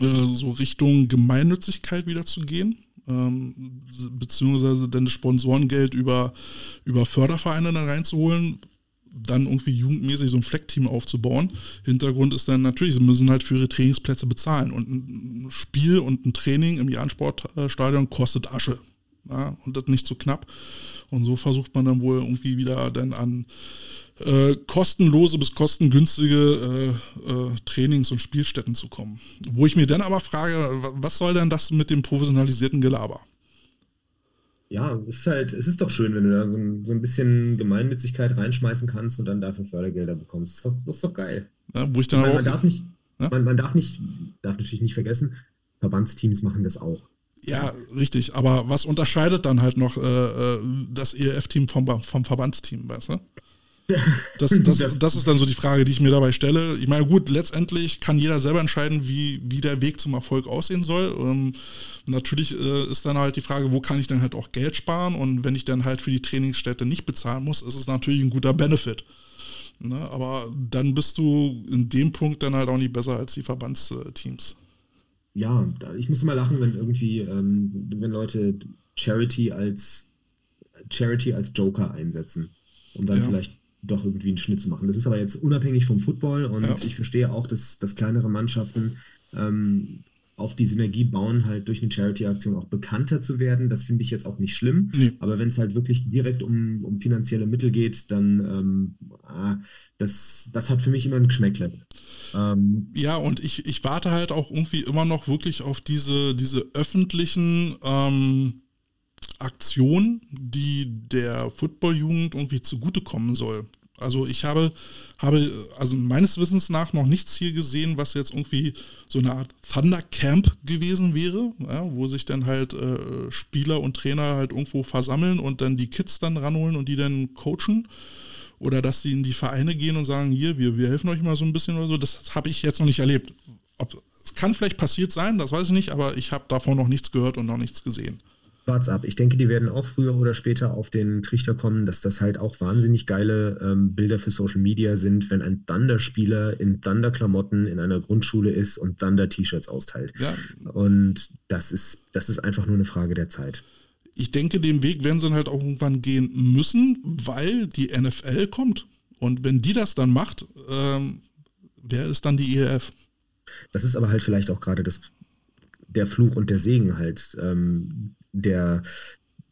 äh, so Richtung Gemeinnützigkeit wieder zu gehen. Ähm, beziehungsweise dann Sponsorengeld über, über Fördervereine dann reinzuholen, dann irgendwie jugendmäßig so ein Fleckteam aufzubauen. Hintergrund ist dann natürlich, sie müssen halt für ihre Trainingsplätze bezahlen. Und ein Spiel und ein Training im Jahn-Sportstadion kostet Asche. Ja, und das nicht so knapp. Und so versucht man dann wohl irgendwie wieder dann an äh, kostenlose bis kostengünstige äh, äh, Trainings- und Spielstätten zu kommen. Wo ich mir dann aber frage, was soll denn das mit dem professionalisierten Gelaber? Ja, es ist halt, es ist doch schön, wenn du da so ein, so ein bisschen Gemeinnützigkeit reinschmeißen kannst und dann dafür Fördergelder bekommst. Das ist doch, das ist doch geil. Ja, wo ich dann man, auch, man darf nicht, ja? man, man darf nicht, darf natürlich nicht vergessen, Verbandsteams machen das auch. Ja, richtig. Aber was unterscheidet dann halt noch äh, äh das ELF-Team vom, vom Verbandsteam, weißt du? Das, das, das, das, ist dann so die Frage, die ich mir dabei stelle. Ich meine, gut, letztendlich kann jeder selber entscheiden, wie, wie der Weg zum Erfolg aussehen soll. Ähm, natürlich äh, ist dann halt die Frage, wo kann ich dann halt auch Geld sparen? Und wenn ich dann halt für die Trainingsstätte nicht bezahlen muss, ist es natürlich ein guter Benefit. Ne? Aber dann bist du in dem Punkt dann halt auch nicht besser als die Verbandsteams. Ja, ich muss immer lachen, wenn irgendwie, ähm, wenn Leute Charity als Charity als Joker einsetzen, um dann ja. vielleicht doch irgendwie einen Schnitt zu machen. Das ist aber jetzt unabhängig vom Football und ja. ich verstehe auch, dass, dass kleinere Mannschaften ähm, auf die Synergie bauen, halt durch eine Charity-Aktion auch bekannter zu werden. Das finde ich jetzt auch nicht schlimm. Nee. Aber wenn es halt wirklich direkt um, um finanzielle Mittel geht, dann ähm, ah, das, das hat für mich immer ein Geschmäckle. Ähm, ja, und ich, ich warte halt auch irgendwie immer noch wirklich auf diese, diese öffentlichen ähm, Aktion, die der Footballjugend irgendwie zugutekommen soll. Also ich habe, habe also meines Wissens nach noch nichts hier gesehen, was jetzt irgendwie so eine Art Thunder Camp gewesen wäre, ja, wo sich dann halt äh, Spieler und Trainer halt irgendwo versammeln und dann die Kids dann ranholen und die dann coachen. Oder dass die in die Vereine gehen und sagen, hier, wir, wir helfen euch mal so ein bisschen oder so. Das habe ich jetzt noch nicht erlebt. es kann vielleicht passiert sein, das weiß ich nicht, aber ich habe davon noch nichts gehört und noch nichts gesehen. Wart's ab. Ich denke, die werden auch früher oder später auf den Trichter kommen, dass das halt auch wahnsinnig geile ähm, Bilder für Social Media sind, wenn ein Thunder-Spieler in Thunder-Klamotten in einer Grundschule ist und Thunder-T-Shirts austeilt. Ja. Und das ist, das ist einfach nur eine Frage der Zeit. Ich denke, den Weg werden sie halt auch irgendwann gehen müssen, weil die NFL kommt. Und wenn die das dann macht, ähm, wer ist dann die ELF? Das ist aber halt vielleicht auch gerade das der Fluch und der Segen halt. Ähm, der,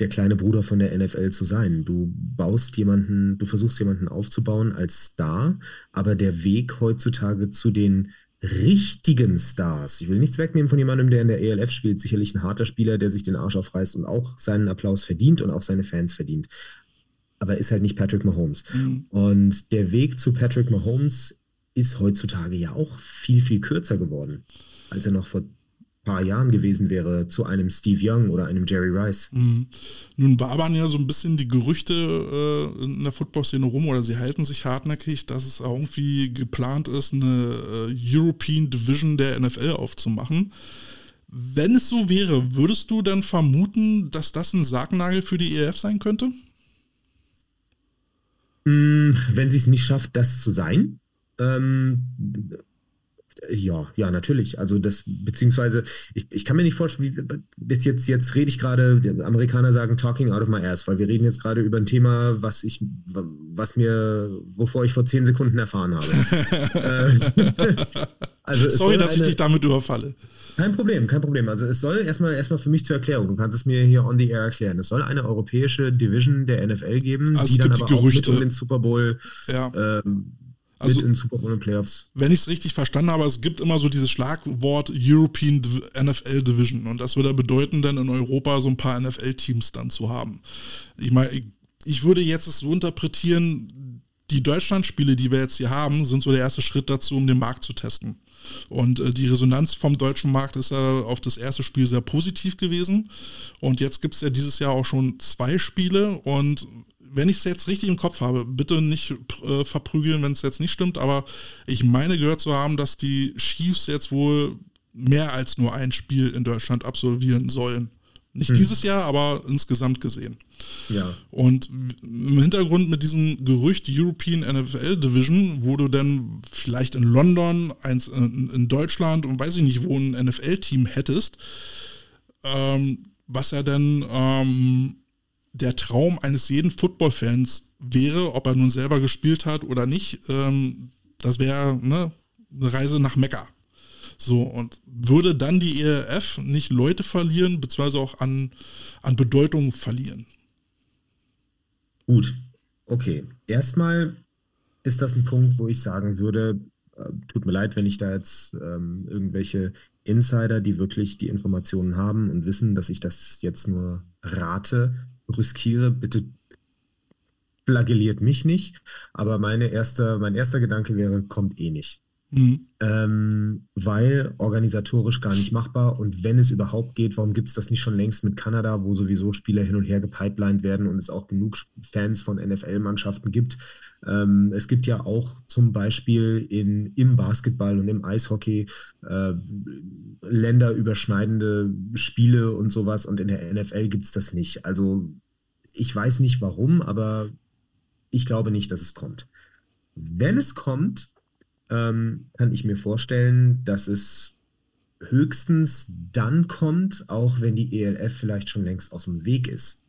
der kleine Bruder von der NFL zu sein. Du baust jemanden, du versuchst jemanden aufzubauen als Star, aber der Weg heutzutage zu den richtigen Stars. Ich will nichts wegnehmen von jemandem, der in der ELF spielt. Sicherlich ein harter Spieler, der sich den Arsch aufreißt und auch seinen Applaus verdient und auch seine Fans verdient. Aber ist halt nicht Patrick Mahomes. Mhm. Und der Weg zu Patrick Mahomes ist heutzutage ja auch viel, viel kürzer geworden, als er noch vor paar Jahren gewesen wäre zu einem Steve Young oder einem Jerry Rice. Mhm. Nun wabern ja so ein bisschen die Gerüchte äh, in der Football-Szene rum oder sie halten sich hartnäckig, dass es irgendwie geplant ist, eine äh, European Division der NFL aufzumachen. Wenn es so wäre, würdest du dann vermuten, dass das ein Sargnagel für die EF sein könnte? Mm, wenn sie es nicht schafft, das zu sein. Ähm, Ja, ja, natürlich. Also das, beziehungsweise, ich, ich kann mir nicht vorstellen, wie, bis jetzt, jetzt rede ich gerade, Amerikaner sagen talking out of my ass, weil wir reden jetzt gerade über ein Thema, was ich, was mir, wovor ich vor zehn Sekunden erfahren habe. Äh, also Sorry, dass eine, ich dich damit überfalle. Kein Problem, kein Problem. Also es soll erstmal erstmal für mich zur Erklärung, du kannst es mir hier on the air erklären. Es soll eine europäische Division der NFL geben, also die dann aber die auch mit um den Super Bowl ja. ähm, also, mit in Super Bowl und Playoffs. Wenn ich es richtig verstanden habe, es gibt immer so dieses Schlagwort European NFL Division und das würde bedeuten, dann in Europa so ein paar NFL-Teams dann zu haben. Ich meine, ich, ich würde jetzt es so interpretieren, die Deutschland-Spiele, die wir jetzt hier haben, sind so der erste Schritt dazu, um den Markt zu testen. Und äh, die Resonanz vom deutschen Markt ist ja auf das erste Spiel sehr positiv gewesen. Und jetzt gibt es ja dieses Jahr auch schon zwei Spiele. Und wenn ich es jetzt richtig im Kopf habe, bitte nicht äh, verprügeln, wenn es jetzt nicht stimmt, aber ich meine gehört zu haben, dass die Chiefs jetzt wohl mehr als nur ein Spiel in Deutschland absolvieren sollen. Nicht hm. dieses Jahr, aber insgesamt gesehen. Ja. Und im Hintergrund mit diesem Gerücht European NFL Division, wo du dann vielleicht in London, eins in, Deutschland und weiß ich nicht, wo ein NFL-Team hättest, ähm, was ja dann ähm, der Traum eines jeden Football-Fans wäre, ob er nun selber gespielt hat oder nicht, ähm, das wäre ne, eine Reise nach Mekka. So, und würde dann die ELF nicht Leute verlieren, beziehungsweise auch an, an Bedeutung verlieren? Gut, okay. Erstmal ist das ein Punkt, wo ich sagen würde, äh, tut mir leid, wenn ich da jetzt ähm, irgendwelche Insider, die wirklich die Informationen haben und wissen, dass ich das jetzt nur rate, riskiere, bitte flagelliert mich nicht. Aber meine erste, mein erster Gedanke wäre, kommt eh nicht. Mhm. Ähm, weil organisatorisch gar nicht machbar. Und wenn es überhaupt geht, warum gibt es das nicht schon längst mit Kanada, wo sowieso Spieler hin und her gepipelined werden und es auch genug Fans von NFL-Mannschaften gibt? Ähm, es gibt ja auch zum Beispiel in, im Basketball und im Eishockey äh, länderüberschneidende Spiele und sowas. Und in der NFL gibt es das nicht. Also ich weiß nicht warum, aber ich glaube nicht, dass es kommt. Wenn es kommt, ähm, kann ich mir vorstellen, dass es höchstens dann kommt, auch wenn die ELF vielleicht schon längst aus dem Weg ist.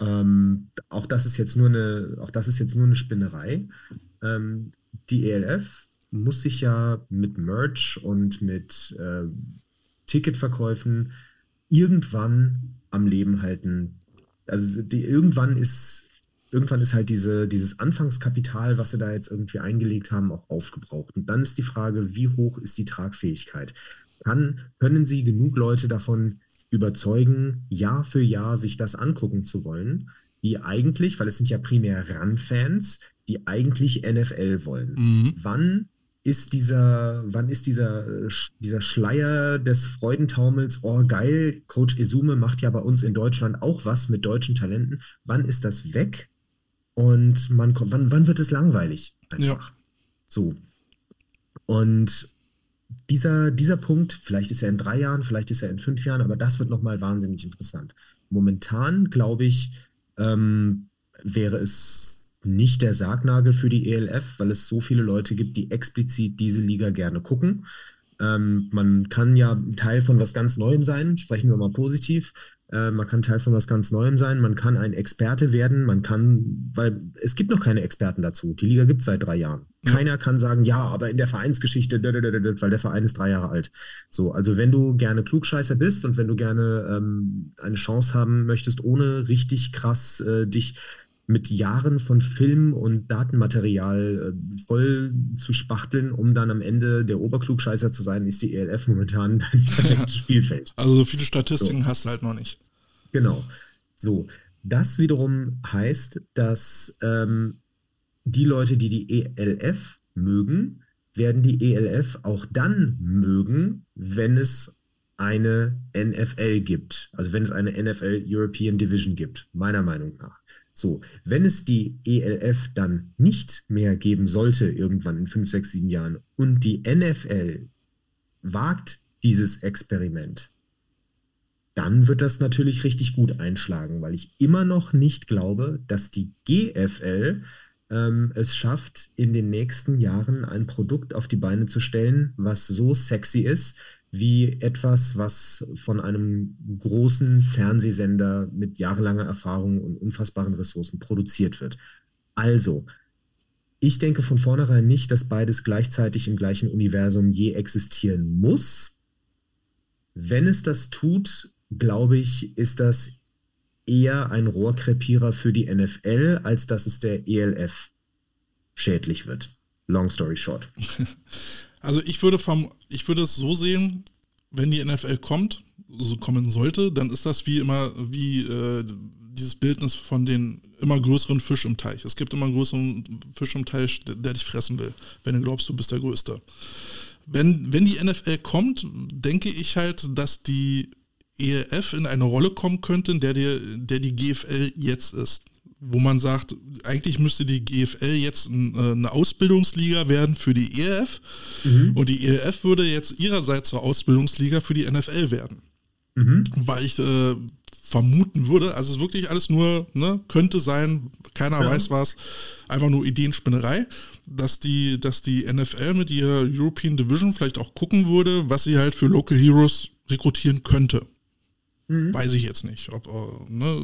Ähm, auch das ist jetzt nur eine, auch das ist jetzt nur eine Spinnerei. Ähm, die ELF muss sich ja mit Merch und mit äh, Ticketverkäufen irgendwann am Leben halten. Also die, irgendwann ist irgendwann ist halt diese, dieses Anfangskapital, was sie da jetzt irgendwie eingelegt haben, auch aufgebraucht. Und dann ist die Frage, wie hoch ist die Tragfähigkeit? Kann, können sie genug Leute davon überzeugen, Jahr für Jahr sich das angucken zu wollen, die eigentlich, weil es sind ja primär Run-Fans, die eigentlich NFL wollen. Mhm. Wann ist dieser, wann ist dieser, dieser Schleier des Freudentaumels, oh geil, Coach Esume macht ja bei uns in Deutschland auch was mit deutschen Talenten, wann ist das weg? Und man kommt, wann, wann wird es langweilig? Einfach. Ja. So. Und dieser, dieser Punkt, vielleicht ist er in drei Jahren, vielleicht ist er in fünf Jahren, aber das wird nochmal wahnsinnig interessant. Momentan, glaube ich, ähm, wäre es nicht der Sargnagel für die ELF, weil es so viele Leute gibt, die explizit diese Liga gerne gucken. Ähm, man kann ja Teil von was ganz Neuem sein, sprechen wir mal positiv. Äh, man kann Teil von was ganz Neuem sein, man kann ein Experte werden, man kann, weil es gibt noch keine Experten dazu. Die Liga gibt es seit drei Jahren. Keiner kann sagen, ja, aber in der Vereinsgeschichte, weil der Verein ist drei Jahre alt. So, also wenn du gerne Klugscheißer bist und wenn du gerne ähm, eine Chance haben möchtest, ohne richtig krass äh, dich mit Jahren von Film und Datenmaterial äh, voll zu spachteln, um dann am Ende der Oberklugscheißer zu sein, ist die ELF momentan dein perfektes Spielfeld. Also so viele Statistiken so. hast du halt noch nicht. Genau. So, das wiederum heißt, dass ähm, die Leute, die die ELF mögen, werden die ELF auch dann mögen, wenn es eine NFL gibt. Also wenn es eine NFL European Division gibt, meiner Meinung nach. So, wenn es die ELF dann nicht mehr geben sollte, irgendwann in fünf, sechs, sieben Jahren, und die NFL wagt dieses Experiment, dann wird das natürlich richtig gut einschlagen, weil ich immer noch nicht glaube, dass die GFL ähm, es schafft, in den nächsten Jahren ein Produkt auf die Beine zu stellen, was so sexy ist, wie etwas, was von einem großen Fernsehsender mit jahrelanger Erfahrung und unfassbaren Ressourcen produziert wird. Also, ich denke von vornherein nicht, dass beides gleichzeitig im gleichen Universum je existieren muss. Wenn es das tut, glaube ich, ist das eher ein Rohrkrepierer für die NFL, als dass es der ELF schädlich wird. Long story short. Also ich würde vom, ich würde es so sehen, wenn die NFL kommt, so kommen sollte, dann ist das wie immer, wie äh, dieses Bildnis von den immer größeren Fisch im Teich. Es gibt immer einen größeren Fisch im Teich, der, der dich fressen will, wenn du glaubst, du bist der Größte. Wenn, wenn die NFL kommt, denke ich halt, dass die ELF in eine Rolle kommen könnte, in der, die, der die GFL jetzt ist wo man sagt, eigentlich müsste die GFL jetzt äh, eine Ausbildungsliga werden für die ELF mhm. und die ELF würde jetzt ihrerseits zur Ausbildungsliga für die NFL werden. Mhm. Weil ich äh, vermuten würde, also es ist wirklich alles nur, ne, könnte sein, keiner ja. weiß was, einfach nur Ideenspinnerei, dass die, dass die NFL mit ihrer European Division vielleicht auch gucken würde, was sie halt für Local Heroes rekrutieren könnte. Mhm. Weiß ich jetzt nicht. Ob, äh, ne,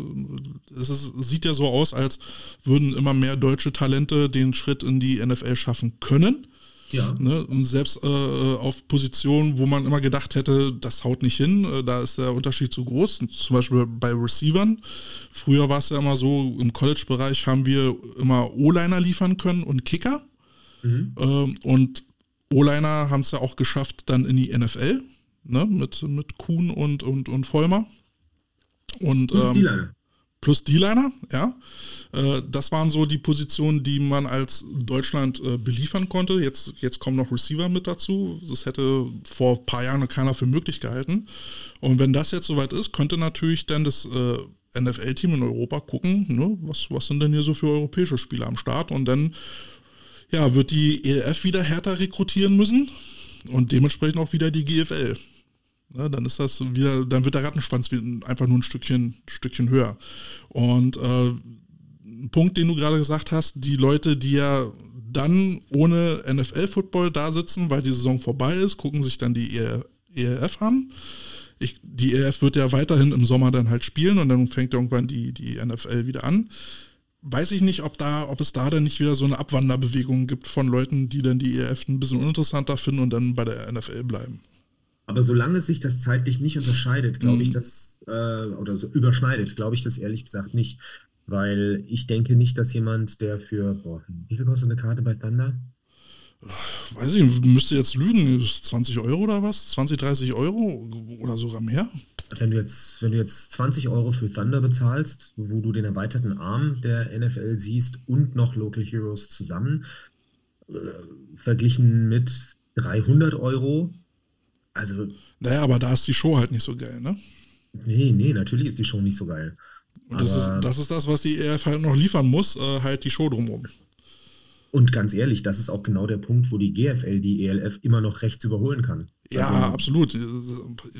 es ist, sieht ja so aus, als würden immer mehr deutsche Talente den Schritt in die NFL schaffen können. Ja. Ne, und selbst äh, auf Positionen, wo man immer gedacht hätte, das haut nicht hin, äh, da ist der Unterschied zu groß. Zum Beispiel bei Receivern. Früher war es ja immer so, im College-Bereich haben wir immer O-Liner liefern können und Kicker. Mhm. Ähm, und O-Liner haben es ja auch geschafft dann in die NFL ne, mit, mit Kuhn und, und, und Vollmer. Und, plus ähm, D-Liner. Plus D-Liner, ja. Äh, das waren so die Positionen, die man als Deutschland äh, beliefern konnte. Jetzt, jetzt kommen noch Receiver mit dazu. Das hätte vor ein paar Jahren keiner für möglich gehalten. Und wenn das jetzt soweit ist, könnte natürlich dann das äh, NFL-Team in Europa gucken, ne, was, was sind denn hier so für europäische Spieler am Start? Und dann ja, wird die ELF wieder härter rekrutieren müssen und dementsprechend auch wieder die GFL. Ja, dann ist das wieder, dann wird der Rattenschwanz einfach nur ein Stückchen, Stückchen höher. Und äh, ein Punkt, den du gerade gesagt hast, die Leute, die ja dann ohne NFL-Football da sitzen, weil die Saison vorbei ist, gucken sich dann die ELF an. Ich, die ELF wird ja weiterhin im Sommer dann halt spielen und dann fängt irgendwann die, die NFL wieder an. Weiß ich nicht, ob, da, ob es da dann nicht wieder so eine Abwanderbewegung gibt von Leuten, die dann die ELF ein bisschen uninteressanter finden und dann bei der NFL bleiben. Aber solange sich das zeitlich nicht unterscheidet, glaube ich, mhm. dass, äh, oder so überschneidet, glaube ich das ehrlich gesagt nicht. Weil ich denke nicht, dass jemand, der für, boah, wie viel kostet eine Karte bei Thunder? Weiß ich, müsste jetzt lügen, 20 Euro oder was? 20, 30 Euro oder sogar mehr? Wenn du jetzt, wenn du jetzt 20 Euro für Thunder bezahlst, wo du den erweiterten Arm der NFL siehst und noch Local Heroes zusammen, äh, verglichen mit 300 Euro, also. Naja, aber da ist die Show halt nicht so geil, ne? Nee, nee, natürlich ist die Show nicht so geil. Und das, ist, das ist das, was die EF halt noch liefern muss, äh, halt die Show drumherum. Und ganz ehrlich, das ist auch genau der Punkt, wo die GFL die ELF immer noch rechts überholen kann. Ja, also, absolut.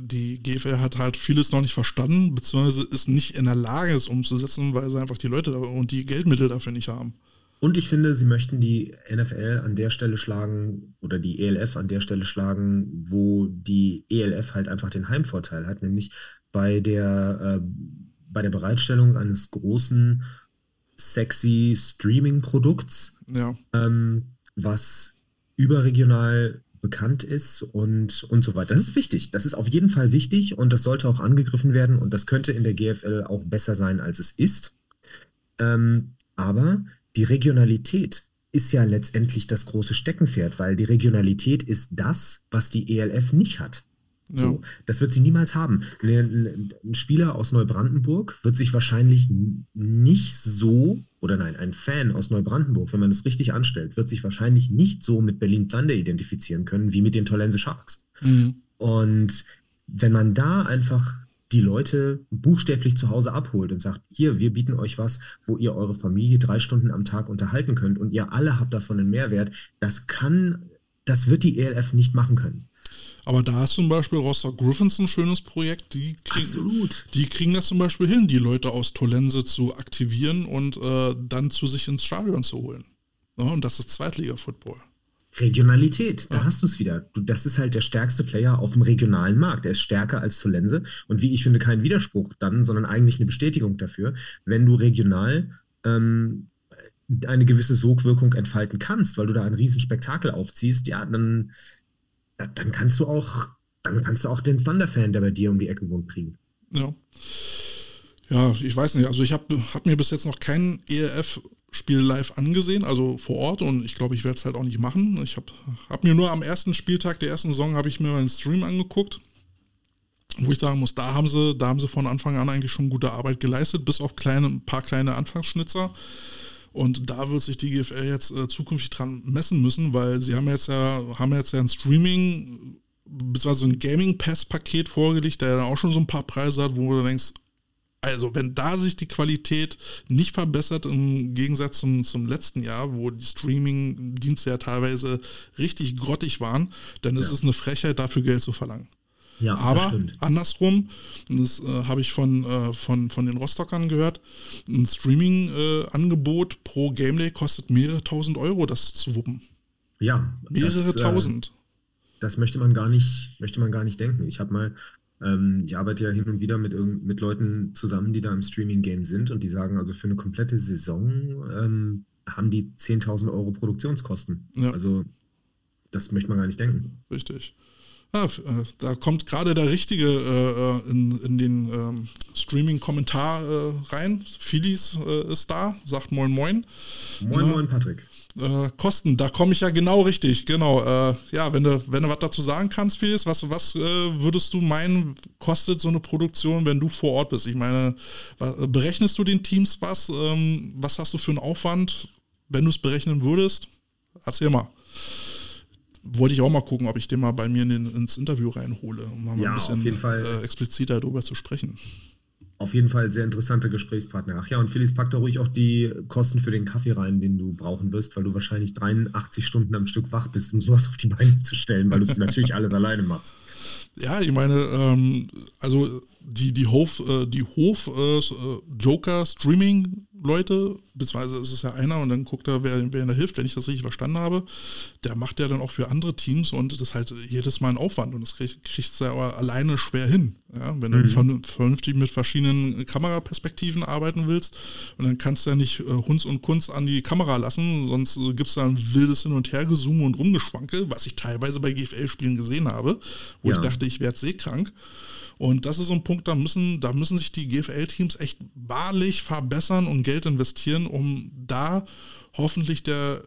Die GFL hat halt vieles noch nicht verstanden, beziehungsweise ist nicht in der Lage, es umzusetzen, weil sie einfach die Leute und die Geldmittel dafür nicht haben. Und ich finde, sie möchten die NFL an der Stelle schlagen oder die ELF an der Stelle schlagen, wo die ELF halt einfach den Heimvorteil hat, nämlich bei der, äh, bei der Bereitstellung eines großen, sexy Streaming-Produkts, ja. ähm, was überregional bekannt ist und, und so weiter. Das ist wichtig. Das ist auf jeden Fall wichtig und das sollte auch angegriffen werden und das könnte in der GFL auch besser sein, als es ist. Ähm, aber die Regionalität ist ja letztendlich das große Steckenpferd, weil die Regionalität ist das, was die ELF nicht hat. Ja. So, das wird sie niemals haben. Ein, ein Spieler aus Neubrandenburg wird sich wahrscheinlich nicht so, oder nein, ein Fan aus Neubrandenburg, wenn man es richtig anstellt, wird sich wahrscheinlich nicht so mit Berlin Thunder identifizieren können wie mit den Tollense Sharks. Mhm. Und wenn man da einfach die Leute buchstäblich zu Hause abholt und sagt, hier, wir bieten euch was, wo ihr eure Familie drei Stunden am Tag unterhalten könnt und ihr alle habt davon einen Mehrwert, das kann, das wird die ELF nicht machen können. Aber da ist zum Beispiel Rostock Griffins ein schönes Projekt. Die kriegen, Absolut. die kriegen das zum Beispiel hin, die Leute aus Tolense zu aktivieren und äh, dann zu sich ins Stadion zu holen. Ja, und das ist Zweitliga-Football. Regionalität, da ja. hast du es wieder. Du, das ist halt der stärkste Player auf dem regionalen Markt. Er ist stärker als Tolense und wie ich finde, kein Widerspruch dann, sondern eigentlich eine Bestätigung dafür, wenn du regional ähm, eine gewisse Sogwirkung entfalten kannst, weil du da ein Riesenspektakel aufziehst, ja, dann, dann kannst du auch, dann kannst du auch den Thunder-Fan, der bei dir um die Ecke wohnt, kriegen. Ja. Ja, ich weiß nicht. Also ich habe hab mir bis jetzt noch kein ERF-Spiel live angesehen, also vor Ort und ich glaube, ich werde es halt auch nicht machen. Ich habe hab mir nur am ersten Spieltag der ersten Saison habe ich mir meinen Stream angeguckt, wo ich sagen muss, da haben sie, da haben sie von Anfang an eigentlich schon gute Arbeit geleistet, bis auf kleine, ein paar kleine Anfangsschnitzer. Und da wird sich die GFL jetzt äh, zukünftig dran messen müssen, weil sie haben jetzt ja, haben jetzt ja ein Streaming, beziehungsweise ein Gaming Pass-Paket vorgelegt, der ja auch schon so ein paar Preise hat, wo du denkst, also wenn da sich die Qualität nicht verbessert im Gegensatz zum, zum letzten Jahr, wo die Streaming-Dienste ja teilweise richtig grottig waren, dann ist ja. es eine Frechheit, dafür Geld zu verlangen. Ja, Aber andersrum, das äh, habe ich von, äh, von, von den Rostockern gehört, ein Streaming-Angebot äh, pro Gameday kostet mehrere tausend Euro, das zu wuppen. Ja. Mehrere das, äh, tausend. das möchte man gar nicht, möchte man gar nicht denken. Ich habe mal, ähm, ich arbeite ja hin und wieder mit, mit Leuten zusammen, die da im Streaming-Game sind und die sagen, also für eine komplette Saison ähm, haben die 10.000 Euro Produktionskosten. Ja. Also das möchte man gar nicht denken. Richtig. Ja, äh, da kommt gerade der Richtige äh, äh, in, in den ähm, Streaming-Kommentar äh, rein. Phillies äh, ist da, sagt Moin Moin. Moin Moin, Patrick. Äh, Kosten, da komme ich ja genau richtig, genau. ja, wenn du, wenn du was dazu sagen kannst, Phillies, was, was würdest du meinen, kostet so eine Produktion, wenn du vor Ort bist? Ich meine, berechnest du den Teams was? Ähm, was hast du für einen Aufwand, wenn du es berechnen würdest? Erzähl mal wollte ich auch mal gucken, ob ich den mal bei mir in den, ins Interview reinhole, um mal ja, ein bisschen. Äh, expliziter darüber zu sprechen. Auf jeden Fall sehr interessante Gesprächspartner. Ach ja, und Felix, pack da ruhig auch die Kosten für den Kaffee rein, den du brauchen wirst, weil du wahrscheinlich 83 Stunden am Stück wach bist, um sowas auf die Beine zu stellen, weil du es natürlich alles alleine machst. Ja, ich meine, ähm, also die, die Hof, äh, die Hof äh, Joker Streaming Leute, beziehungsweise ist es ja einer und dann guckt er, wer, wer da hilft, wenn ich das richtig verstanden habe. Der macht ja dann auch für andere Teams und das ist halt jedes Mal ein Aufwand und das kriegt, kriegst du ja aber alleine schwer hin. Ja? Wenn mhm. du vernünftig mit verschiedenen Kameraperspektiven arbeiten willst und dann kannst du ja nicht äh, Hunds und Kunst an die Kamera lassen, sonst äh, gibt es da ein wildes Hin- und Hergezoom und Rumgeschwanke, was ich teilweise bei GFL-Spielen gesehen habe, wo ja. ich dachte, ich werde seekrank. Und das ist so ein Punkt, da müssen, da müssen sich die GFL-Teams echt wahrlich verbessern und Geld investieren, um da hoffentlich der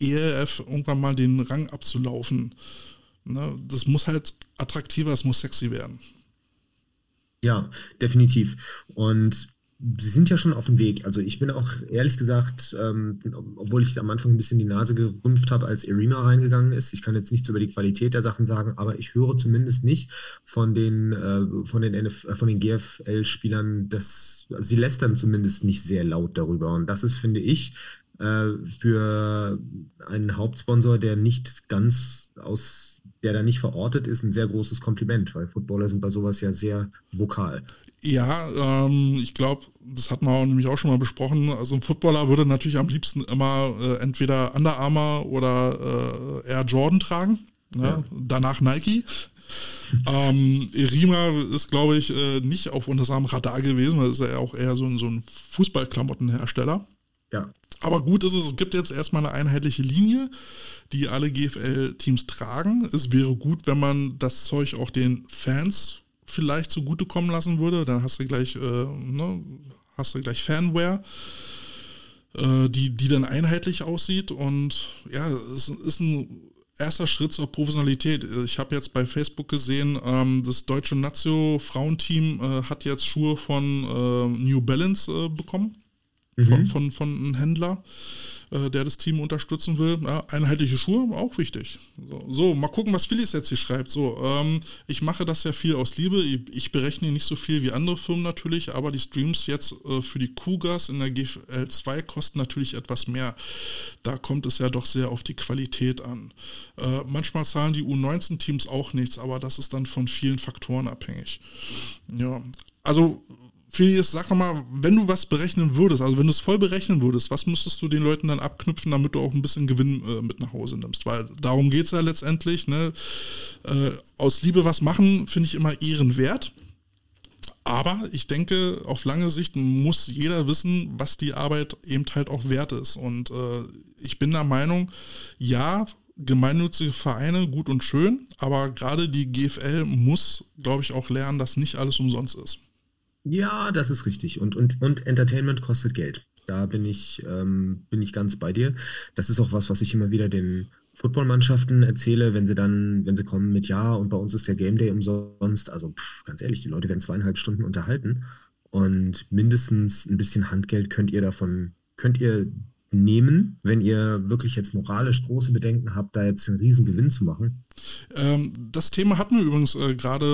ELF irgendwann mal den Rang abzulaufen. Ne? Das muss halt attraktiver, es muss sexy werden. Ja, definitiv. Und Sie sind ja schon auf dem Weg. Also ich bin auch ehrlich gesagt, ähm, obwohl ich am Anfang ein bisschen die Nase gerümpft habe, als Irima reingegangen ist. Ich kann jetzt nichts über die Qualität der Sachen sagen, aber ich höre zumindest nicht von den äh, von den NF, äh, von den GFL-Spielern, dass also sie lästern zumindest nicht sehr laut darüber. Und das ist, finde ich, äh, für einen Hauptsponsor, der nicht ganz aus der da nicht verortet ist, ein sehr großes Kompliment, weil Footballer sind bei sowas ja sehr vokal. Ja, ähm, ich glaube, das hatten wir nämlich auch schon mal besprochen. Also ein Footballer würde natürlich am liebsten immer äh, entweder Under Armour oder äh, Air Jordan tragen. Ne? Ja. Danach Nike. ähm, Erima ist, glaube ich, äh, nicht auf unserem Radar gewesen, weil ist ja auch eher so, so ein Fußballklamottenhersteller. Ja. Aber gut ist es, es gibt jetzt erstmal eine einheitliche Linie, die alle GFL-Teams tragen. Es wäre gut, wenn man das Zeug auch den Fans vielleicht zugutekommen lassen würde, dann hast du gleich, äh, ne, hast du gleich Fanware, äh, die, die dann einheitlich aussieht und ja, es ist ein erster Schritt zur Professionalität. Ich habe jetzt bei Facebook gesehen, ähm, das deutsche Nazio-Frauenteam äh, hat jetzt Schuhe von äh, New Balance äh, bekommen, mhm. von, von, von einem Händler. Äh, der das Team unterstützen will. Ja, einheitliche Schuhe, auch wichtig. So, so, mal gucken, was Phyllis jetzt hier schreibt. So, ähm, ich mache das ja viel aus Liebe. Ich, ich, berechne nicht so viel wie andere Firmen natürlich, aber die Streams jetzt äh, für die Cougars in der GFL 2 kosten natürlich etwas mehr. Da kommt es ja doch sehr auf die Qualität an. Äh, manchmal zahlen die U19-Teams auch nichts, aber das ist dann von vielen Faktoren abhängig. Ja, also Filius, sag nochmal, wenn du was berechnen würdest, also wenn du es voll berechnen würdest, was müsstest du den Leuten dann abknüpfen, damit du auch ein bisschen Gewinn äh, mit nach Hause nimmst? Weil darum geht es ja letztendlich. Ne? Äh, aus Liebe was machen, finde ich immer ehrenwert. Aber ich denke, auf lange Sicht muss jeder wissen, was die Arbeit eben halt auch wert ist. Und äh, ich bin der Meinung, ja, gemeinnützige Vereine gut und schön, aber gerade die GFL muss, glaube ich, auch lernen, dass nicht alles umsonst ist. Ja, das ist richtig. Und, und, und Entertainment kostet Geld. Da bin ich, ähm, bin ich ganz bei dir. Das ist auch was, was ich immer wieder den Footballmannschaften erzähle, wenn sie dann, wenn sie kommen mit Ja und bei uns ist der Game Day umsonst. Also pff, ganz ehrlich, die Leute werden zweieinhalb Stunden unterhalten und mindestens ein bisschen Handgeld könnt ihr davon, könnt ihr nehmen, wenn ihr wirklich jetzt moralisch große Bedenken habt, da jetzt einen riesen Gewinn zu machen? Ähm, das Thema hatten wir übrigens äh, gerade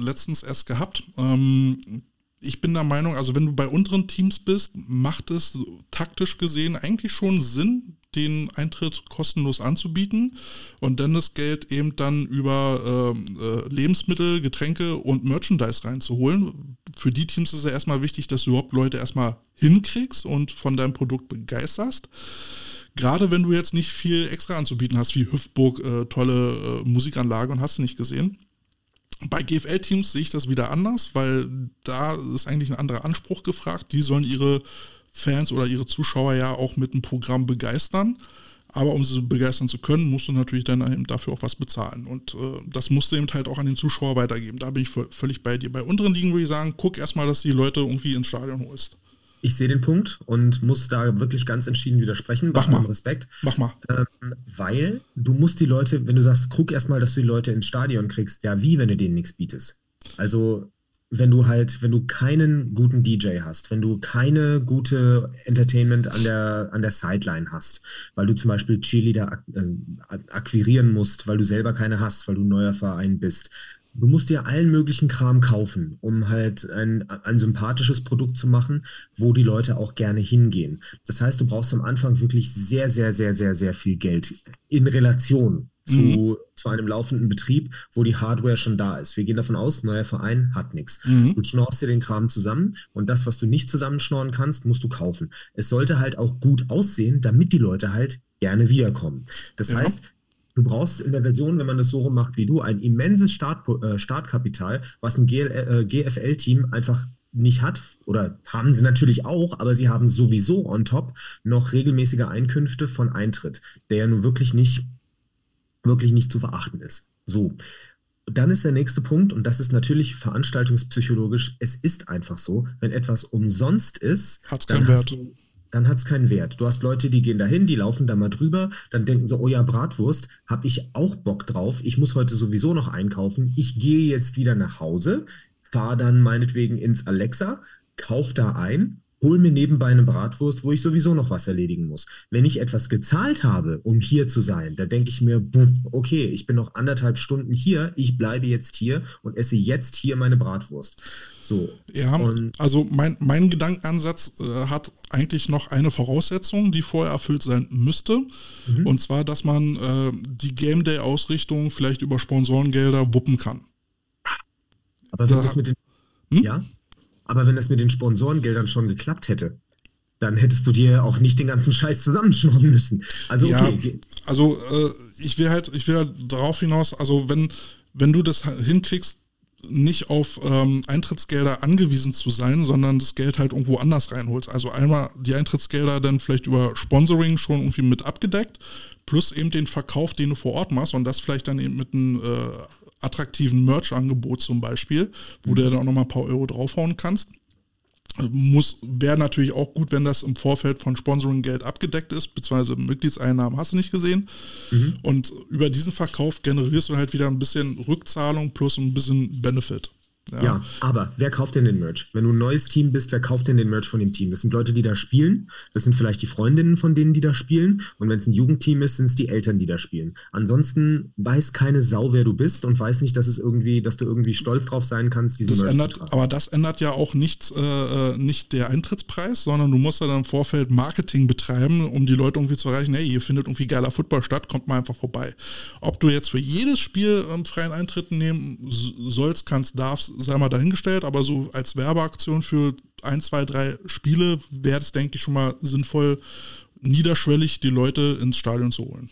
äh, letztens erst gehabt. Ähm, ich bin der Meinung, also wenn du bei unteren Teams bist, macht es taktisch gesehen eigentlich schon Sinn, den Eintritt kostenlos anzubieten und dann das Geld eben dann über äh, äh, Lebensmittel, Getränke und Merchandise reinzuholen. Für die Teams ist ja erstmal wichtig, dass du überhaupt Leute erstmal hinkriegst und von deinem Produkt begeisterst. Gerade wenn du jetzt nicht viel extra anzubieten hast, wie Hüftburg, äh, tolle äh, Musikanlage und hast du nicht gesehen. Bei GFL-Teams sehe ich das wieder anders, weil da ist eigentlich ein anderer Anspruch gefragt. Die sollen ihre Fans oder ihre Zuschauer ja auch mit einem Programm begeistern. Aber um sie begeistern zu können, musst du natürlich dann eben dafür auch was bezahlen. Und äh, das musst du eben halt auch an den Zuschauer weitergeben. Da bin ich völlig bei dir. Bei unteren Ligen würde ich sagen, guck erstmal, dass du die Leute irgendwie ins Stadion holst. Ich sehe den Punkt und muss da wirklich ganz entschieden widersprechen. Mach mal. Respekt. Mach mal. Ähm, weil du musst die Leute, wenn du sagst, guck erstmal, dass du die Leute ins Stadion kriegst, ja, wie, wenn du denen nichts bietest? Also wenn du halt, wenn du keinen guten DJ hast, wenn du keine gute Entertainment an der, an der Sideline hast, weil du zum Beispiel Cheerleader ak äh, akquirieren musst, weil du selber keine hast, weil du ein neuer Verein bist. Du musst dir allen möglichen Kram kaufen, um halt ein, ein sympathisches Produkt zu machen, wo die Leute auch gerne hingehen. Das heißt, du brauchst am Anfang wirklich sehr, sehr, sehr, sehr, sehr viel Geld in Relation zu, mhm. zu einem laufenden Betrieb, wo die Hardware schon da ist. Wir gehen davon aus, neuer Verein hat nichts. Mhm. Du schnorst dir den Kram zusammen und das, was du nicht zusammenschnorren kannst, musst du kaufen. Es sollte halt auch gut aussehen, damit die Leute halt gerne wiederkommen. Das ja. heißt, Du brauchst in der Version, wenn man das so rum macht wie du, ein immenses Start, äh, Startkapital, was ein äh, GFL-Team einfach nicht hat, oder haben sie natürlich auch, aber sie haben sowieso on top noch regelmäßige Einkünfte von Eintritt, der ja nun wirklich nicht wirklich nicht zu verachten ist. So. Dann ist der nächste Punkt, und das ist natürlich veranstaltungspsychologisch, es ist einfach so, wenn etwas umsonst ist, hat's keinen Wert. Du, dann hat es keinen Wert. Du hast Leute, die gehen dahin, die laufen da mal drüber, dann denken sie, oh ja, Bratwurst, habe ich auch Bock drauf. Ich muss heute sowieso noch einkaufen. Ich gehe jetzt wieder nach Hause, fahre dann meinetwegen ins Alexa, kauf da ein hol mir nebenbei eine Bratwurst, wo ich sowieso noch was erledigen muss. Wenn ich etwas gezahlt habe, um hier zu sein, da denke ich mir, okay, ich bin noch anderthalb Stunden hier, ich bleibe jetzt hier und esse jetzt hier meine Bratwurst. So. Ja, also mein, mein Gedankenansatz äh, hat eigentlich noch eine Voraussetzung, die vorher erfüllt sein müsste. Mhm. Und zwar, dass man äh, die Game Day-Ausrichtung vielleicht über Sponsorengelder wuppen kann. Aber da, das mit den. Hm? Ja? Aber wenn das mit den Sponsorengeldern schon geklappt hätte, dann hättest du dir auch nicht den ganzen Scheiß zusammenschnorren müssen. Also okay. Ja, also äh, ich will halt, ich will halt darauf hinaus, also wenn, wenn du das hinkriegst, nicht auf ähm, Eintrittsgelder angewiesen zu sein, sondern das Geld halt irgendwo anders reinholst. Also einmal die Eintrittsgelder dann vielleicht über Sponsoring schon irgendwie mit abgedeckt, plus eben den Verkauf, den du vor Ort machst und das vielleicht dann eben mit einem äh, attraktiven Merch-Angebot zum Beispiel, wo mhm. du dann auch nochmal ein paar Euro draufhauen kannst. Muss, wäre natürlich auch gut, wenn das im Vorfeld von Sponsoring-Geld abgedeckt ist, beziehungsweise Mitgliedseinnahmen hast du nicht gesehen. Mhm. Und über diesen Verkauf generierst du halt wieder ein bisschen Rückzahlung plus ein bisschen Benefit. Ja. ja. aber wer kauft denn den Merch? Wenn du ein neues Team bist, wer kauft denn den Merch von dem Team? Das sind Leute, die da spielen. Das sind vielleicht die Freundinnen von denen, die da spielen. Und wenn es ein Jugendteam ist, sind es die Eltern, die da spielen. Ansonsten weiß keine Sau, wer du bist und weiß nicht, dass es irgendwie, dass du irgendwie stolz drauf sein kannst, diese das Merch ändert, zu tragen. Aber das ändert ja auch nichts, äh, äh, nicht der Eintrittspreis, sondern du musst ja dann im Vorfeld Marketing betreiben, um die Leute irgendwie zu erreichen, hey, hier findet irgendwie geiler Football statt, kommt mal einfach vorbei. Ob du jetzt für jedes Spiel ähm, freien Eintritt nehmen sollst, kannst, darfst, sei mal dahingestellt, aber so als Werbeaktion für ein, zwei, drei Spiele wäre es, denke ich, schon mal sinnvoll, niederschwellig die Leute ins Stadion zu holen.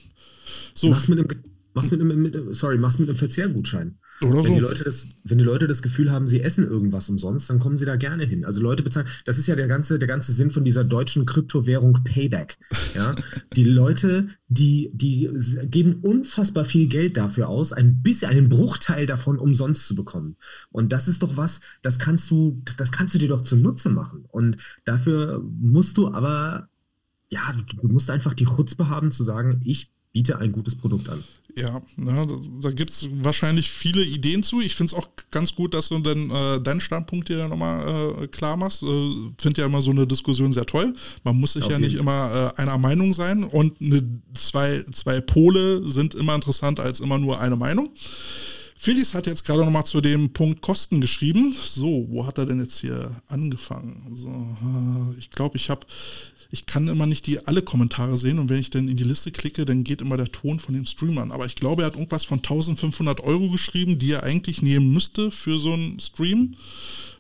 So. Mach's mit einem, mach's mit einem, mit, sorry, mach's mit einem Verzehrgutschein. Oder wenn so. Die Leute das, wenn die Leute das Gefühl haben, sie essen irgendwas umsonst, dann kommen sie da gerne hin. Also Leute bezahlen, das ist ja der ganze, der ganze Sinn von dieser deutschen Kryptowährung Payback. Ja? die Leute, die, die geben unfassbar viel Geld dafür aus, ein bisschen, einen Bruchteil davon umsonst zu bekommen. Und das ist doch was, das kannst du, das kannst du dir doch zunutze machen. Und dafür musst du aber, ja, du, du musst einfach die Chutzpe haben zu sagen, ich biete ein gutes Produkt an. Ja, na, da, gibt es wahrscheinlich viele Ideen zu. Ich finde es auch ganz gut, dass du dann äh, deinen Standpunkt hier nochmal äh, klar machst. Äh, finde ja immer so eine Diskussion sehr toll. Man muss sich Auf ja nicht immer äh, einer Meinung sein und eine, zwei, zwei Pole sind immer interessanter als immer nur eine Meinung. Felix hat jetzt gerade nochmal zu dem Punkt Kosten geschrieben. So, wo hat er denn jetzt hier angefangen? So, äh, ich glaube, ich habe ich kann immer nicht die alle Kommentare sehen und wenn ich dann in die Liste klicke, dann geht immer der Ton von dem Streamer an. Aber ich glaube, er hat irgendwas von 1500 Euro geschrieben, die er eigentlich nehmen müsste für so einen Stream.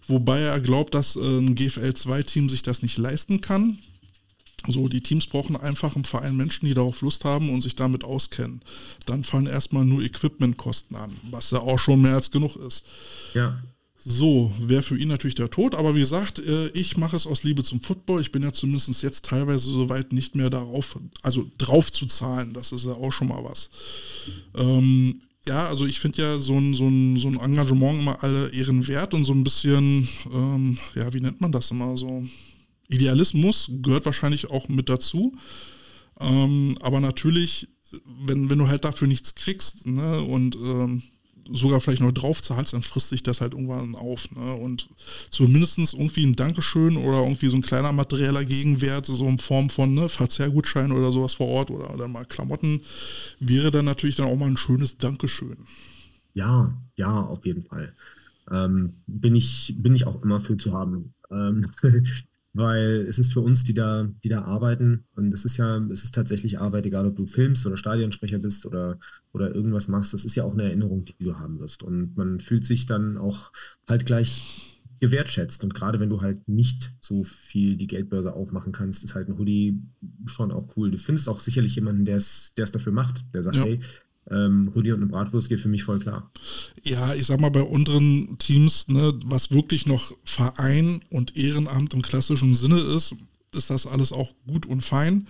Wobei er glaubt, dass äh, ein GFL 2 Team sich das nicht leisten kann. So, die Teams brauchen einfach im Verein Menschen, die darauf Lust haben und sich damit auskennen. Dann fallen erstmal nur Equipmentkosten an, was ja auch schon mehr als genug ist. Ja. So, wäre für ihn natürlich der Tod, aber wie gesagt, äh, ich mache es aus Liebe zum Football. Ich bin ja zumindest jetzt teilweise soweit nicht mehr darauf, also drauf zu zahlen, das ist ja auch schon mal was. Ähm, ja, also ich finde ja so ein, so, ein, so ein Engagement immer alle Ehren wert und so ein bisschen, ähm, ja, wie nennt man das immer so? Idealismus gehört wahrscheinlich auch mit dazu. Ähm, aber natürlich, wenn, wenn du halt dafür nichts kriegst, ne, und ähm, sogar vielleicht noch drauf zahlst, dann frisst sich das halt irgendwann auf. Ne? Und zumindest irgendwie ein Dankeschön oder irgendwie so ein kleiner materieller Gegenwert, so in Form von ne, Verzehrgutschein oder sowas vor Ort oder dann mal Klamotten, wäre dann natürlich dann auch mal ein schönes Dankeschön. Ja, ja, auf jeden Fall. Ähm, bin, ich, bin ich auch immer für zu haben. Ähm, weil es ist für uns, die da, die da arbeiten, und es ist ja, es ist tatsächlich Arbeit, egal ob du filmst oder Stadionsprecher bist oder, oder irgendwas machst, das ist ja auch eine Erinnerung, die du haben wirst. Und man fühlt sich dann auch halt gleich gewertschätzt. Und gerade wenn du halt nicht so viel die Geldbörse aufmachen kannst, ist halt ein Hoodie schon auch cool. Du findest auch sicherlich jemanden, der es dafür macht, der sagt, ja. hey, ähm, Rudi und eine Bratwurst geht für mich voll klar. Ja, ich sag mal, bei unteren Teams, ne, was wirklich noch Verein und Ehrenamt im klassischen Sinne ist, ist das alles auch gut und fein.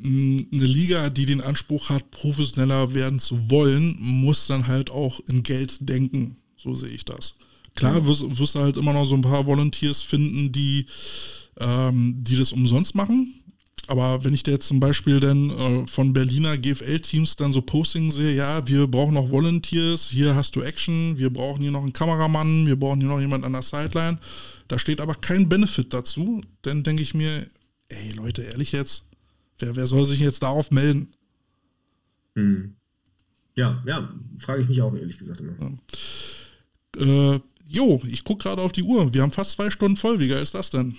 Hm, eine Liga, die den Anspruch hat, professioneller werden zu wollen, muss dann halt auch in Geld denken. So sehe ich das. Klar wirst, wirst du halt immer noch so ein paar Volunteers finden, die, ähm, die das umsonst machen aber wenn ich da jetzt zum Beispiel dann äh, von Berliner GFL-Teams dann so Postings sehe, ja, wir brauchen noch Volunteers, hier hast du Action, wir brauchen hier noch einen Kameramann, wir brauchen hier noch jemand an der Sideline, da steht aber kein Benefit dazu, dann denke ich mir, ey Leute, ehrlich jetzt, wer, wer soll sich jetzt darauf melden? Hm. Ja, ja, frage ich mich auch ehrlich gesagt immer. Ja. Äh, jo, ich gucke gerade auf die Uhr. Wir haben fast zwei Stunden voll. Wie geil ist das denn?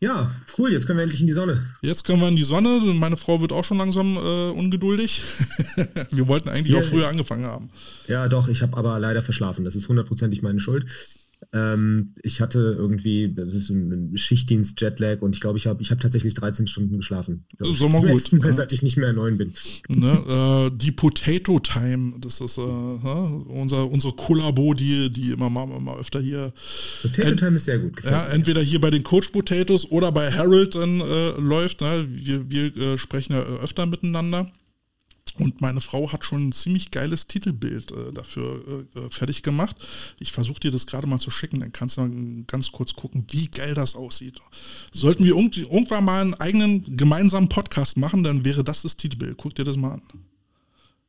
Ja, cool, jetzt können wir endlich in die Sonne. Jetzt können wir in die Sonne. Meine Frau wird auch schon langsam äh, ungeduldig. wir wollten eigentlich ja, auch früher angefangen haben. Ja, doch, ich habe aber leider verschlafen. Das ist hundertprozentig meine Schuld. Ähm, ich hatte irgendwie, das ist ein Schichtdienst, Jetlag und ich glaube, ich habe ich hab tatsächlich 13 Stunden geschlafen. Das ist mal gut. Mal, seit ich nicht mehr neun bin. Ne, äh, die Potato Time, das ist äh, unser, unsere Kollabo, die, die immer mal, mal öfter hier. Potato Time ist sehr gut. Ja, entweder hier bei den Coach Potatoes oder bei Harold dann äh, läuft. Ne? Wir, wir äh, sprechen ja öfter miteinander. Und meine Frau hat schon ein ziemlich geiles Titelbild äh, dafür äh, äh fertig gemacht. Ich versuche dir das gerade mal zu schicken, dann kannst du ganz kurz gucken, wie geil das aussieht. Sollten wir irgendwann mal einen eigenen gemeinsamen Podcast machen, dann wäre das das Titelbild. Guck dir das mal an.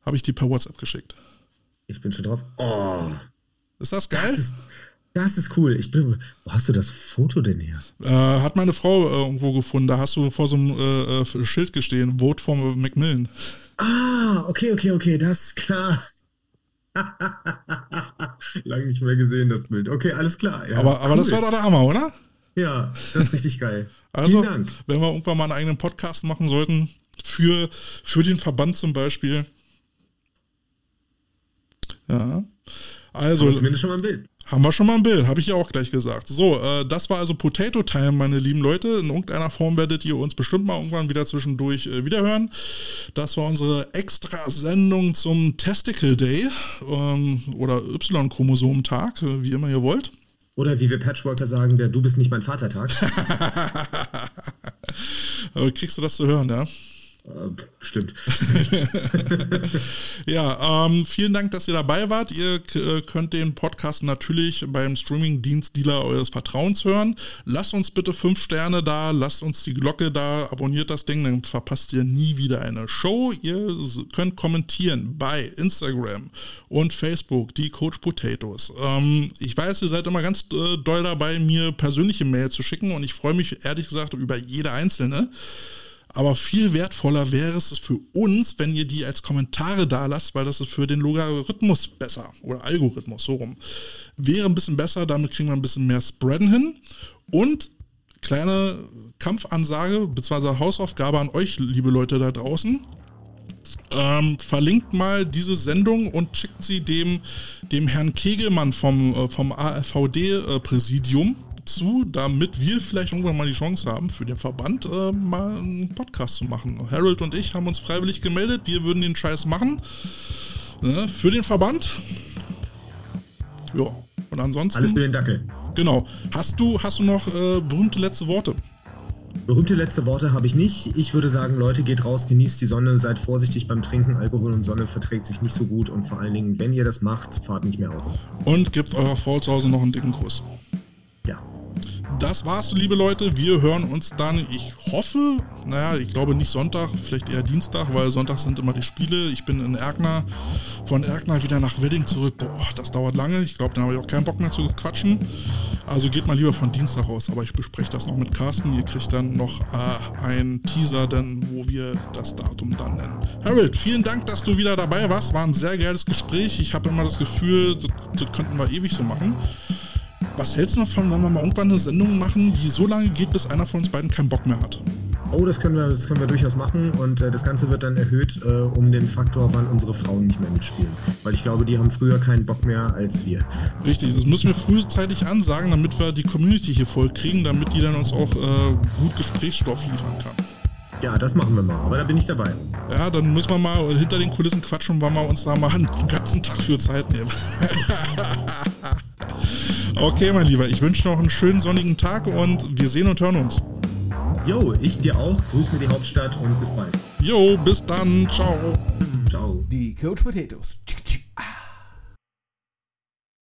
Habe ich dir per WhatsApp geschickt. Ich bin schon drauf. Oh. Ist das geil? Das ist, das ist cool. Ich bin, wo hast du das Foto denn her? Äh, hat meine Frau äh, irgendwo gefunden. Da hast du vor so einem äh, Schild gestehen. Vote for Macmillan. Ah, okay, okay, okay, das ist klar. Lange nicht mehr gesehen, das Bild. Okay, alles klar. Ja, aber, aber das war doch der Hammer, oder? Ja, das ist richtig geil. Also, Vielen Dank. wenn wir irgendwann mal einen eigenen Podcast machen sollten, für, für den Verband zum Beispiel. Ja. Also. zumindest schon mal ein Bild. Haben wir schon mal ein Bild, habe ich ja auch gleich gesagt. So, äh, das war also Potato Time, meine lieben Leute. In irgendeiner Form werdet ihr uns bestimmt mal irgendwann wieder zwischendurch äh, wiederhören. Das war unsere Extra-Sendung zum Testicle Day ähm, oder Y-Chromosomentag, äh, wie immer ihr wollt. Oder wie wir Patchworker sagen, der Du bist nicht mein Vatertag. Kriegst du das zu hören, ja? Äh, stimmt. ja, ähm, vielen Dank, dass ihr dabei wart. Ihr äh, könnt den Podcast natürlich beim Streaming-Dienst-Dealer eures Vertrauens hören. Lasst uns bitte fünf Sterne da, lasst uns die Glocke da, abonniert das Ding, dann verpasst ihr nie wieder eine Show. Ihr könnt kommentieren bei Instagram und Facebook, die Coach Potatoes. Ähm, ich weiß, ihr seid immer ganz äh, doll dabei, mir persönliche Mail zu schicken und ich freue mich ehrlich gesagt über jede einzelne. Aber viel wertvoller wäre es für uns, wenn ihr die als Kommentare da lasst, weil das ist für den Logarithmus besser oder Algorithmus, so rum. Wäre ein bisschen besser, damit kriegen wir ein bisschen mehr Spreaden hin. Und kleine Kampfansage bzw. Hausaufgabe an euch, liebe Leute da draußen. Ähm, verlinkt mal diese Sendung und schickt sie dem, dem Herrn Kegelmann vom, äh, vom AfVD-Präsidium. Äh, zu, damit wir vielleicht irgendwann mal die Chance haben, für den Verband äh, mal einen Podcast zu machen. Harold und ich haben uns freiwillig gemeldet, wir würden den Scheiß machen. Ne, für den Verband. Ja, und ansonsten. Alles für den Dackel. Genau. Hast du, hast du noch äh, berühmte letzte Worte? Berühmte letzte Worte habe ich nicht. Ich würde sagen, Leute, geht raus, genießt die Sonne, seid vorsichtig beim Trinken. Alkohol und Sonne verträgt sich nicht so gut und vor allen Dingen, wenn ihr das macht, fahrt nicht mehr Auto. Und gebt eurer Frau zu Hause noch einen dicken Kuss das war's, liebe Leute. Wir hören uns dann, ich hoffe, naja, ich glaube nicht Sonntag, vielleicht eher Dienstag, weil Sonntag sind immer die Spiele. Ich bin in Erkner, von Erkner wieder nach Wedding zurück. Boah, das dauert lange. Ich glaube, dann habe ich auch keinen Bock mehr zu quatschen. Also geht mal lieber von Dienstag aus, aber ich bespreche das noch mit Carsten. Ihr kriegt dann noch äh, einen Teaser, denn, wo wir das Datum dann nennen. Harold, vielen Dank, dass du wieder dabei warst. War ein sehr geiles Gespräch. Ich habe immer das Gefühl, das, das könnten wir ewig so machen. Was hältst du davon, wenn wir mal irgendwann eine Sendung machen, die so lange geht, bis einer von uns beiden keinen Bock mehr hat? Oh, das können wir, das können wir durchaus machen und äh, das Ganze wird dann erhöht äh, um den Faktor, wann unsere Frauen nicht mehr mitspielen. Weil ich glaube, die haben früher keinen Bock mehr als wir. Richtig, das müssen wir frühzeitig ansagen, damit wir die Community hier voll kriegen, damit die dann uns auch äh, gut Gesprächsstoff liefern kann. Ja, das machen wir mal, aber da bin ich dabei. Ja, dann müssen wir mal hinter den Kulissen quatschen, weil wir uns da mal einen ganzen Tag für Zeit nehmen. Okay, mein Lieber, ich wünsche noch einen schönen sonnigen Tag und wir sehen und hören uns. Jo, ich dir auch. Grüß mir die Hauptstadt und bis bald. Jo, bis dann. Ciao. Ciao. Die Coach Potatoes.